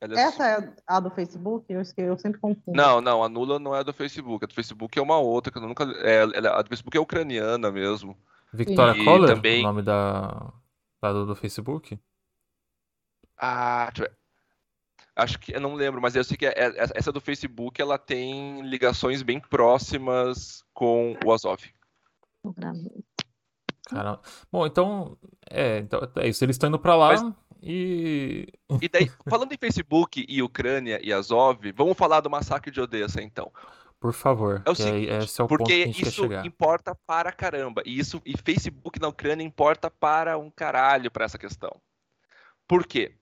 Ela é Essa é a do Facebook? Eu, eu sempre confundo. Não, não, a Nula não é do Facebook. A do Facebook é uma outra, que eu nunca. É, ela- a do Facebook é ucraniana mesmo. Victoria E Kohler, também- o nome da, da do, do Facebook? Ah, deixa eu ver. Acho que eu não lembro, mas eu sei que é- é- essa do Facebook ela tem ligações bem próximas com o Azov. Caramba. Bom, então é, então é isso. Eles estão indo pra lá Mas- e E daí, falando em Facebook e Ucrânia e Azov, vamos falar do massacre de Odessa então. por favor, É o seguinte, esse é o porque isso importa para caramba. E isso e Facebook na Ucrânia importa para um caralho para essa questão. Por quê?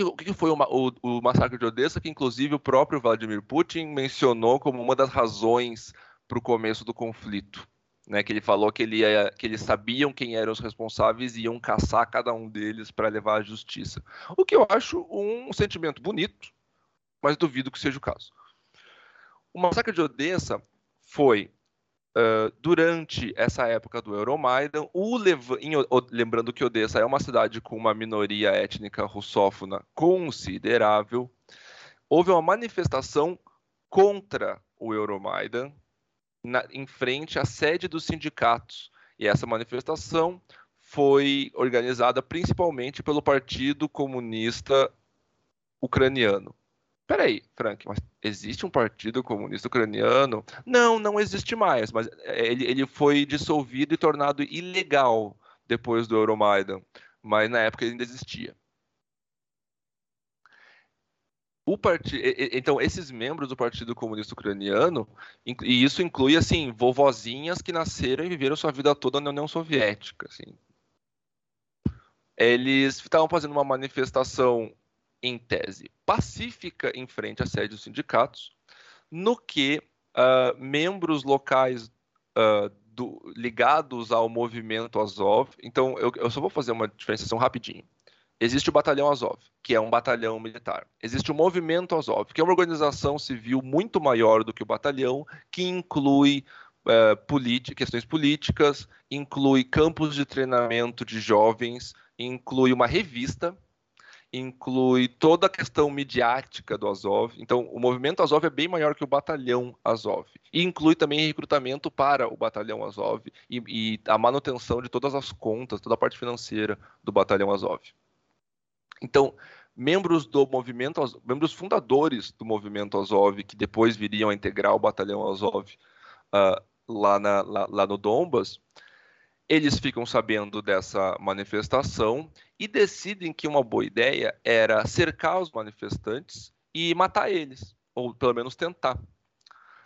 O que, foi o, ma- o- o massacre de Odessa, que inclusive o próprio Vladimir Putin mencionou como uma das razões para o começo do conflito. Né, que ele falou que, ele ia- que eles sabiam quem eram os responsáveis e iam caçar cada um deles para levar à justiça. O que eu acho um sentimento bonito, mas duvido que seja o caso. O massacre de Odessa foi ah, durante essa época do Euromaidan, em lembrando que Odessa é uma cidade com uma minoria étnica russófona considerável, houve uma manifestação contra o Euromaidan na- em frente à sede dos sindicatos. E essa manifestação foi organizada principalmente pelo Partido Comunista Ucraniano. Peraí, Frank, mas existe um partido comunista ucraniano? Não, não existe mais, mas é, ele, ele foi dissolvido e tornado ilegal depois do Euromaidan, mas na época ele ainda existia. O parti... e- Então, esses membros do Partido Comunista Ucraniano, e isso inclui, assim, vovozinhas que nasceram e viveram sua vida toda na União Soviética, assim. Eles estavam fazendo uma manifestação em tese pacífica em frente à sede dos sindicatos, no que ah, membros locais ah, do- ligados ao movimento Azov, então eu, eu só vou fazer uma diferenciação rapidinho. Existe o Batalhão Azov, que é um batalhão militar. Existe o Movimento Azov, que é uma organização civil muito maior do que o batalhão, que inclui uh, questões políticas, inclui campos de treinamento de jovens, inclui uma revista, inclui toda a questão midiática do Azov. Então, o movimento Azov é bem maior que o batalhão Azov. E inclui também recrutamento para o batalhão Azov e, e a manutenção de todas as contas, toda a parte financeira do batalhão Azov. Então, membros do movimento, membros fundadores do movimento Azov, que depois viriam a integrar o batalhão Azov uh, lá, na, lá, lá no Donbas, eles ficam sabendo dessa manifestação e decidem que uma boa ideia era cercar os manifestantes e matar eles, ou pelo menos tentar.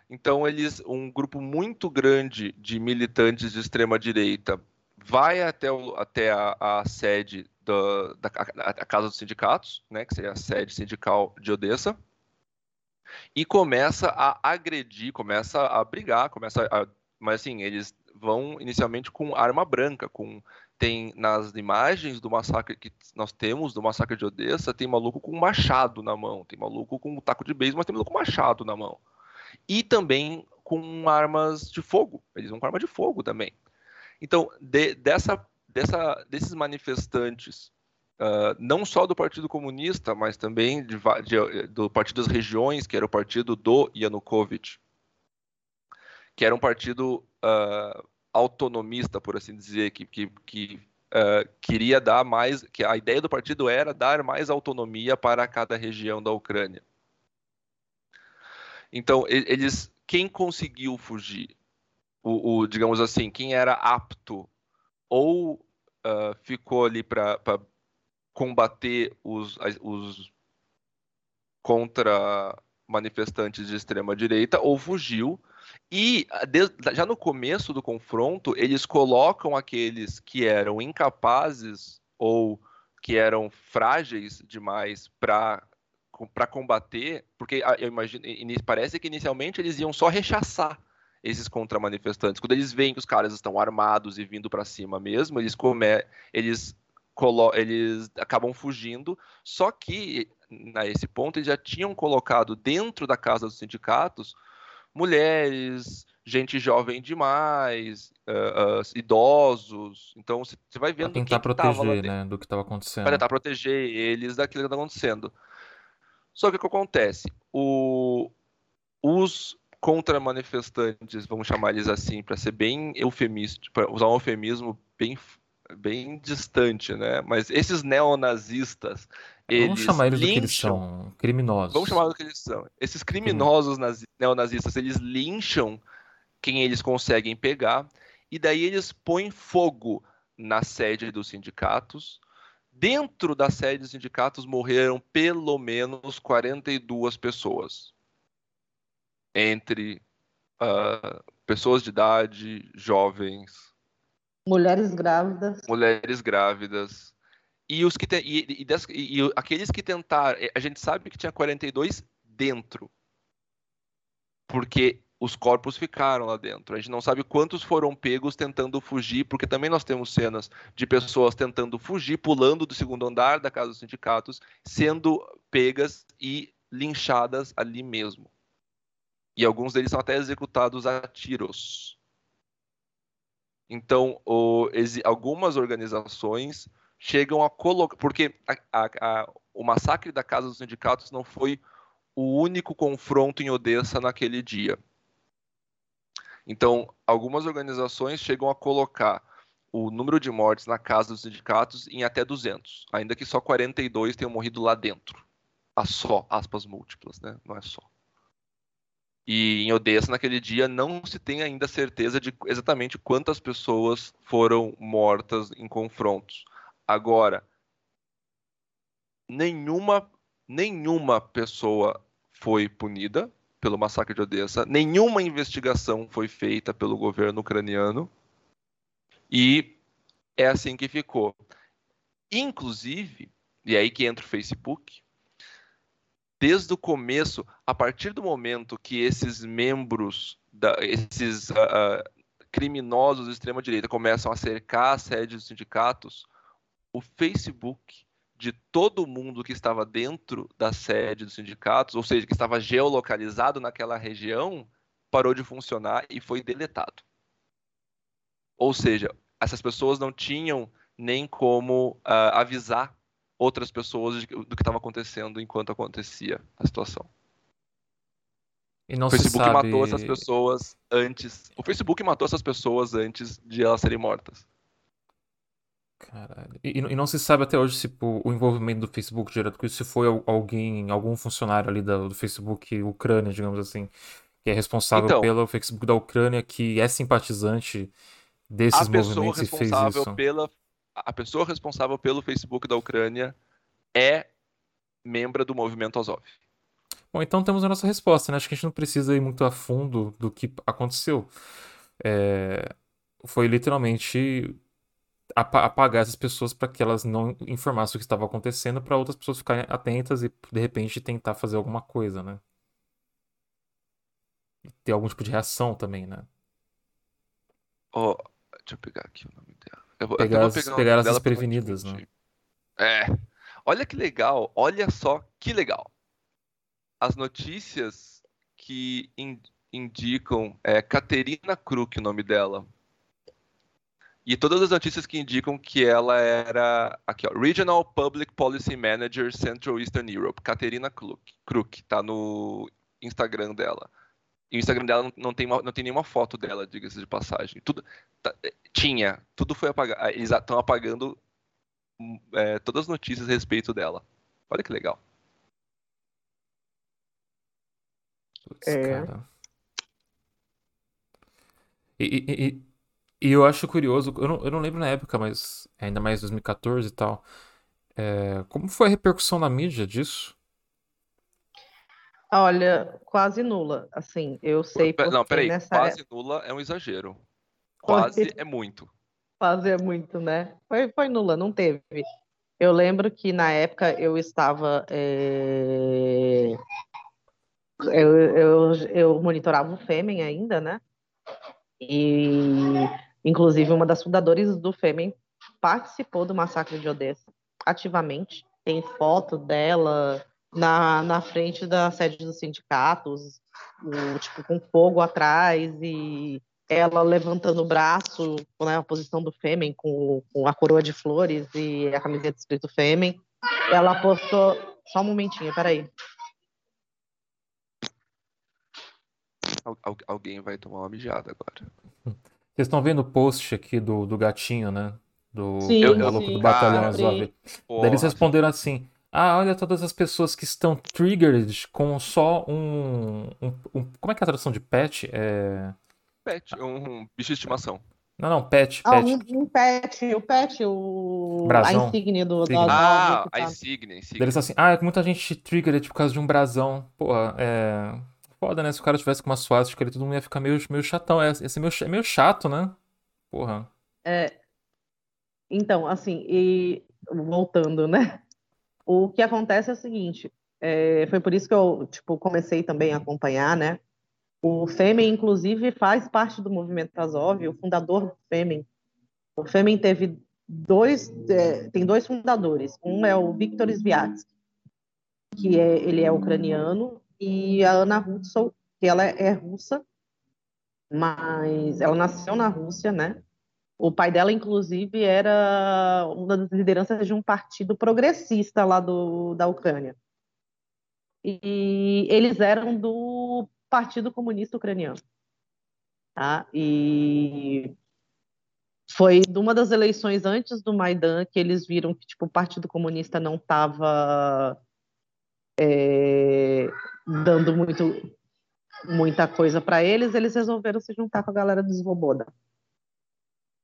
Então eles, um grupo muito grande de militantes de extrema direita, vai até, o, até a, a sede da, da a, Casa dos Sindicatos, né, que seria a sede sindical de Odessa, e começa a agredir, começa a brigar, começa a, mas assim, eles vão inicialmente com arma branca, com tem nas imagens do massacre que nós temos do massacre de Odessa, tem maluco com machado na mão, tem maluco com um taco de beisebol, mas tem maluco com machado na mão. E também com armas de fogo, eles vão com arma de fogo também. Então, de, dessa, dessa, desses manifestantes, uh, não só do Partido Comunista, mas também de, de, do Partido das Regiões, que era o partido do Yanukovych, que era um partido uh, autonomista, por assim dizer, que, que, que uh, queria dar mais, que a ideia do partido era dar mais autonomia para cada região da Ucrânia. Então, eles, quem conseguiu fugir, o, o digamos assim, quem era apto ou uh, ficou ali para combater os, os contra manifestantes de extrema direita ou fugiu. E já no começo do confronto, eles colocam aqueles que eram incapazes ou que eram frágeis demais para para combater, porque eu imagino, parece que inicialmente eles iam só rechaçar esses contra-manifestantes. Quando eles veem que os caras estão armados e vindo para cima mesmo, eles come, eles eles acabam fugindo. Só que nesse ponto eles já tinham colocado dentro da casa dos sindicatos mulheres, gente jovem demais, uh, uh, idosos. Então você vai vendo pra tentar proteger, né, do que estava acontecendo. Para tentar proteger eles daquilo que está acontecendo. Só que o que acontece? O, os contra-manifestantes, vamos chamar eles assim, para ser bem eufemista, para usar um eufemismo bem, bem distante, né? Mas esses neonazistas, Vamos chamar eles lincham, do que eles são, criminosos. Vamos chamar do que eles são. Esses criminosos nazi, neonazistas, eles lincham quem eles conseguem pegar, e daí eles põem fogo na sede dos sindicatos. Dentro da sede dos sindicatos morreram pelo menos 42 pessoas. Entre uh, pessoas de idade, jovens. Mulheres grávidas. Mulheres grávidas e, os que te, e, e, e, e, aqueles que tentaram, a gente sabe que tinha 42 dentro, porque os corpos ficaram lá dentro. A gente não sabe quantos foram pegos tentando fugir, porque também nós temos cenas de pessoas tentando fugir, pulando do segundo andar da casa dos sindicatos, sendo pegas e linchadas ali mesmo. E alguns deles são até executados a tiros. Então, o, algumas organizações chegam a colocar. Porque a, a, a, o massacre da Casa dos Sindicatos não foi o único confronto em Odessa naquele dia. Então, algumas organizações chegam a colocar o número de mortes na Casa dos Sindicatos em até 200, ainda que só 42 tenham morrido lá dentro. A só, aspas múltiplas, né? Não é só. E em Odessa, naquele dia, não se tem ainda certeza de exatamente quantas pessoas foram mortas em confrontos. Agora, nenhuma, nenhuma pessoa foi punida pelo massacre de Odessa, nenhuma investigação foi feita pelo governo ucraniano e é assim que ficou. Inclusive, e é aí que entra o Facebook, desde o começo, a partir do momento que esses membros, da, esses uh, criminosos de extrema direita começam a cercar a sede dos sindicatos, o Facebook de todo mundo que estava dentro da sede dos sindicatos, ou seja, que estava geolocalizado naquela região, parou de funcionar e foi deletado. Ou seja, essas pessoas não tinham nem como uh, avisar outras pessoas do que estava acontecendo enquanto acontecia a situação. o Facebook sabe... matou essas pessoas antes. O Facebook matou essas pessoas antes de elas serem mortas. Caralho. E, e, não se sabe até hoje se o, o envolvimento do Facebook direto com isso, se foi alguém, algum funcionário ali do, do Facebook Ucrânia, digamos assim, que é responsável então, pelo Facebook da Ucrânia, que é simpatizante desses movimentos e fez isso. Pela, a pessoa responsável pelo Facebook da Ucrânia é membro do movimento Azov. Bom, então temos a nossa resposta, né? Acho que a gente não precisa ir muito a fundo do que aconteceu. É... Foi literalmente apagar essas pessoas para que elas não informassem o que estava acontecendo para outras pessoas ficarem atentas e de repente tentar fazer alguma coisa, né? E ter algum tipo de reação também, né? Oh, deixa eu pegar aqui o nome. Eu, pegar, as, pegar, pegar as desprevenidas, né? É. Olha que legal, olha só que legal. As notícias que in, indicam é Caterina Kruk, o nome dela, e todas as notícias que indicam que ela era aqui, ó, Regional Public Policy Manager Central Eastern Europe, Katerina Kruk, tá no Instagram dela. E o Instagram dela não tem, uma, não tem nenhuma foto dela, diga-se de passagem. Tudo tá, é, tinha, tudo foi apagado. Eles estão apagando é, todas as notícias a respeito dela. Olha que legal. Putz, é. E, e, e, e eu acho curioso, eu não, eu não lembro na época, mas ainda mais 2014 e tal. É, como foi a repercussão na mídia disso? Olha, quase nula. Assim, eu sei Não, peraí, quase época... nula é um exagero. Quase é muito. Quase é muito, né? Foi, foi nula, não teve. Eu lembro que na época eu estava. É... Eu, eu, eu monitorava o Fêmen ainda, né? E Inclusive, uma das fundadoras do Fêmen participou do massacre de Odessa ativamente. Tem foto dela na, na frente da sede dos sindicatos, o, tipo, com fogo atrás e ela levantando o braço, né, a posição do Fêmen com, com a coroa de flores e a camiseta escrito Fêmen. Ela postou. Só um momentinho, peraí. alguém vai tomar uma mijada agora. Vocês estão vendo o post aqui do, do gatinho, né? Do, sim, do, sim. do Batalhão Azov. Daí eles responderam assim: Ah, olha todas as pessoas que estão triggered com só um. um, um como é que é a tradução de pet? É... Pet, um, bicho de estimação. Não, não, pet, ah, pet. Um, um pet, o pet, o... Brasão. a insígnia do, do Ah, a insígnia, insígnia. Eles assim, ah, é muita gente triggered por causa de um brasão. Pô, é foda, né? Se o cara tivesse com uma suástica ali, todo mundo ia ficar meio, meio chatão. É, ia ser meio, é meio chato, né? Porra. É. Então, assim, e voltando, né? O que acontece é o seguinte, é, foi por isso que eu, tipo, comecei também a acompanhar, né? O Fêmen, inclusive, faz parte do movimento Azov, o fundador do Fêmen. O Fêmen teve dois, é, tem dois fundadores. Um é o Viktor Sviatsky, que é, ele é ucraniano e a Ana Hudson, que ela é russa, mas ela nasceu na Rússia, né? O pai dela, inclusive, era uma das lideranças de um partido progressista lá do, da Ucrânia. E eles eram do Partido Comunista Ucraniano. Tá? E foi de uma das eleições antes do Maidan que eles viram que tipo, o Partido Comunista não estava é, dando muito, muita coisa para eles, eles resolveram se juntar com a galera do Svoboda.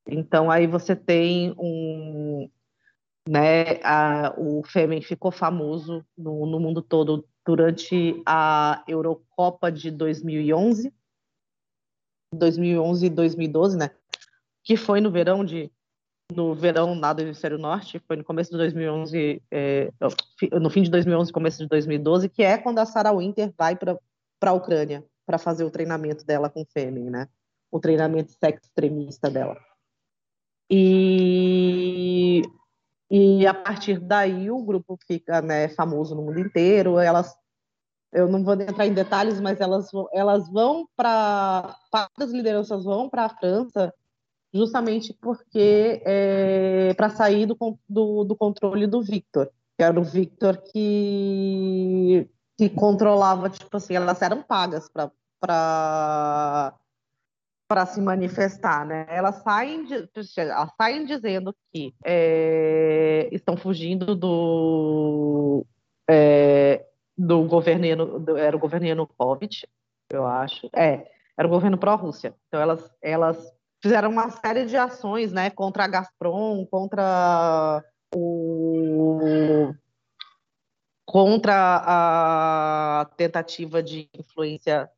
Então aí você tem um, né, a, o Fêmen ficou famoso no, no mundo todo durante a Eurocopa de 2011, 2011 e 2012, né, que foi no verão de no verão lá do Hemisfério Norte, foi no começo de 2011, é, no fim de 2011, começo de 2012, que é quando a Sarah Winter vai para a Ucrânia para fazer o treinamento dela com o Fêmen, né? O treinamento sex extremista dela. E E a partir daí o grupo fica né, famoso no mundo inteiro. Elas, eu não vou entrar em detalhes, mas elas, elas vão para. As lideranças vão para a França justamente porque é, para sair do, do, do, controle do Victor, que era o Victor que, que controlava, tipo assim, elas eram pagas para para se manifestar, né? Elas saem, de, elas saem dizendo que é, estão fugindo do é, do governo, do, era o governo Yanukovych, eu acho, é, era o governo pró-Rússia. Então elas elas fizeram uma série de ações, né, contra a Gazprom, contra o contra a tentativa de influência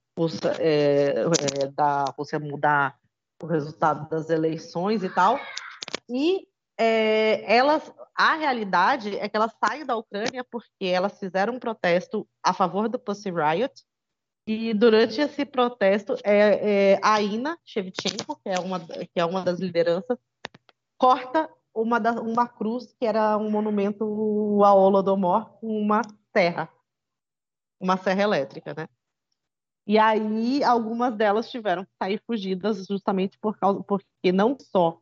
é, é, da Rússia mudar o resultado das eleições e tal. E é, elas, a realidade é que elas saem da Ucrânia porque elas fizeram um protesto a favor do Pussy Riot. E durante esse protesto, é, é, a Ina Shevchenko, que é uma, que é uma das lideranças, corta uma, da, uma cruz que era um monumento ao Holodomor com uma serra, uma serra elétrica, né? E aí algumas delas tiveram que sair fugidas justamente por causa porque não só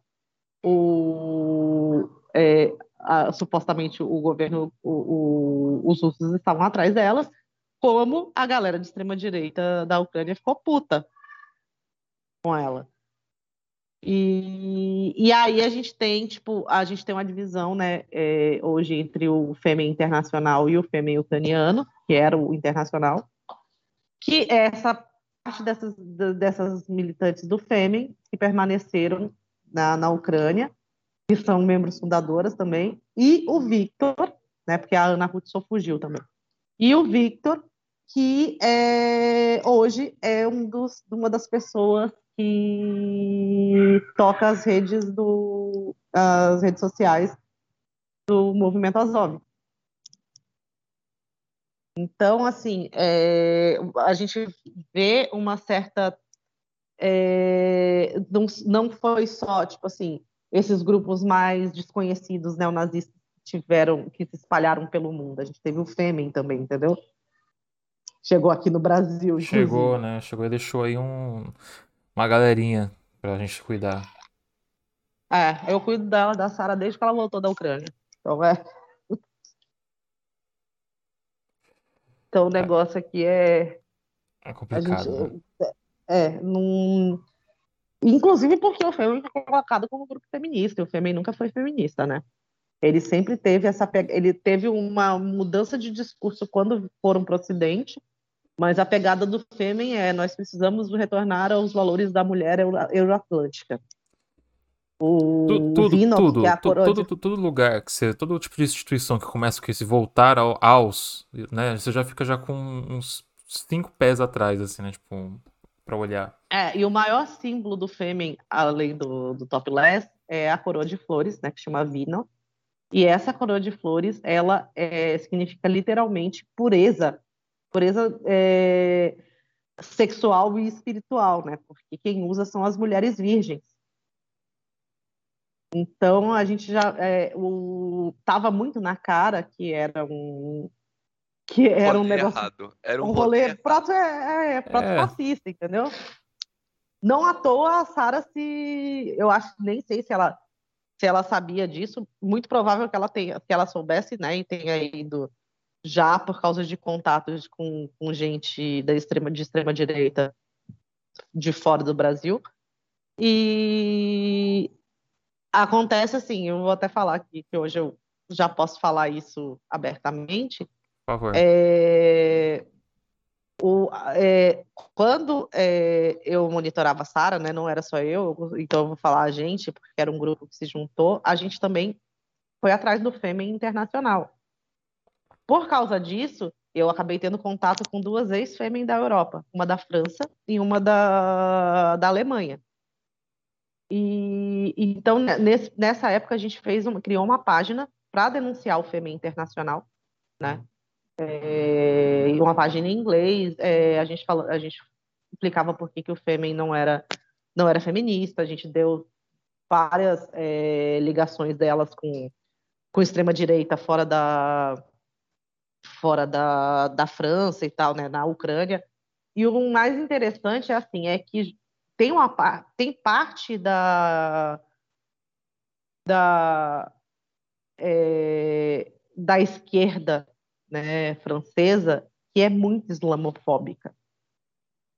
o é, a, supostamente o governo o, o, os russos estavam atrás delas, como a galera de extrema direita da Ucrânia ficou puta com ela. E, e aí a gente tem, tipo, a gente tem uma divisão, né, é, hoje entre o Fêmea Internacional e o Fêmea Ucraniano, que era o internacional, que essa parte dessas, dessas militantes do Fêmen que permaneceram na, na Ucrânia, que são membros fundadoras também, e o Victor, né, porque a Ana Ruth só fugiu também. E o Victor, que é, hoje é um dos, uma das pessoas que toca as redes do as redes sociais do movimento Azov. Então, assim, é, a gente vê uma certa. É, não, não foi só, tipo assim, esses grupos mais desconhecidos neonazistas que tiveram, que se espalharam pelo mundo. A gente teve o Fêmen também, entendeu? Chegou aqui no Brasil. Chegou, inclusive. né? Chegou e deixou aí um, uma galerinha pra gente cuidar. É, eu cuido dela, da Sara, desde que ela voltou da Ucrânia. Então, é, Então o é. negócio aqui é. É complicado. Gente, né? É, num... Inclusive porque o Fêmen foi colocado como grupo feminista, e o Fêmen nunca foi feminista, né? Ele sempre teve essa. Ele teve uma mudança de discurso quando foram para o Ocidente, mas a pegada do Fêmen é: nós precisamos retornar aos valores da mulher euroatlântica. O tudo, Vino, tudo, que é a coroa todo, de... todo lugar que você, todo tipo de instituição que começa com esse voltar ao, aos, né, você já fica já com uns cinco pés atrás, assim, né, tipo, para olhar. É, e o maior símbolo do Fêmen, além do, do topless, é a coroa de flores, né, que chama Vino. E essa coroa de flores, ela é, significa literalmente pureza, pureza é, sexual e espiritual, né, porque quem usa são as mulheres virgens. Então a gente já é, o, tava muito na cara que era um que era um negócio errado. Era um, um rolê proto, é, é, proto é. fascista, entendeu? Não à toa a Sara se eu acho nem sei se ela se ela sabia disso, muito provável que ela tenha que ela soubesse, né, e tenha ido já por causa de contatos com, com gente da extrema de extrema direita de fora do Brasil. E Acontece assim, eu vou até falar aqui que hoje eu já posso falar isso abertamente. Por favor. É, o, é, quando é, eu monitorava a Sara, né, não era só eu, então eu vou falar a gente, porque era um grupo que se juntou, a gente também foi atrás do Fêmen Internacional. Por causa disso, eu acabei tendo contato com duas ex-Fêmen da Europa, uma da França e uma da, da Alemanha. E então nesse, nessa época a gente fez uma, criou uma página para denunciar o FEMEN Internacional, né? É, uma página em inglês. É, a gente falou, a gente explicava por que, que o FEMEN não era não era feminista. A gente deu várias é, ligações delas com com extrema direita fora da fora da, da França e tal, né, na Ucrânia. E o mais interessante é assim, é que tem uma tem parte da da é, da esquerda né, francesa que é muito islamofóbica.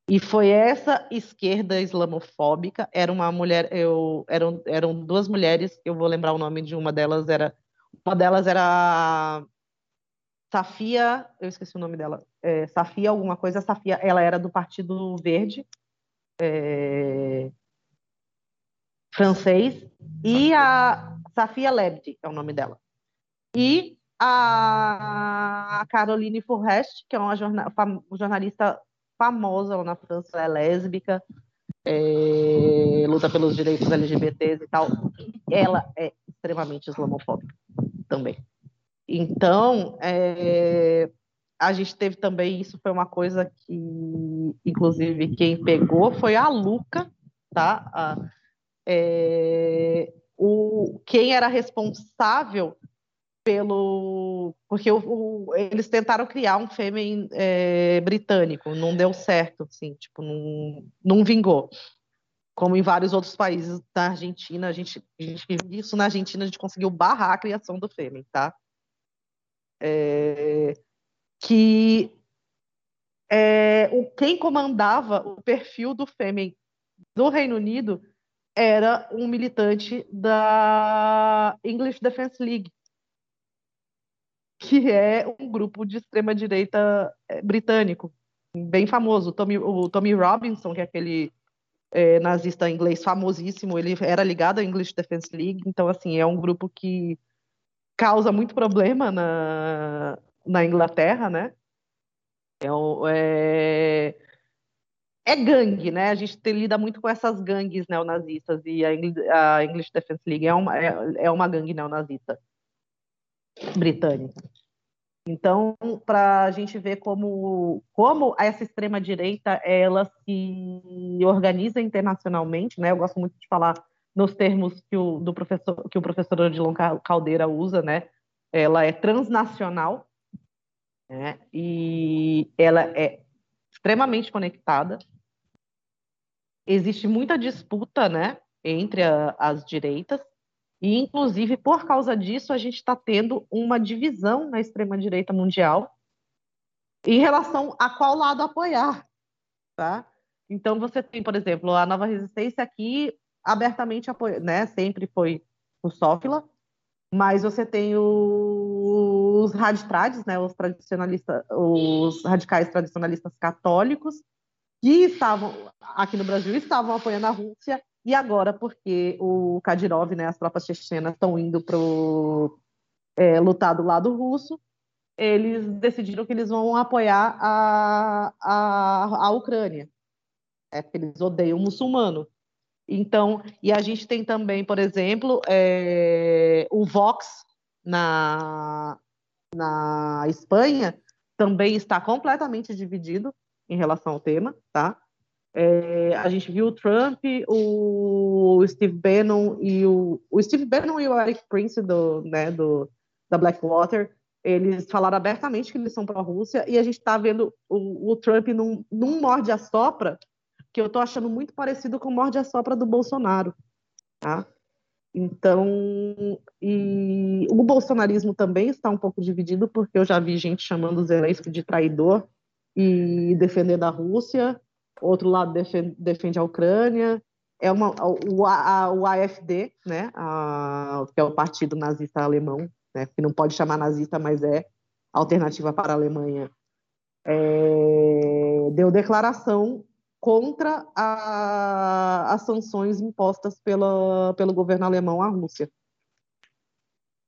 E foi essa esquerda islamofóbica, era uma mulher, eu eram, eram duas mulheres, eu vou lembrar o nome de uma delas era uma delas era Safia, eu esqueci o nome dela, é, Safia alguma coisa, Safia, ela era do Partido Verde é, francês e a Safia Lebdi é o nome dela. E a Caroline Fourest, que é uma jornalista famosa lá na França, é lésbica, é, luta pelos direitos LGBTs e tal. Ela é extremamente islamofóbica também. Então, é, a gente teve também, isso foi uma coisa que, inclusive, quem pegou foi a Luca, tá? A, é, o, quem era responsável pelo. Porque o, o, eles tentaram criar um fêmea é, britânico, não deu certo, assim, tipo, não, não vingou. Como em vários outros países da Argentina, a gente, a gente isso na Argentina a gente conseguiu barrar a criação do fêmea, tá? É, que é, o, quem comandava o perfil do fêmea do Reino Unido era um militante da English Defence League, que é um grupo de extrema-direita é, britânico, bem famoso. Tommy, o Tommy Robinson, que é aquele é, nazista inglês famosíssimo, ele era ligado à English Defence League, então, assim, é um grupo que causa muito problema na, na Inglaterra, né? É, é, é gangue, né? A gente lida muito com essas gangues neonazistas e a, a English Defence League é uma, é, é uma gangue neonazista britânica. Então, para a gente ver como, como essa extrema-direita ela se organiza internacionalmente, né? Eu gosto muito de falar nos termos que o, do professor, que o professor Odilon Caldeira usa, né? Ela é transnacional, né? E ela é extremamente conectada. Existe muita disputa, né? Entre a, as direitas e, inclusive, por causa disso, a gente está tendo uma divisão na extrema-direita mundial em relação a qual lado apoiar, tá? Então, você tem, por exemplo, a Nova Resistência aqui abertamente apoia, né? Sempre foi o Sófila, mas você tem os raditrades, né? Os tradicionalistas, os radicais tradicionalistas católicos que estavam aqui no Brasil estavam apoiando a Rússia e agora, porque o Kadyrov, né, as tropas chechenas estão indo para é, lutar do lado russo, eles decidiram que eles vão apoiar a, a, a Ucrânia. É porque eles odeiam o muçulmano. Então, e a gente tem também, por exemplo, é, o Vox na, na Espanha também está completamente dividido em relação ao tema, tá? É, a gente viu o Trump, o Steve Bannon e o, o Steve Bannon e o Eric Prince do, né, do, da Blackwater, eles falaram abertamente que eles são pró-Rússia e a gente está vendo o, o, Trump num, num morde-a-sopra que eu estou achando muito parecido com o morde-a-sopra do Bolsonaro, tá? Então, e o bolsonarismo também está um pouco dividido, porque eu já vi gente chamando Zelensky de traidor e defendendo a Rússia, outro lado defende, defende a Ucrânia, é uma, o, a, o AFD, né, a, que é o partido nazista alemão, né, que não pode chamar nazista, mas é alternativa para a Alemanha, é, deu declaração contra a, as sanções impostas pela, pelo governo alemão à Rússia.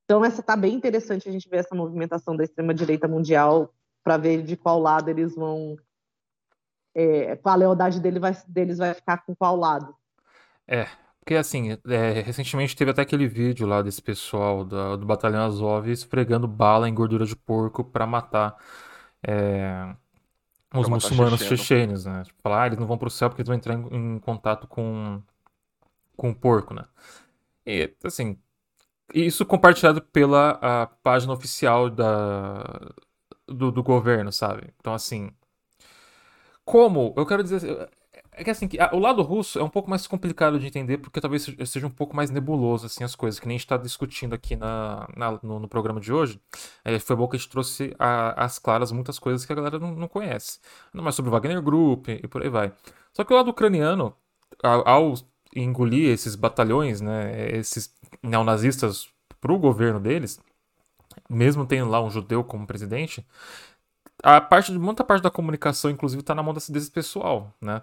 Então, essa está bem interessante a gente ver essa movimentação da extrema-direita mundial para ver de qual lado eles vão é, a lealdade dele vai, deles vai ficar com qual lado. É, porque assim, é, recentemente teve até aquele vídeo lá desse pessoal da, do Batalhão Azov esfregando bala em gordura de porco para matar é, os muçulmanos chechênios, né? Tipo, falar, ah, eles não vão pro céu porque eles vão entrar em, em contato com, com o porco, né? E, assim, Isso compartilhado pela a página oficial da, do, do governo, sabe? Então, assim. Como? Eu quero dizer. É que assim, o lado russo é um pouco mais complicado de entender, porque talvez seja um pouco mais nebuloso, assim, as coisas, que nem a gente está discutindo aqui na, na no, no, programa de hoje. É, foi bom que a gente trouxe às claras muitas coisas que a galera não, não conhece. Não mais sobre o Wagner Group e por aí vai. Só que o lado ucraniano, ao, ao engolir esses batalhões, né, esses neonazistas para o governo deles, mesmo tendo lá um judeu como presidente, a parte de muita parte da comunicação, inclusive, está na mão desse pessoal, né?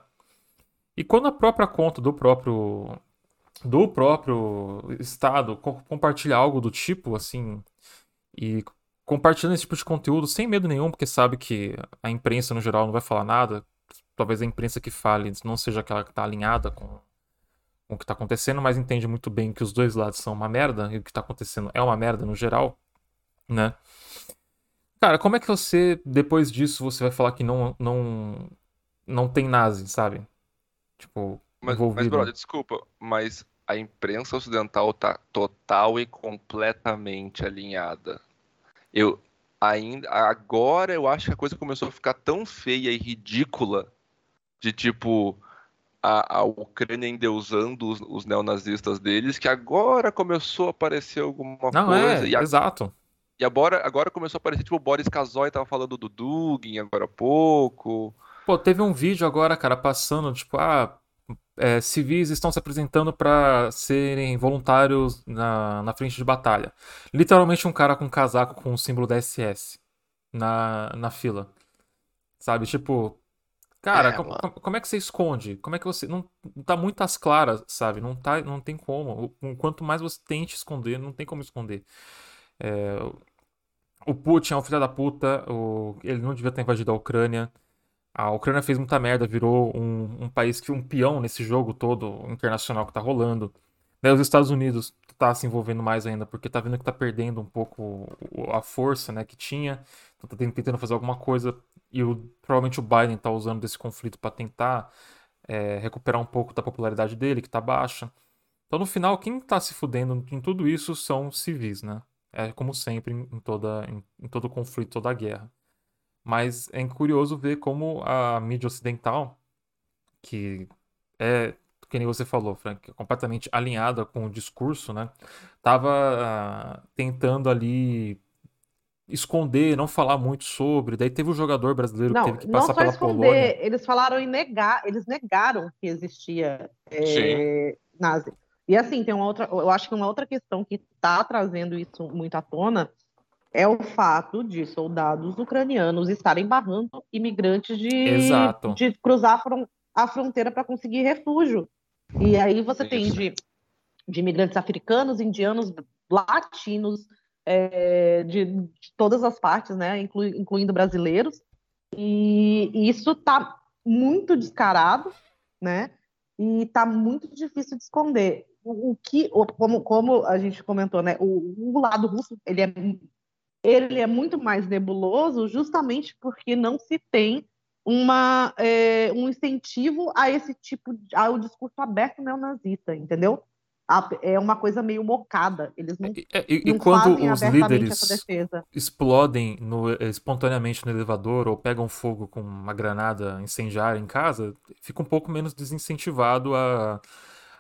E quando a própria conta do próprio do próprio estado compartilha algo do tipo assim e compartilhando esse tipo de conteúdo sem medo nenhum, porque sabe que a imprensa no geral não vai falar nada, talvez a imprensa que fale não seja aquela que está alinhada com, com o que está acontecendo, mas entende muito bem que os dois lados são uma merda e o que está acontecendo é uma merda no geral, né? Cara, como é que você depois disso você vai falar que não não não tem nazi, sabe? Tipo, mas, mas, brother, desculpa, mas a imprensa ocidental tá total e completamente alinhada. Eu ainda agora eu acho que a coisa começou a ficar tão feia e ridícula de tipo a, a Ucrânia endeusando os, os neonazistas deles que agora começou a aparecer alguma Não, coisa. É, e a, exato. E agora, agora começou a aparecer, tipo, o Boris Kazoy tava falando do Dugin agora há pouco. Pô, teve um vídeo agora, cara, passando, tipo, ah, é, civis estão se apresentando para serem voluntários na, na frente de batalha. Literalmente um cara com um casaco com o símbolo da SS na, na fila. Sabe? Tipo, cara, É, como, como- é que você esconde? Como é que você. Não, não tá muito às claras, sabe? Não, tá, não tem como. Quanto mais você tente esconder, não tem como esconder. É, o Putin é um filho da puta, o- ele não devia ter invadido a Ucrânia. A Ucrânia fez muita merda, virou um, um país que um peão nesse jogo todo internacional que tá rolando. Daí os Estados Unidos tá se envolvendo mais ainda, porque tá vendo que tá perdendo um pouco a força, né, que tinha. Então tá tentando fazer alguma coisa e o- provavelmente o Biden tá usando desse conflito para tentar é, recuperar um pouco da popularidade dele, que tá baixa. Então no final, quem tá se fudendo em tudo isso são civis, né? É como sempre em em toda, em, em todo conflito, toda guerra. Mas é curioso ver como a mídia ocidental, que é, que nem você falou, Frank, completamente alinhada com o discurso, né? Tava ah, tentando ali esconder, não falar muito sobre. Daí teve o jogador brasileiro que Não, teve que não passar só pela esconder, Polônia. eles falaram em negar, eles negaram que existia é, nazi. E assim, tem uma outra, eu acho que uma outra questão que está trazendo isso muito à tona é o fato de soldados ucranianos estarem barrando imigrantes de, de cruzar a, fron- a fronteira para conseguir refúgio. E aí você tem Isso. de, de imigrantes africanos, indianos, latinos, é, de, de todas as partes, né, inclui- incluindo brasileiros. E, e isso está muito descarado, né? E está muito difícil de esconder. O, o que, como, como a gente comentou, né? O, o lado russo ele é, ele é muito mais nebuloso, justamente porque não se tem uma, é, um incentivo a esse tipo de, ao discurso aberto neonazista, entendeu? É uma coisa meio mocada. Eles não, E, e- e não quando fazem os líderes explodem no- espontaneamente no elevador ou pegam fogo com uma granada incendiária em casa, fica um pouco menos desincentivado a,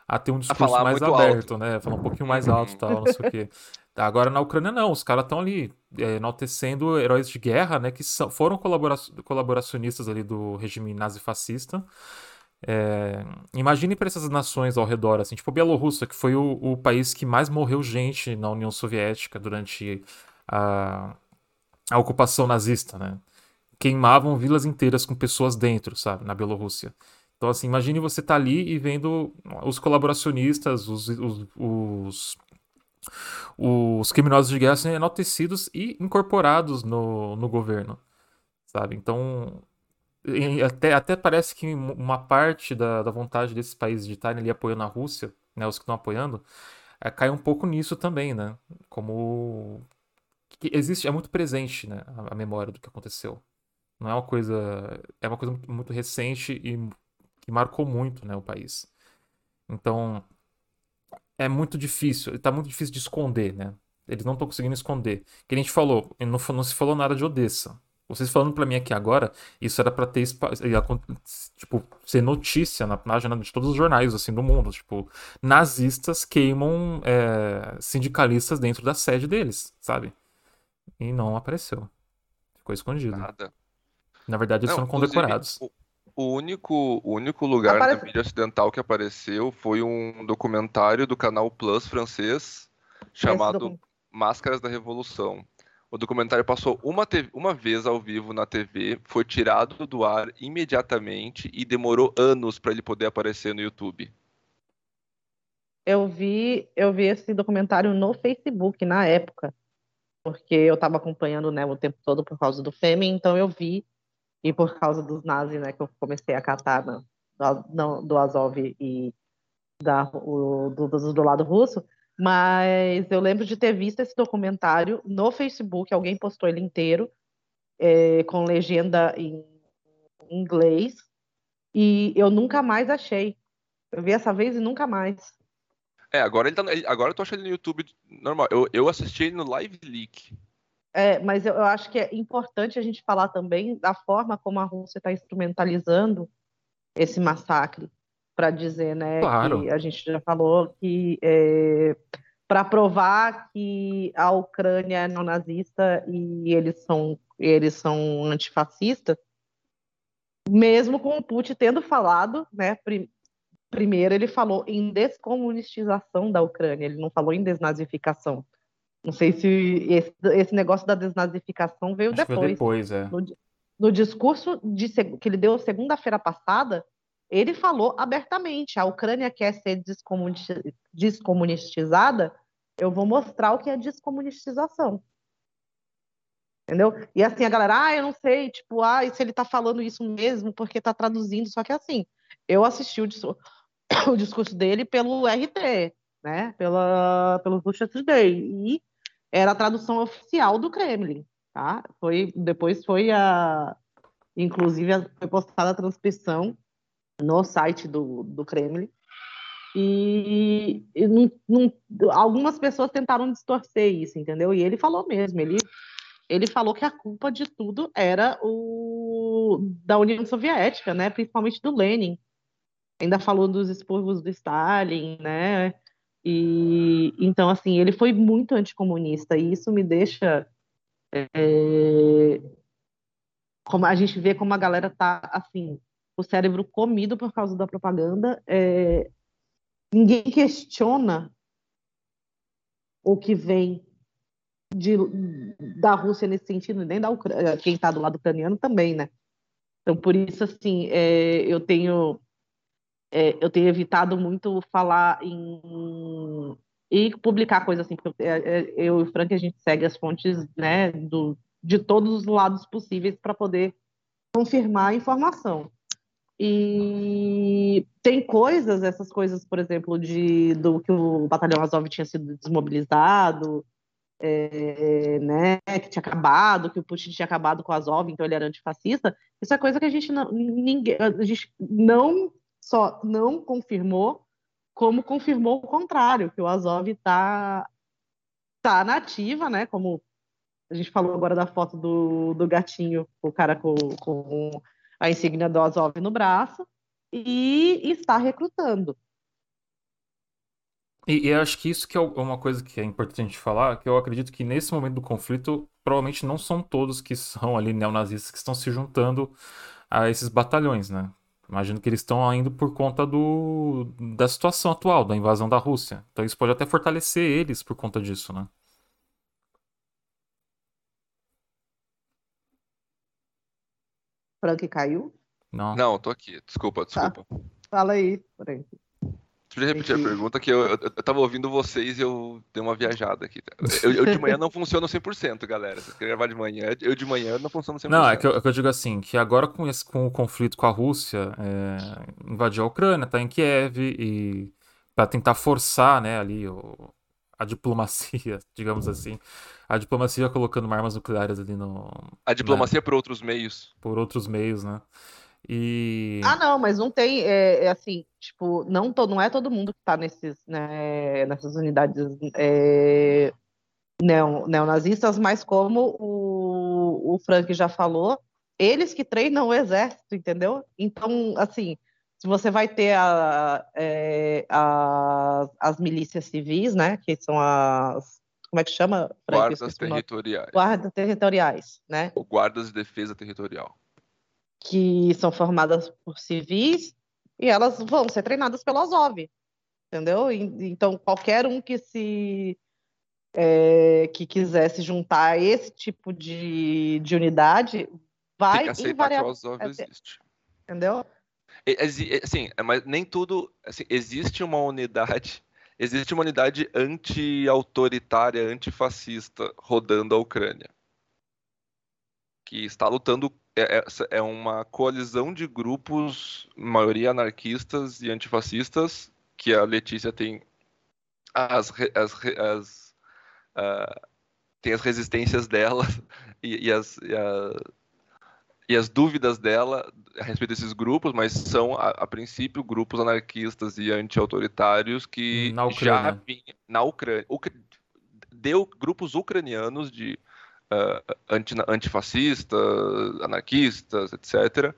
a ter um discurso mais aberto, né? Falar um pouquinho mais alto e tal, não sei o quê. Agora na Ucrânia não, os caras estão ali é, enaltecendo heróis de guerra, né? Que são- foram colabora colaboracionistas ali do regime nazifascista. É, imagine para essas nações ao redor, assim, tipo a Bielorrússia, que foi o, o país que mais morreu gente na União Soviética durante a, a ocupação nazista, né? Queimavam vilas inteiras com pessoas dentro, sabe, na Bielorrússia. Então, assim, imagine você estar ali e vendo os colaboracionistas, os, os, os, os criminosos de guerra sendo enaltecidos e incorporados no, no governo, sabe? Então, até, até parece que uma parte da, da vontade desses países de estarem ali apoiando a Rússia, né, os que estão apoiando, é, cai um pouco nisso também, né? Como existe, é muito presente, né, a, a memória do que aconteceu. Não é uma coisa, é uma coisa muito, muito recente e que marcou muito, né, o país. Então, é muito difícil, tá muito difícil de esconder, né? Eles não estão conseguindo esconder. Que a gente falou, não, não se falou nada de Odessa. Vocês falando para mim aqui agora, isso era para ter tipo ser notícia na página de todos os jornais assim do mundo, tipo nazistas queimam é, sindicalistas dentro da sede deles, sabe? E não apareceu, ficou escondido. Nada. Na verdade, eles não, foram condecorados. O, o, único, o único lugar Aparece... na mídia ocidental que apareceu foi um documentário do canal Plus francês chamado Máscaras da Revolução o documentário passou uma, uma vez ao vivo na TV, foi tirado do ar imediatamente e demorou anos para ele poder aparecer no YouTube. Eu vi, eu vi esse documentário no Facebook na época, porque eu estava acompanhando né, o tempo todo por causa do Fêmen, então eu vi e por causa dos nazis, né, que eu comecei a catar no, do, do Azov e da, o, do, do, do lado russo, mas eu lembro de ter visto esse documentário no Facebook, alguém postou ele inteiro, é, com legenda em inglês, e eu nunca mais achei. Eu vi essa vez e nunca mais. É, agora ele tá. Agora eu tô achando no YouTube normal. Eu, eu assisti ele no Live Leak. É, mas eu, eu acho que é importante a gente falar também da forma como a Rússia está instrumentalizando esse massacre para dizer, né? Claro. Que a gente já falou que é, para provar que a Ucrânia é não nazista e eles são eles são antifascistas, mesmo com o Putin tendo falado, né? Prim, primeiro ele falou em descomunistização da Ucrânia, ele não falou em desnazificação. Não sei se esse, esse negócio da desnazificação veio Acho depois. depois é. no, no discurso de, que ele deu segunda-feira passada, ele falou abertamente: a Ucrânia quer ser descomunistizada, eu vou mostrar o que é descomunistização. Entendeu? E assim, a galera, ah, eu não sei, tipo, ah, e se ele tá falando isso mesmo, porque tá traduzindo, só que assim, eu assisti o, discurso, o discurso dele pelo RT, né, pela, pelo Russia Today, e era a tradução oficial do Kremlin, tá? Foi, depois foi a, inclusive, foi postada a transcrição no site do, do Kremlin. E, e não, não, algumas pessoas tentaram distorcer isso, entendeu? E ele falou mesmo, ele, ele falou que a culpa de tudo era o da União Soviética, né? Principalmente do Lenin. Ainda falou dos expurgos do Stalin, né? E então assim, ele foi muito anticomunista e isso me deixa é, como a gente vê como a galera tá assim o cérebro comido por causa da propaganda. É, ninguém questiona o que vem de, da Rússia nesse sentido, nem da Ucrânia, quem está do lado ucraniano também, né? Então, por isso, assim, é, eu tenho é, eu tenho evitado muito falar em e publicar coisas assim, porque é, é, eu e o Frank a gente segue as fontes, né, do, de todos os lados possíveis para poder confirmar a informação. E tem coisas, essas coisas, por exemplo, de do que o batalhão Azov tinha sido desmobilizado, é, né, que tinha acabado, que o Putin tinha acabado com o Azov, então ele era antifascista. Isso é coisa que a gente não, ninguém, a gente não só não confirmou, como confirmou o contrário, que o Azov está tá nativa, né, como a gente falou agora da foto do, do gatinho, o cara com, com a insígnia do Azov no braço e está recrutando. E, e acho que isso que é uma coisa que é importante falar, que eu acredito que nesse momento do conflito, provavelmente não são todos que são ali neonazistas que estão se juntando a esses batalhões, né? Imagino que eles estão indo por conta do, da situação atual, da invasão da Rússia. Então isso pode até fortalecer eles por conta disso, né? Frank caiu? Não. Não, tô aqui. Desculpa, tá. desculpa. Tá. Fala aí, Frank. Podia repetir a pergunta que eu, eu, eu tava ouvindo vocês e eu dei uma viajada aqui. Eu, eu de manhã não funciono 100%, galera. Se você gravar de manhã, eu de manhã não funciono 100%. Não, é que eu, é que eu digo assim, que agora com, esse, com o conflito com a Rússia, é, invadiu a Ucrânia, tá em Kiev e para tentar forçar, né, ali o, a diplomacia, digamos assim. A diplomacia colocando armas nucleares ali no. A diplomacia né, por outros meios. Por outros meios, né? E. Ah, não, mas não tem, é, é assim, tipo, não, to, não é todo mundo que tá nesses, né, nessas unidades é, neo, neonazistas, mas como o, o Frank já falou, eles que treinam o exército, entendeu? Então, assim, se você vai ter a, é, a, as milícias civis, né, que são as, como é que chama? Guardas territoriais. Guardas territoriais, né? Ou guardas de defesa territorial. Que são formadas por civis e elas vão ser treinadas pelo Azov, entendeu? Então, qualquer um que se é, que quiser se juntar a esse tipo de, de unidade vai Tem que aceitar que o Azov existe. Entendeu? Assim, é, mas nem tudo. Assim, existe uma unidade. Existe uma unidade anti-autoritária, antifascista rodando a Ucrânia. Que está lutando. É, é, é uma coalizão de grupos, maioria anarquistas e antifascistas, que a Letícia tem as, as, as uh, tem as resistências dela e, e as, e, a, e, as dúvidas dela a respeito desses grupos, mas são, a, a princípio, grupos anarquistas e anti-autoritários que na já vinham na Ucrânia. deu grupos ucranianos de uh, anti, antifascistas, anarquistas, etc.,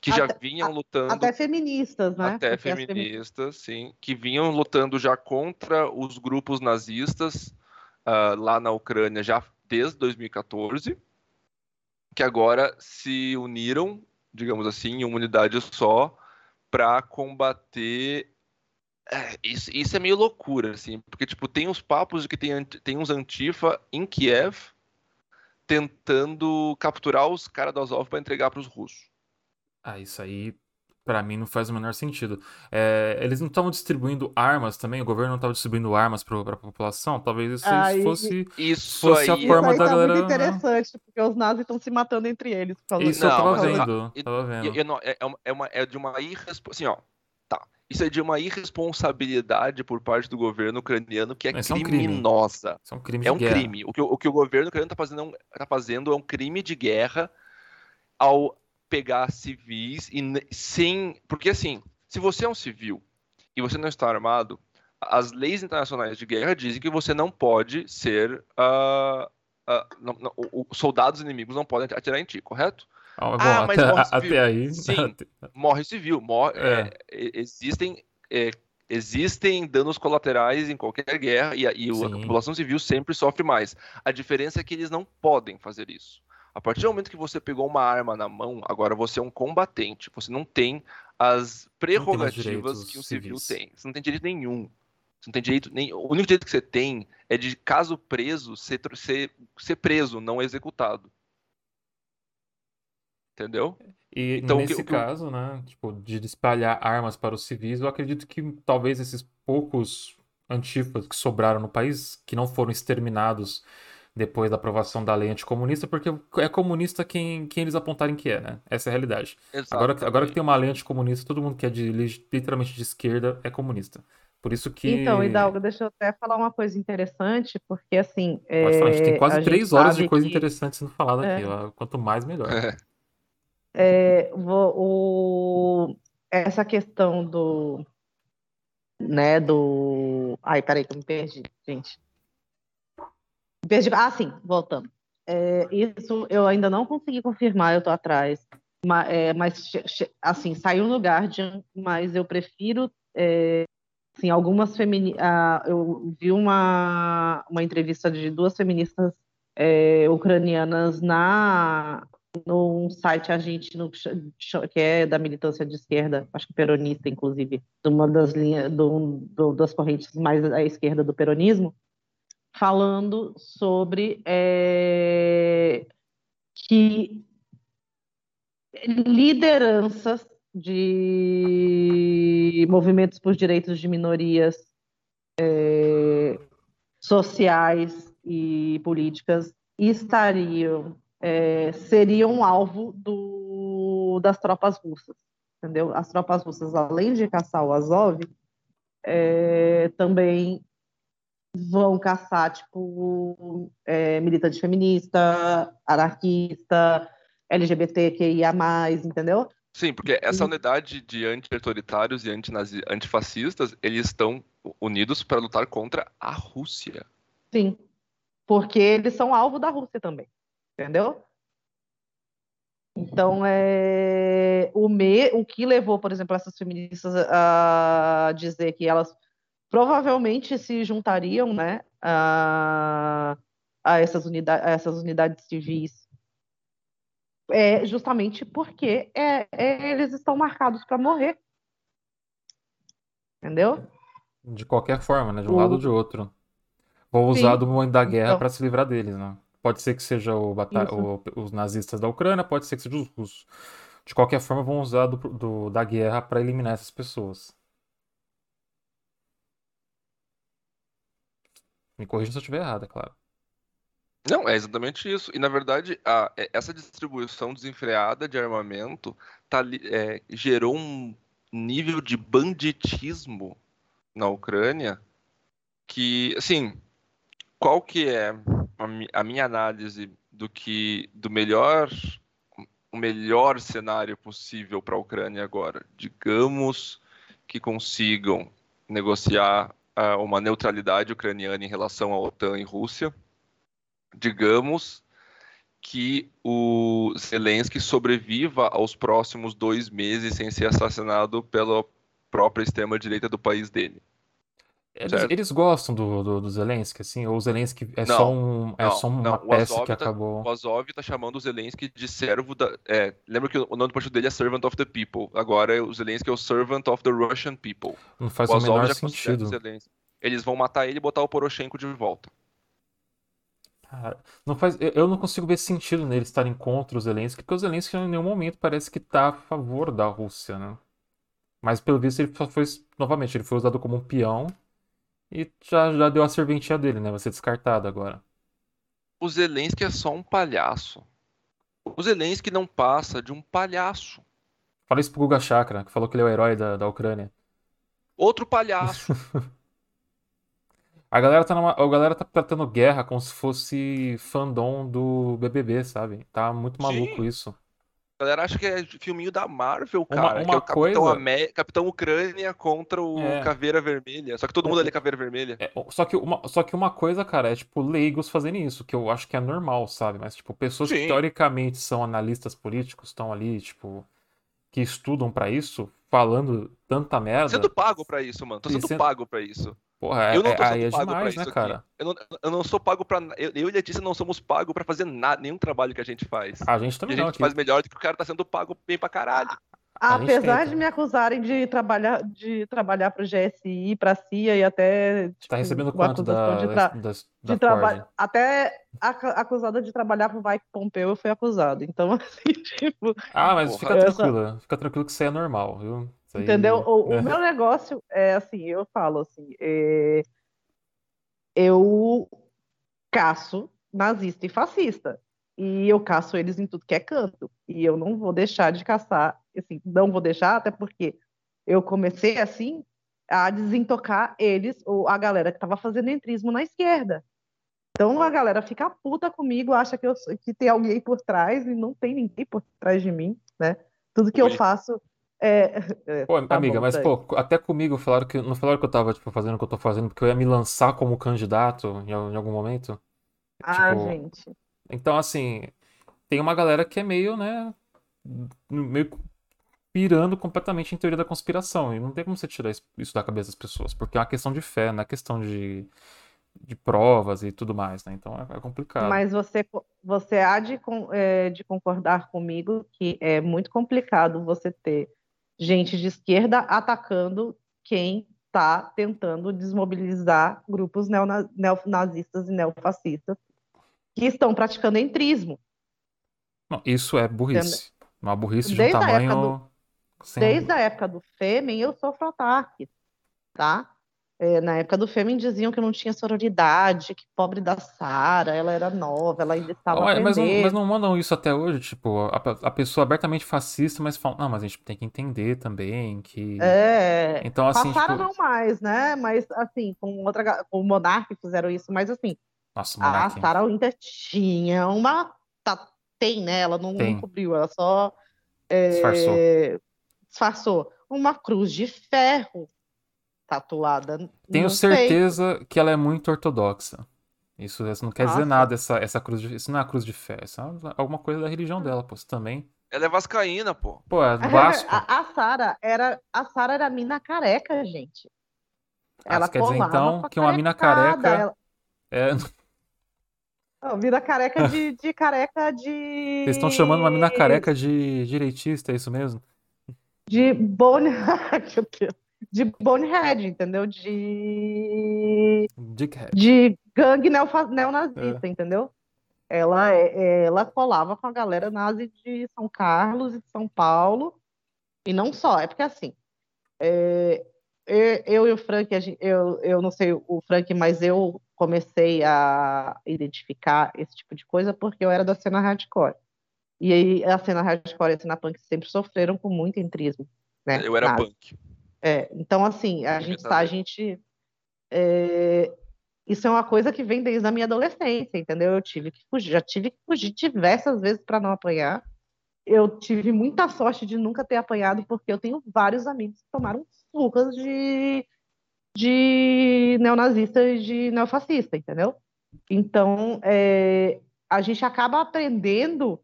que até, já vinham lutando. Até feministas, né? Até Porque feministas, sim. Que vinham lutando já contra os grupos nazistas uh, lá na Ucrânia já desde 2014, que agora se uniram, digamos assim, em uma unidade só para combater. É, isso, isso, é meio loucura, assim, porque tipo tem uns papos de que tem, tem uns antifa em Kiev tentando capturar os caras do Azov para entregar para os russos. Ah, isso aí para mim não faz o menor sentido. É, eles não estavam distribuindo armas também, o governo não estava distribuindo armas para a população. Talvez isso aí, fosse, isso fosse aí, a forma isso da tá galera. muito interessante, porque os nazis estão se matando entre eles. Isso não, eu tava mas, vendo. Eu, tava vendo. Eu, não, é, é, uma, é de uma irresponsabilidade. Assim, ó. Isso é de uma irresponsabilidade por parte do governo ucraniano que é Mas criminosa. É um crime. É um crime. O que, o que o governo ucraniano está fazendo, tá fazendo é um crime de guerra ao pegar civis e sem. Porque assim, se você é um civil e você não está armado, as leis internacionais de guerra dizem que você não pode ser. Uh, uh, não, não, os soldados inimigos não podem atirar em ti, correto? Ah, bom, ah, mas até, morre civil. até aí. Sim, morre civil. Morre, é. É, existem. É, existem danos colaterais em qualquer guerra e, e a população civil sempre sofre mais. A diferença é que eles não podem fazer isso. A partir do momento que você pegou uma arma na mão, agora você é um combatente. Você não tem as prerrogativas que o civil civis. tem. Você não tem direito nenhum. Você não tem direito nem. O único direito que você tem é de, caso preso, ser, ser, ser preso, não executado. Entendeu? E então, nesse que, caso, né, tipo, de espalhar armas para os civis, eu acredito que talvez esses poucos antifas que sobraram no país, que não foram exterminados depois da aprovação da lei anticomunista, porque é comunista quem, quem eles apontarem que é, né? Essa é a realidade. Agora, agora que tem uma lei anticomunista, todo mundo que é de, literalmente de esquerda é comunista. Por isso que. Então, Hidalgo, deixa eu até falar uma coisa interessante, porque assim. Pode falar, a gente tem quase três horas de coisa que... interessante sendo falada é. aqui. Quanto mais, melhor. É. É, o, essa questão do. Né, do. Ai, peraí, que eu me perdi, gente. Ah, sim, voltando. É, isso eu ainda não consegui confirmar, eu tô atrás. Mas, é, mas assim, saiu no Guardian, mas eu prefiro. É, assim, algumas feministas. Ah, eu vi uma, uma entrevista de duas feministas é, ucranianas na num site argentino que é da militância de esquerda, acho que peronista, inclusive, de uma das linhas, do, do, das correntes mais à esquerda do peronismo, falando sobre é, que lideranças de movimentos por direitos de minorias é, sociais e políticas estariam é, seriam alvo do, das tropas russas, entendeu? As tropas russas, além de caçar o Azov, é, também vão caçar, tipo, é, militante feminista, anarquista, LGBTQIA+, entendeu? Sim, porque essa unidade de anti-autoritários e antifascistas, eles estão unidos para lutar contra a Rússia. Sim, porque eles são alvo da Rússia também, entendeu? Então, é, o, me, o que levou, por exemplo, essas feministas a dizer que elas provavelmente se juntariam né, a, a, essas, unidade, a essas unidades civis é justamente porque é, é, eles estão marcados para morrer. Entendeu? De qualquer forma, né? De um o... lado ou de outro. Vou usar do momento da guerra então... para se livrar deles, né? Pode ser que seja o o, os nazistas da Ucrânia, pode ser que seja os russos. De qualquer forma, vão usar do, do da guerra para eliminar essas pessoas. Me corrija se eu estiver errado, é claro. Não, é exatamente isso. E na verdade, a, é, essa distribuição desenfreada de armamento tá, é, gerou um nível de banditismo na Ucrânia que, assim, qual que é a, minha análise do que do melhor o melhor cenário possível para a Ucrânia agora? Digamos que consigam negociar uh, uma neutralidade ucraniana em relação à OTAN e Rússia digamos que o Zelensky sobreviva aos próximos dois meses sem ser assassinado pela própria extrema-direita do país dele. Eles, eles gostam do, do, do, Zelensky, assim? Ou o Zelensky é não, só, um, é não, só uma não. peça que tá, acabou... O Azov tá chamando o Zelensky de servo da... É, lembra que o nome do partido dele é Servant of the People. Agora o Zelensky é o Servant of the Russian People. Não faz o, o menor sentido. Eles vão matar ele e botar o Poroshenko de volta. Cara, não faz, eu não consigo ver sentido neles estarem contra o Zelensky, porque o Zelensky em nenhum momento parece que está a favor da Rússia, né? Mas pelo visto ele só foi, novamente, ele foi usado como um peão e já, já deu a serventia dele, né? Vai ser descartado agora. O Zelensky é só um palhaço. O Zelensky não passa de um palhaço. Fala isso pro Guga Chakra, que falou que ele é o herói da, da Ucrânia. Outro palhaço. A galera tá, numa, a galera tá tratando guerra como se fosse fandom do BBB, sabe? Tá muito maluco Sim. isso. A galera acha que é filminho da Marvel, cara. Uma, uma que é o Capitão, coisa... Amé... Capitão Ucrânia contra o é. Caveira Vermelha. Só que todo mundo ali é Caveira Vermelha. É, só, que uma, só que uma coisa, cara, é tipo leigos fazendo isso, que eu acho que é normal, sabe? Mas, tipo, pessoas Sim. que teoricamente são analistas políticos estão ali, tipo, que estudam para isso, falando tanta merda. Sendo pago para isso, mano. Tô sendo, sendo... pago para isso. Porra, eu não é, tô sendo é, pago demais, pra né, cara? Eu não, eu não sou pago pra. Eu, eu e a Letícia não somos pagos pra fazer nada, nenhum trabalho que a gente faz. A gente também e a gente não, faz melhor do que o cara tá sendo pago bem pra caralho. Apesar de me acusarem de trabalhar de trabalhar para o GSI, para a CIA e até tipo, tá recebendo quanto da, de, tra... da, de trabalho até acusada de trabalhar para o Mike Pompeu eu fui acusado. Então assim, tipo, Ah, mas Porra, fica tranquilo, fica tranquilo que isso aí é normal, viu? Aí... Entendeu? O, é. o, meu negócio é assim, eu falo assim, é eu caço nazista e fascista. E eu caço eles em tudo que é canto. E eu não vou deixar de caçar, assim, não vou deixar, até porque eu comecei assim a desintocar eles, ou a galera que estava fazendo entrismo na esquerda. Então a galera fica puta comigo, acha que, eu, que tem alguém por trás, e não tem ninguém por trás de mim, né? Tudo que eu faço é, é, pô, tá amiga, bom, mas pô, até comigo falaram que não falaram que eu tava tipo, fazendo o que eu tô fazendo porque eu ia me lançar como candidato em, em algum momento. Ah, tipo, gente. Então, assim, tem uma galera que é meio, né, meio pirando completamente em teoria da conspiração. E não tem como você tirar isso da cabeça das pessoas, porque é uma questão de fé, não é questão de, de provas e tudo mais, né? Então é, é complicado. Mas você, você há de, é, de concordar comigo que é muito complicado você ter gente de esquerda atacando quem está tentando desmobilizar grupos neonazistas e neofascistas que estão praticando entrismo. Não, isso é burrice. Uma burrice de desde um tamanho. Do. Desde a época do Fêmen, eu sofro ataque, tá? É, na época do Fêmen diziam que não tinha sororidade, que pobre da Sara, ela era nova, ela ainda estava mas, mas, não, mas não mandam isso até hoje, tipo, a, a, pessoa abertamente fascista, mas falam, não, mas a gente tem que entender também que... É, então, assim, passaram tipo... não mais, né, mas assim, com outra, com o Monark fizeram isso, mas assim, Nossa, a Sarah Winter tinha uma, tá, tem, né, ela não, não cobriu, ela só é, Disfarçou. disfarçou. Uma cruz de ferro tatuada. Tenho certeza que ela é muito ortodoxa. Isso, isso não quer dizer Nossa. nada, essa, essa cruz de, Isso não é a cruz de fé, isso é alguma coisa da religião dela, pô. Isso também. Ela é vascaína, pô. Pô, é. Vasco. A, a Sara era a Sara era mina careca, gente. Ah, Ela quer dizer, então, que uma mina careca- ela- É, Não, mina careca de, de careca de. vocês estão chamando uma mina careca de direitista, é isso mesmo? De bone. Meu Deus. De bonehead, entendeu? De. Dickhead. de gangue neonazista, É. entendeu? Ela, é- ela colava com a galera nazi de São Carlos e de São Paulo, e não só, é porque assim, é, eu, eu e o Frank, eu, eu não sei o Frank, mas eu comecei a identificar esse tipo de coisa porque eu era da cena hardcore. E aí a cena hardcore e a cena punk sempre sofreram com muito entrismo, né? Eu era nazi. punk. É, então, assim, a gente tá, a gente. é, isso é uma coisa que vem desde a minha adolescência, entendeu? Eu tive que fugir, já tive que fugir diversas vezes para não apanhar. Eu tive muita sorte de nunca ter apanhado, porque eu tenho vários amigos que tomaram surras de, de neonazista e de neofascista, entendeu? Então, é, a gente acaba aprendendo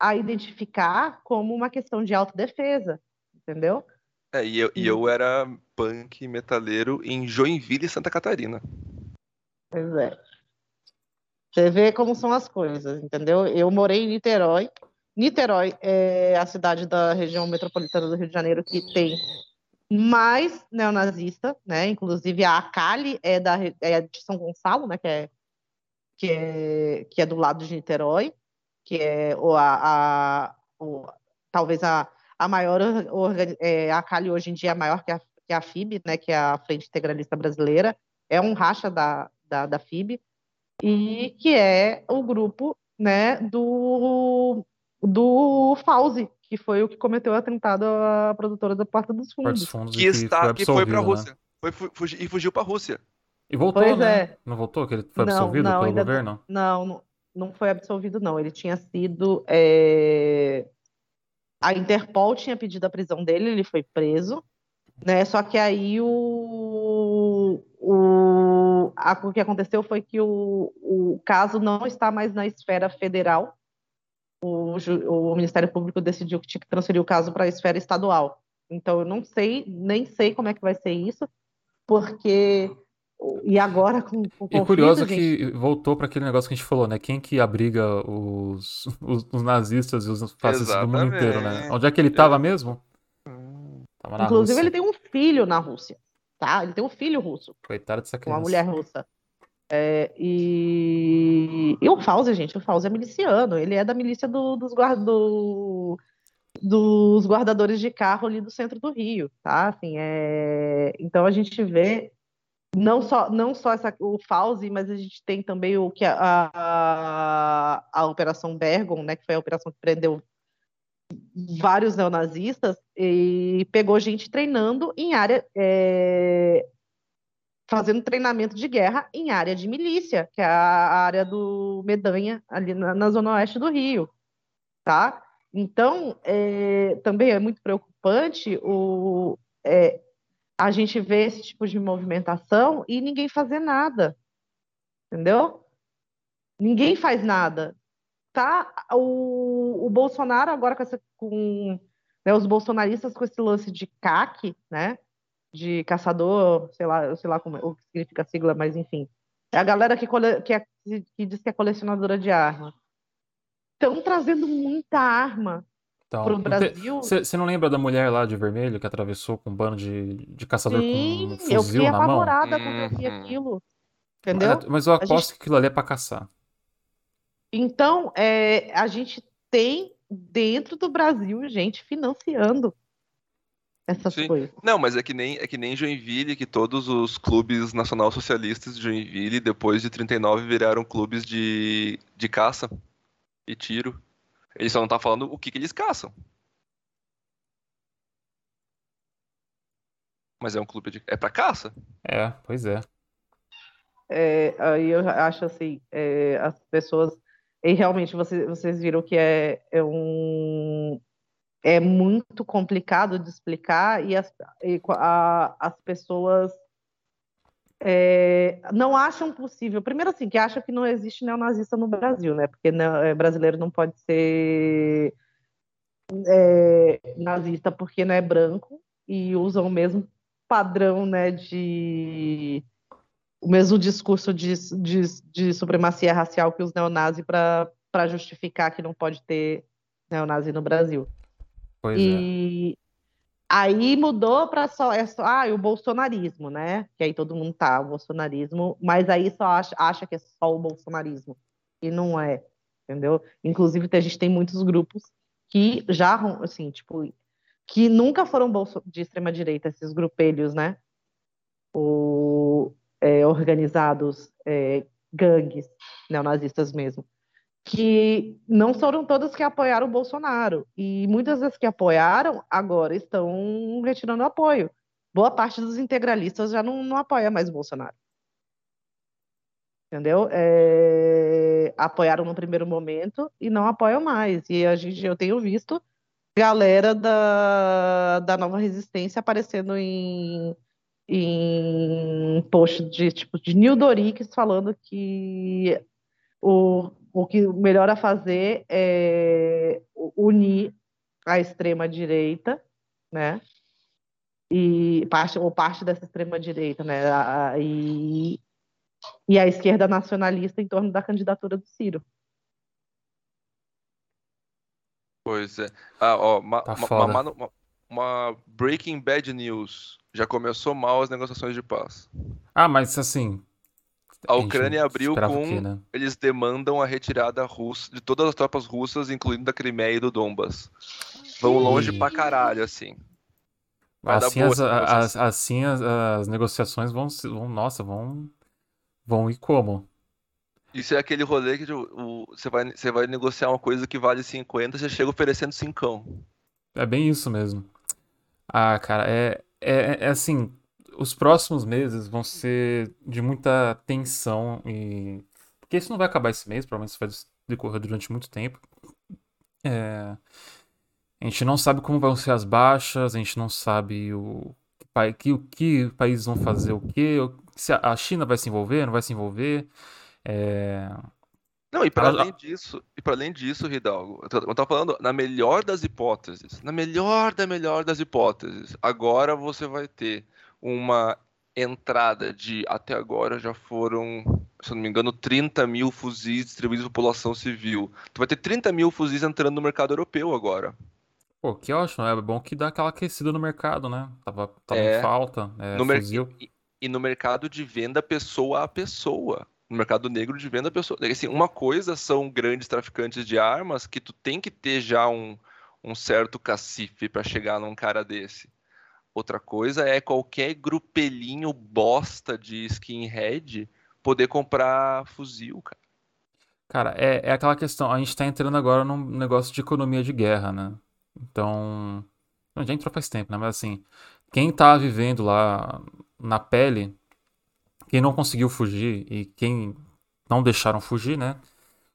a identificar como uma questão de autodefesa, entendeu? É, e eu, e eu era punk metaleiro em Joinville, Santa Catarina. Pois é. Você vê como são as coisas, entendeu? Eu morei em Niterói. Niterói é a cidade da região metropolitana do Rio de Janeiro que tem mais neonazista, né? Inclusive a Acali é da é de São Gonçalo, né? Que é que é que é do lado de Niterói, que é a, a- o- talvez a, a maior é, a Acali hoje em dia é maior que a, que a FIB, né? Que é a Frente Integralista Brasileira é um racha da, da, da FIB, e que é o grupo né, do, do Fauzi, que foi o que cometeu o atentado à produtora da Porta dos Porta dos Fundos. Fundos Que e está, que foi pra absolvido, né? Rússia. Foi, fu- fugi- e fugiu pra Rússia. E voltou, Pois né? é. Não voltou? Que ele foi Não, absolvido não, pelo ainda governo? Não, não, não foi absolvido, não. Ele tinha sido. é, A Interpol tinha pedido a prisão dele, ele foi preso, né? Só que aí o, o, a- o que aconteceu foi que o, o caso não está mais na esfera federal. O, o Ministério Público decidiu que tinha que transferir o caso para a esfera estadual. Então, eu não sei, nem sei como é que vai ser isso, porque. E agora com, com o E curioso gente, que voltou para aquele negócio que a gente falou, né? Quem que abriga os, os, os nazistas e os fascistas do mundo inteiro, né? Onde é que ele tava mesmo? Tava na Inclusive, Rússia. ele tem um filho na Rússia, tá? Ele tem um filho russo, Coitado dessa com uma criança. mulher russa. É, e... e o Fauzi, gente, o Fauzi é miliciano, ele é da milícia do- dos, guarda... do- dos guardadores de carro ali do centro do Rio, tá? Assim, é... Então a gente vê não só, não só essa, o Fauzi, mas a gente tem também o que a, a, a Operação Bergon, né, que foi a operação que prendeu vários neonazistas e pegou gente treinando em área é, fazendo treinamento de guerra em área de milícia, que é a área do Medanha, ali na, na zona oeste do Rio, tá? Então, é, também é muito preocupante o, é, a gente ver esse tipo de movimentação e ninguém fazer nada, entendeu? Ninguém faz nada. Tá o, o Bolsonaro agora com, essa, com né, os bolsonaristas com esse lance de CAC, né? De caçador, sei lá, sei lá como, é- o que significa a sigla, mas enfim. É a galera que, cole, que, é, que diz que é colecionadora de arma. Estão trazendo muita arma Então, pro Brasil. Você não lembra da mulher lá de vermelho que atravessou com um bando de, de caçador com Sim, um eu fuzil fiquei na mão? apavorada quando eu vi Uhum. aquilo. Entendeu? Mas eu gente- aposto que aquilo ali é pra caçar. Então, é, a gente tem dentro do Brasil gente financiando essas Sim. coisas. Não, mas é que nem é que nem Joinville, que todos os clubes nacional-socialistas de Joinville, depois de 39, viraram clubes de, de caça e tiro. Eles só não tá falando o que, que eles caçam. Mas é um clube de. É pra caça? É, pois é. É, aí eu acho assim, é, as pessoas. E realmente vocês, vocês viram que é, é um. é muito complicado de explicar e as, e a, as pessoas é, não acham possível. Primeiro, assim, que acham que não existe neonazista no Brasil, né? Porque né, brasileiro não pode ser é, nazista porque não é branco e usam o mesmo padrão, né, de o mesmo discurso de, de, de supremacia racial que os neonazis para justificar que não pode ter neonazi no Brasil. Pois e, é. Aí mudou para só, é só ah, o bolsonarismo, né? Que aí todo mundo tá, o bolsonarismo, mas aí só acha, acha que é só o bolsonarismo. E não é, entendeu? Inclusive, a gente tem muitos grupos que já, assim, tipo, que nunca foram bolso, de extrema-direita, esses grupelhos, né? O, é, organizados, é, gangues neonazistas mesmo que não foram todas que apoiaram o Bolsonaro. E muitas das que apoiaram agora estão retirando apoio. Boa parte dos integralistas já não, não apoia mais o Bolsonaro. Entendeu? É... Apoiaram no primeiro momento e não apoiam mais. E a gente, eu tenho visto galera da, da nova resistência aparecendo em, em post de tipo de Nil Dorix falando que o o que melhor a fazer é unir a extrema direita, né? E parte ou parte dessa extrema direita, né? A, e, e a esquerda nacionalista em torno da candidatura do Ciro. Pois é. Ah, ó, uma, Tá uma- uma- uma Breaking Bad News. Já começou mal as negociações de paz. Ah, mas assim. A Ucrânia abriu com. quê, né? Eles demandam a retirada russa de todas as tropas russas, incluindo da Crimeia e do Donbas. Vão longe pra caralho, assim. Vai Assim, boa as, as- assim as, as negociações vão, vão. Nossa, vão. Vão ir como? Isso é aquele rolê que o- o- você vai, você vai negociar uma coisa que vale 50, você chega oferecendo 5. É bem isso mesmo. Ah, cara, é, é, é assim, os próximos meses vão ser de muita tensão e... Porque isso não vai acabar esse mês, provavelmente isso vai decorrer durante muito tempo. É, A gente não sabe como vão ser as baixas, a gente não sabe o que, o que países vão fazer o quê, o- se a- China vai se envolver, não vai se envolver. É, Não, e para além disso, e para além disso, Hidalgo, eu tô- eu tava falando na melhor das hipóteses, na melhor da melhor das hipóteses, agora você vai ter uma entrada de, até agora já foram, se eu não me engano, 30 mil fuzis distribuídos para população civil. Tu vai ter 30 mil fuzis entrando no mercado europeu agora. Pô, que ótimo, é bom que dá aquela aquecida no mercado, né? Tava, tava É. em falta, é, No fuzil. e, e no mercado de venda pessoa a pessoa. No mercado negro de venda pessoa. Assim, uma coisa são grandes traficantes de armas que tu tem que ter já um, um certo cacife para chegar num cara desse. Outra coisa é qualquer grupelinho bosta de skinhead poder comprar fuzil, cara. Cara, é, é aquela questão, a gente tá entrando agora num negócio de economia de guerra, né? Então, não, já entrou faz tempo, né? Mas assim, quem tá vivendo lá na pele, quem não conseguiu fugir e quem não deixaram fugir, né?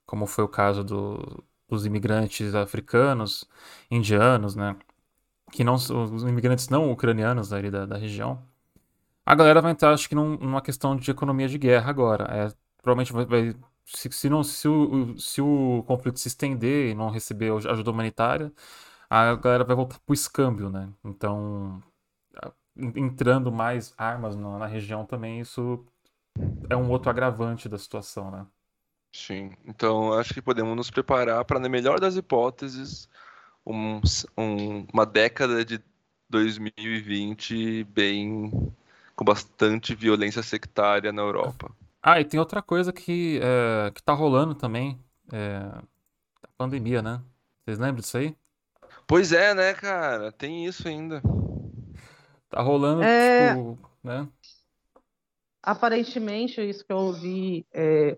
Como foi o caso do- dos imigrantes africanos, indianos, né? Que não, os imigrantes não ucranianos ali da, da região. A galera vai entrar, acho que num- numa questão de economia de guerra agora. É, provavelmente vai, vai- se, se não, se o, o- se o conflito se estender e não receber ajuda humanitária, a galera vai voltar pro escâmbio, né? Então, entrando mais armas na, na região também, isso é um outro agravante da situação, né? Sim. Então, acho que podemos nos preparar para, na melhor das hipóteses, um- um- uma década de 2020 bem com bastante violência sectária na Europa. Ah, e tem outra coisa que, é, que tá rolando também, é, a pandemia, né? Vocês lembram disso aí? Pois é, né, cara? Tem isso ainda. Tá rolando, É. tipo, né? Aparentemente, isso que eu ouvi, é,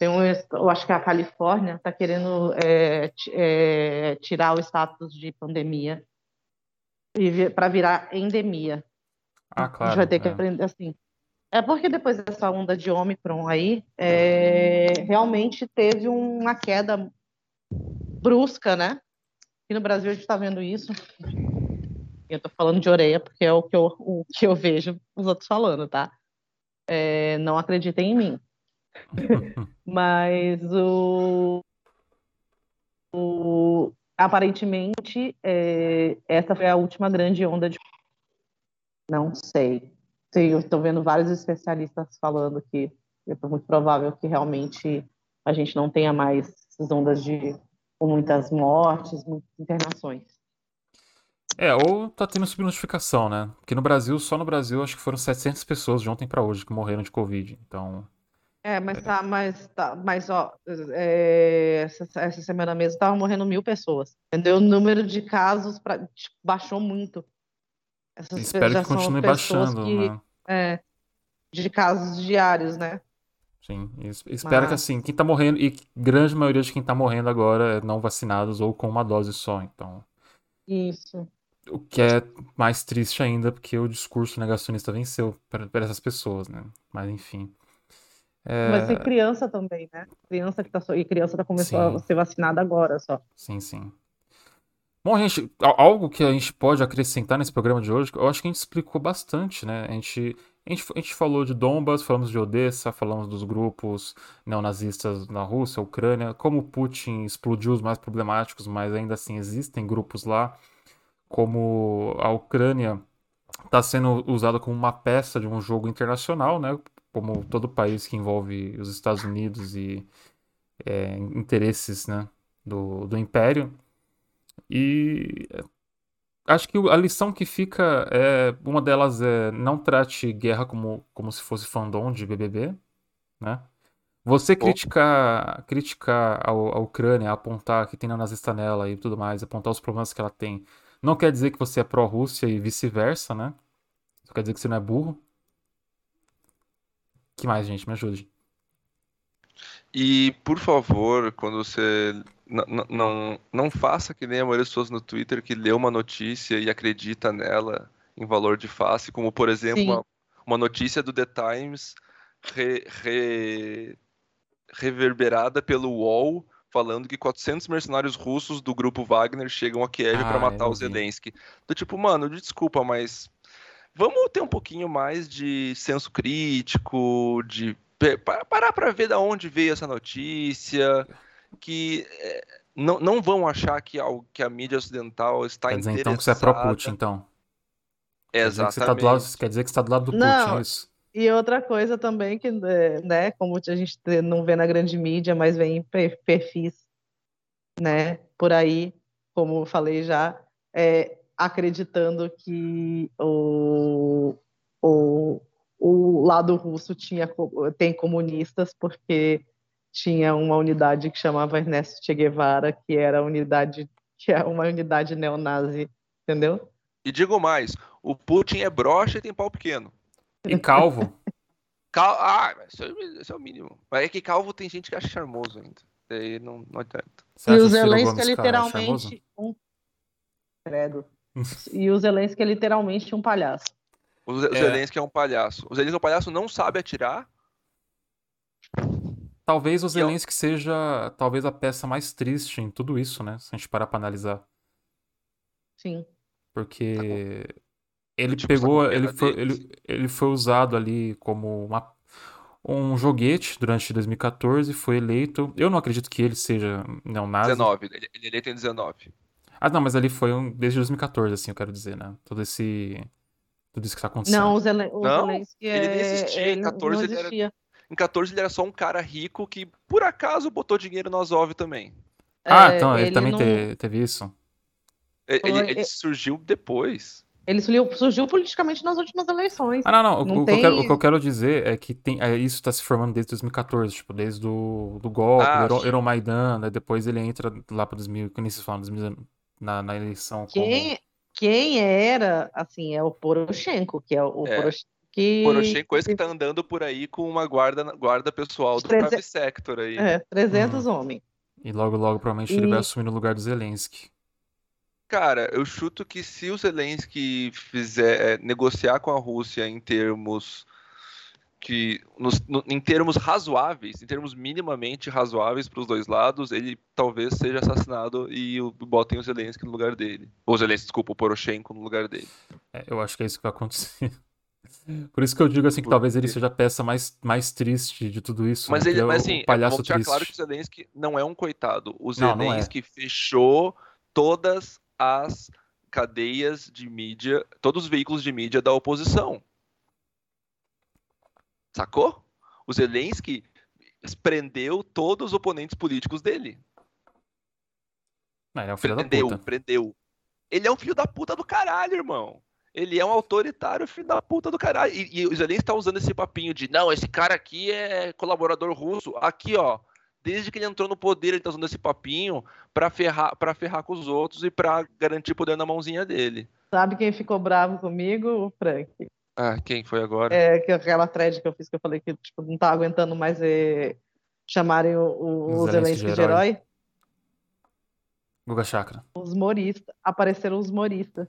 tem um, eu acho que a Califórnia está querendo é, é, tirar o status de pandemia para virar endemia. Ah, A gente claro. vai ter que é. aprender assim. É porque depois dessa onda de Ômicron aí, é, realmente teve uma queda brusca, né? aqui no Brasil a gente está vendo isso. Eu estou falando de orelha porque é o que eu, o que eu vejo os outros falando, tá? É, não acreditem em mim. Mas o, o aparentemente é, essa foi a última grande onda de. Não sei. Estou vendo vários especialistas falando que é muito provável que realmente a gente não tenha mais essas ondas de muitas mortes, muitas internações. É, ou tá tendo subnotificação, né? Porque no Brasil, só no Brasil, acho que foram 700 pessoas de ontem para hoje que morreram de Covid. Então. É, mas tá, mas tá, mas ó, é, essa, essa, semana mesmo estavam morrendo mil pessoas. Entendeu? O número de casos pra, tipo, baixou muito. Essas Espero que continue baixando, que, né? É, de casos diários, né? Sim, espero Mas... que assim, quem tá morrendo, e grande maioria de quem tá morrendo agora é não vacinados ou com uma dose só, então. Isso. O que é mais triste ainda, porque o discurso negacionista venceu para essas pessoas, né? Mas enfim. É... Vai ser criança também, né? Criança que tá só... E criança tá começando a ser vacinada agora só. Sim, sim. Bom, gente, algo que a gente pode acrescentar nesse programa de hoje, eu acho que a gente explicou bastante, né? A gente a gente, a gente falou de Donbas, falamos de Odessa, falamos dos grupos neonazistas na Rússia, Ucrânia, como Putin explodiu os mais problemáticos, mas ainda assim existem grupos lá, como a Ucrânia está sendo usada como uma peça de um jogo internacional, né? Como todo país que envolve os Estados Unidos e é, interesses né, do, do Império. E acho que a lição que fica é uma delas é não trate guerra como, como se fosse fandom de BBB, né? Você criticar, criticar a, a Ucrânia, apontar que tem nazista nela e tudo mais, apontar os problemas que ela tem, não quer dizer que você é pró-Rússia e vice-versa, né? Só quer dizer que você não é burro. Que mais, gente? Me ajude. E, por favor, quando você não, não, faça que nem a maioria das pessoas no Twitter que lê uma notícia e acredita nela em valor de face, como por exemplo uma, uma, notícia do The Times re, re, reverberada pelo UOL falando que 400 mercenários russos do grupo Wagner chegam a Kiev ah, para matar o Zelensky. Do tipo, mano, desculpa, mas vamos ter um pouquinho mais de senso crítico, de parar para ver da onde veio essa notícia que é, não, não vão achar que a, que a mídia ocidental está quer dizer, então que você é pró-Putin, então. Exatamente. Quer dizer, que você tá lado, quer dizer que você está do lado do não, Putin, é isso? E outra coisa também que, né, como a gente não vê na grande mídia, mas vem em perfis, né, por aí, como eu falei já, é, acreditando que o, o, o lado russo tinha, tem comunistas, porque tinha uma unidade que chamava Ernesto Che Guevara, que era a unidade que é uma unidade neonazi, entendeu? E digo mais, o Putin é broxa e tem pau pequeno. E calvo. Cal... Ah, esse é o mínimo. Mas é que calvo tem gente que acha charmoso ainda. Daí não, não adianta. E o Zelensky é literalmente um... Credo. E o Zelensky é literalmente um palhaço. O Zelensky é. é um palhaço. O Zelensky é um palhaço, não sabe atirar, Talvez o Zelensky eu... seja talvez a peça mais triste em tudo isso, né? Se a gente parar pra analisar. Sim. Porque tá ele tipo, pegou, ele foi, ele, ele foi usado ali como uma, um joguete durante 2014, foi eleito. Eu não acredito que ele seja neonazi. 19, ele, ele é eleito em 19. Ah, não, mas ali foi um, desde 2014, assim, eu quero dizer, né? Todo esse. Tudo isso que tá acontecendo. Não, o, Zelen o não, Zelensky é... ele existia. Em 14 ele era, em 14 ele era só um cara rico que, por acaso, botou dinheiro no Azov também. Ah, é, então, ele, ele também não... te, teve isso? Ele, ele, surgiu depois. Ele surgiu, surgiu, politicamente nas últimas eleições. Ah, não, não. não o, tem... o, que eu quero, o, que eu quero, dizer é que tem, é, isso está se formando desde 2014, tipo, desde o do golpe, ah, do Euromaidan, né, depois ele entra lá para 2000, que nem se fala, na, na eleição. Quem, como... quem era, assim, é o Poroshenko, que é o, é. Poroshenko que... Poroshenko esse que tá andando por aí com uma guarda, guarda pessoal do 300... Sector aí. É, 300 uhum. homens. E logo, logo, provavelmente e... ele vai assumir no lugar do Zelensky. Cara, eu chuto que se o Zelensky fizer é, negociar com a Rússia em termos que nos, no, em termos razoáveis, em termos minimamente razoáveis para os dois lados, ele talvez seja assassinado e o, botem o Zelensky no lugar dele. Ou Zelensky, desculpa, o Poroshenko no lugar dele. É, eu acho que é isso que vai acontecer. Por isso que eu digo assim que Porque... talvez ele seja a peça mais, mais triste de tudo isso. Mas né? ele, é mas assim, palhaço vamos deixar claro que o Zelensky não é um coitado. O Zelensky não, não é. fechou todas as cadeias de mídia, todos os veículos de mídia da oposição. Sacou? O Zelensky prendeu todos os oponentes políticos dele. Ele é um filho prendeu, da puta. prendeu. Ele é um filho da puta do caralho, irmão. Ele é um autoritário filho da puta do caralho. E, e o Zelensky tá usando esse papinho de não, esse cara aqui é colaborador russo. Aqui, ó. Desde que ele entrou no poder, ele tá usando esse papinho pra ferrar, pra ferrar com os outros e pra garantir poder na mãozinha dele. Sabe quem ficou bravo comigo? O Frank. Ah, quem foi agora? É que aquela thread que eu fiz que eu falei que tipo, não tá aguentando mais é, chamarem o, o, o Zelensky de herói. Guga Chakra. Os humoristas. Apareceram os humoristas.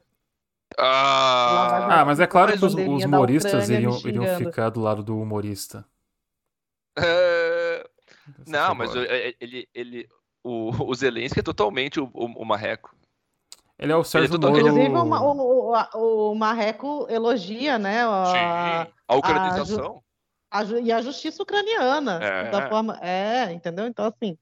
Ah, ah mas é claro que os, os humoristas iriam, iriam ficar do lado do humorista. É... Não, mas ele, ele, o, o Zelensky é totalmente o, o, o marreco. Ele é o Sérgio Moro... Inclusive, o, o, o, Marreco elogia, né? A, Sim, a ucranização. A, a, e a justiça ucraniana. É. Da forma, é, entendeu? Então, assim,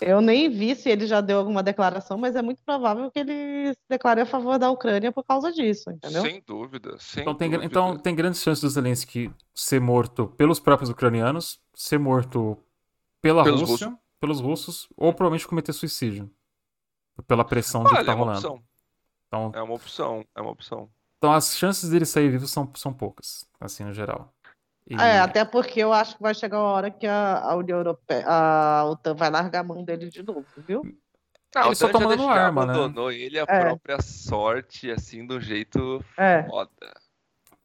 eu nem vi se ele já deu alguma declaração, mas é muito provável que ele se declare a favor da Ucrânia por causa disso, entendeu? Sem dúvida, sem então, tem, dúvida. Então tem grandes chances do Zelensky ser morto pelos próprios ucranianos, ser morto pela pelos Rússia, russos. pelos russos, ou provavelmente cometer suicídio. Pela pressão Olha, de que tá é rolando. Opção. Então, é uma opção, é uma opção. Então as chances dele sair vivo são, são poucas, assim, no geral. E... É, até porque eu acho que vai chegar uma hora que a, a União Europeia, a OTAN vai largar a mão dele de novo, viu? Não, ele só tomando arma, abandonou né? ele a é. própria sorte, assim, do jeito é. foda.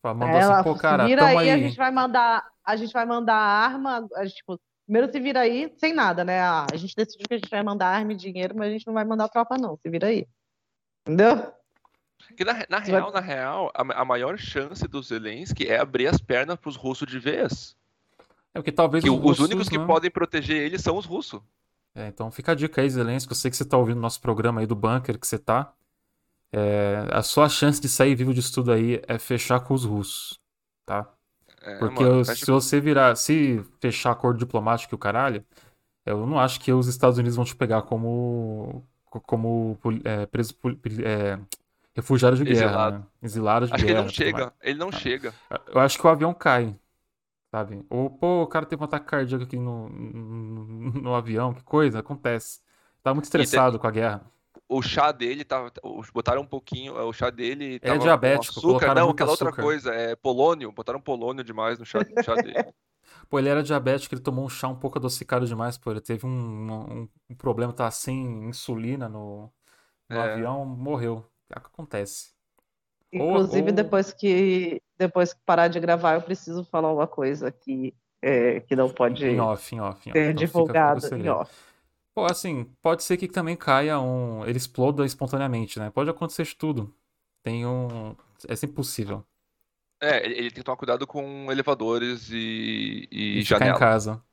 Mandou Ela, assim, pô, cara, vira aí, aí, a gente vai mandar, a gente vai mandar arma, a gente, tipo, primeiro se vira aí sem nada, né? Ah, a gente decidiu que a gente vai mandar arma e dinheiro, mas a gente não vai mandar tropa não, se vira aí. Entendeu? Que na, na real, na real, a, a, maior chance do Zelensky é abrir as pernas para os russos de vez. É porque talvez que os, os russos, únicos que né? podem proteger ele são os russos. É, então fica a dica aí, Zelensky. Eu sei que você está ouvindo nosso programa aí do bunker que você tá. É, a sua chance de sair vivo disso tudo aí é fechar com os russos, tá? É, Porque mano, se com... você virar, se fechar acordo diplomático e o caralho, eu não acho que os Estados Unidos vão te pegar como como é, preso é, Refugiado de guerra, Exilado. né? Exilado de acho guerra. Acho que ele não chega. Ele não ah. chega. Eu acho que o avião cai. Sabe? Ou, pô, o cara teve um ataque cardíaco aqui no, no, no avião, que coisa, acontece. Tá muito estressado com a guerra. O chá dele tava. Botaram um pouquinho. O chá dele. é diabético. Açúcar, não, aquela outra coisa. É polônio. Botaram polônio demais no chá, no chá dele. Pô, ele era diabético, ele tomou um chá um pouco adocicado demais, pô. Ele teve um, um, um problema, tá sem insulina no, no é. avião, morreu. É o que acontece. Inclusive, ou, depois que depois que parar de gravar, eu preciso falar uma coisa que, é, que não pode em off, em off, em off. ser então divulgado em off. Pô, assim, pode ser que também caia um. Ele exploda espontaneamente, né? Pode acontecer de tudo. Tem um. É sempre possível. É, ele tem que tomar cuidado com elevadores e, e, e janela. Ficar em casa.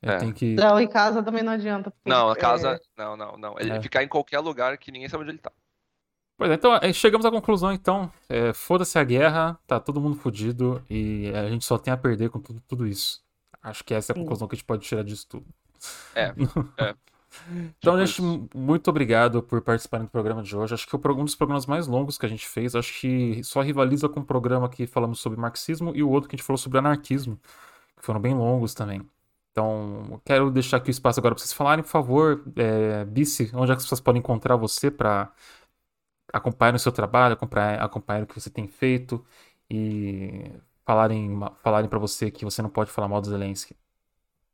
É. Tem que... Não, em casa também não adianta. Não, a casa. É... Não, não, não. Ele é. ficar em qualquer lugar que ninguém sabe onde ele tá. Pois é, então é, chegamos à conclusão, então. É, Foda-se a guerra, tá todo mundo fudido e a gente só tem a perder com tudo, tudo isso. Acho que essa é a conclusão que a gente pode tirar disso tudo. É. é. Então, gente, muito obrigado por participarem do programa de hoje. Acho que é um dos programas mais longos que a gente fez. Acho que só rivaliza com o programa que falamos sobre marxismo e o outro que a gente falou sobre anarquismo, que foram bem longos também. Então, quero deixar aqui o espaço agora para vocês falarem, por favor, é, Bice, onde é que as pessoas podem encontrar você para acompanhar o seu trabalho, acompanhar, acompanhar o que você tem feito e falarem, falarem para você que você não pode falar mal do Zelensky.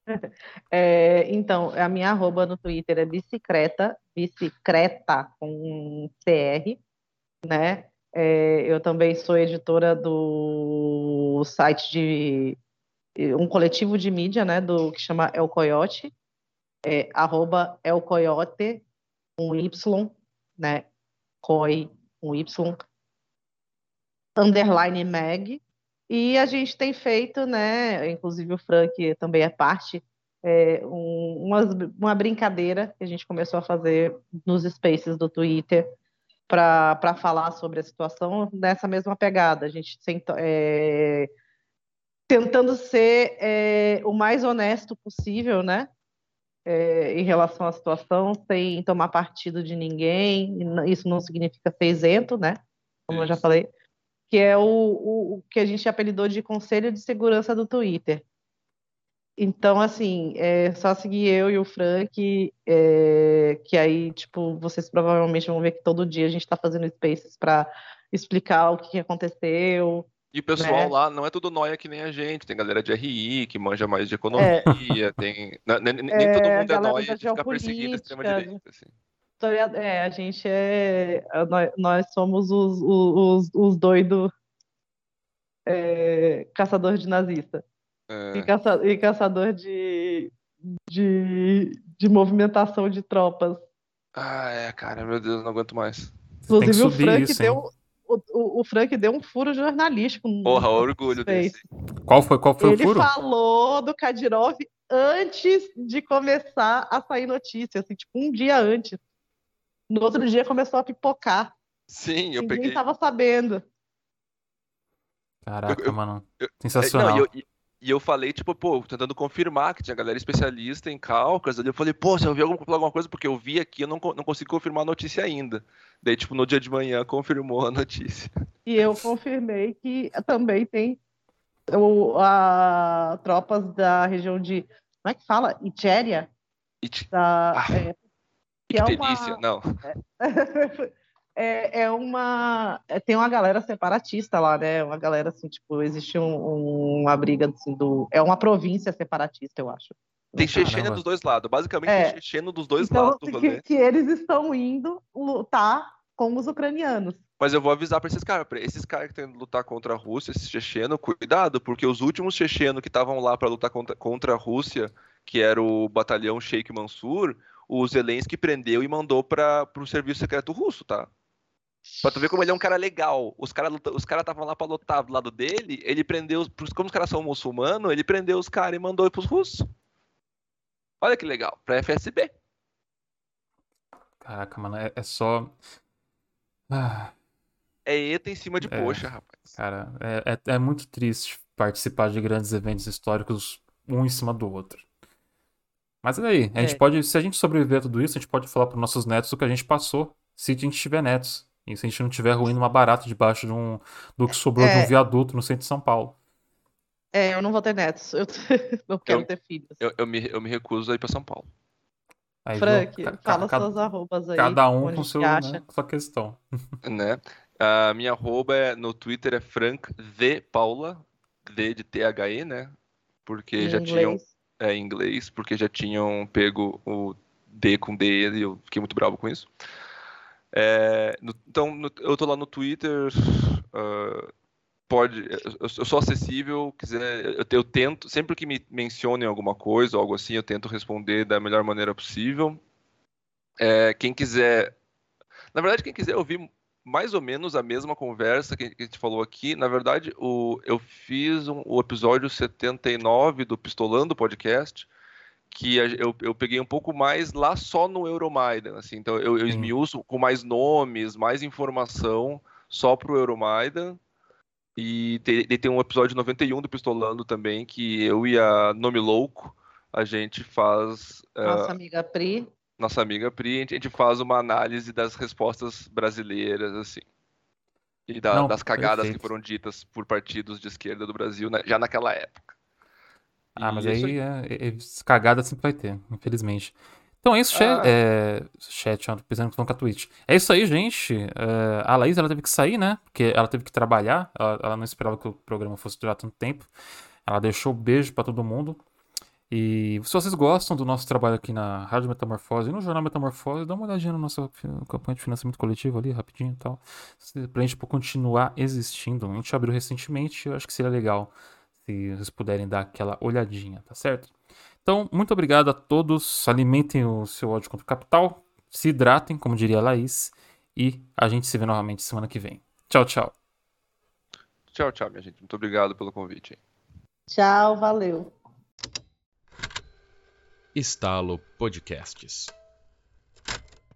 É, então, a minha arroba no Twitter é bicicleta, bicicleta com CR, né? É, eu também sou editora do site de um coletivo de mídia, né, do que chama El Coyote, é, arroba El Coyote, um Y, né, COI, um Y, underline mag, E a gente tem feito, né? Inclusive o Frank também é parte, é, um, uma, uma brincadeira que a gente começou a fazer nos spaces do Twitter para falar sobre a situação nessa mesma pegada. A gente senta, é, tentando ser é, o mais honesto possível, né? É, em relação à situação, sem tomar partido de ninguém. Isso não significa ser isento, né? Como Isso. eu já falei. Que é o, o, o, que a gente apelidou de Conselho de Segurança do Twitter. Então, assim, é só seguir eu e o Frank, é, que aí, tipo, vocês provavelmente vão ver que todo dia a gente está fazendo spaces para explicar o que aconteceu, e o pessoal né? lá não é tudo noia que nem a gente, tem galera de RI que manja mais de economia, é. tem. Nem, nem é, todo mundo é noia de ficar perseguindo a extrema-direita. Assim. É, a gente é. Nós, nós somos os, os, os doidos é, caçador de nazista. É. E, caça, e caçador de, de, de movimentação de tropas. Ah, é, cara, meu Deus, não aguento mais. Inclusive o Frank isso, deu o, o, Frank deu um furo jornalístico. Porra, orgulho desse. Qual foi, qual foi Ele o furo? Ele falou do Kadyrov antes de começar a sair notícia, assim, tipo, um dia antes. No outro dia começou a pipocar. Sim, eu Ninguém peguei. Ninguém tava sabendo. Caraca, eu, eu, mano. Eu, Sensacional. Não, e eu falei, tipo, pô, tentando confirmar que tinha galera especialista em cálculos. Ali eu falei, pô, você ouviu alguma coisa? Porque eu vi aqui, eu não, não consigo confirmar a notícia ainda. Daí, tipo, no dia de manhã confirmou a notícia. E eu confirmei que também tem o, a, tropas da região de. Como é que fala? Itéria? It... Da, ah, é, que é delícia, uma... não. é, é uma. É, tem uma galera separatista lá, né? Uma galera assim, tipo, existe um, uma briga assim, do. É uma província separatista, eu acho. Tem chechena dos dois lados. Basicamente, é. tem checheno dos dois então, lados. Que, que, eles estão indo lutar com os ucranianos. Mas eu vou avisar para esses caras, esses caras que estão indo lutar contra a Rússia, esses chechenos, cuidado, porque os últimos chechenos que estavam lá para lutar contra, contra a Rússia, que era o batalhão Sheikh Mansur, o Zelensky prendeu e mandou para o serviço secreto russo, tá? Pra tu ver como ele é um cara legal. Os caras os cara estavam lá pra lutar do lado dele, ele prendeu. Como os caras são muçulmanos, ele prendeu os caras e mandou pros russos. Olha que legal, pra FSB. Caraca, mano, é, é só. Ah. É ETA em cima de é, poxa, rapaz. Cara, é, é, é muito triste participar de grandes eventos históricos um em cima do outro. Mas e aí? A gente é. pode, se a gente sobreviver a tudo isso, a gente pode falar para nossos netos o que a gente passou, se a gente tiver netos. E se a gente não tiver ruindo uma barata debaixo de um, do que sobrou é. de um é. viaduto no centro de São Paulo. É, eu não vou ter netos. Eu não quero eu, ter filhos. Eu, eu, me, eu me recuso a ir pra São Paulo. Aí, Frank, viu? fala cada, suas arrobas aí. Cada um com seu, né, sua questão. Né? A minha arroba é, no Twitter é Frank V Paula, D de T-H-E, né? Porque em já inglês. tinham. É, em inglês, porque já tinham pego o D com D e eu fiquei muito bravo com isso. É, no, então, no, eu tô lá no Twitter. Uh, pode, eu, eu, sou acessível. Quiser, eu, eu, tento, sempre que me mencionem alguma coisa, algo assim, eu tento responder da melhor maneira possível. É, quem quiser, na verdade, quem quiser ouvir mais ou menos a mesma conversa que, a gente falou aqui, na verdade, o, eu fiz um, o episódio 79 do Pistolando Podcast que eu, eu peguei um pouco mais lá só no Euromaidan, assim, então eu, eu esmiuço com mais nomes, mais informação só pro Euromaidan, e tem, tem um episódio 91 do Pistolando também, que eu e a Nome Louco, a gente faz... Nossa uh, amiga Pri. Nossa amiga Pri, a gente faz uma análise das respostas brasileiras, assim. E da, Não, das cagadas perfeito. que foram ditas por partidos de esquerda do Brasil né, já naquela época. Ah, mas aí é, é, é, cagada sempre vai ter, infelizmente. Então é isso, chat. Ah. É, chat, ó, pensando que com a Twitch. É isso aí, gente. É, a Laís, ela teve que sair, né? Porque ela teve que trabalhar. Ela, ela não esperava que o programa fosse durar tanto tempo. Ela deixou beijo para todo mundo. E se vocês gostam do nosso trabalho aqui na Rádio Metamorfose e no Jornal Metamorfose, dá uma olhadinha na nossa campanha de financiamento coletivo ali, rapidinho e tal. Pra gente continuar existindo. A gente abriu recentemente, eu acho que seria legal se vocês puderem dar aquela olhadinha, tá certo? Então, muito obrigado a todos. Alimentem o seu ódio contra o capital. Se hidratem, como diria a Laís. E a gente se vê novamente semana que vem. Tchau, tchau. Tchau, tchau, minha gente. Muito obrigado pelo convite. Tchau, valeu. Estalo Podcasts.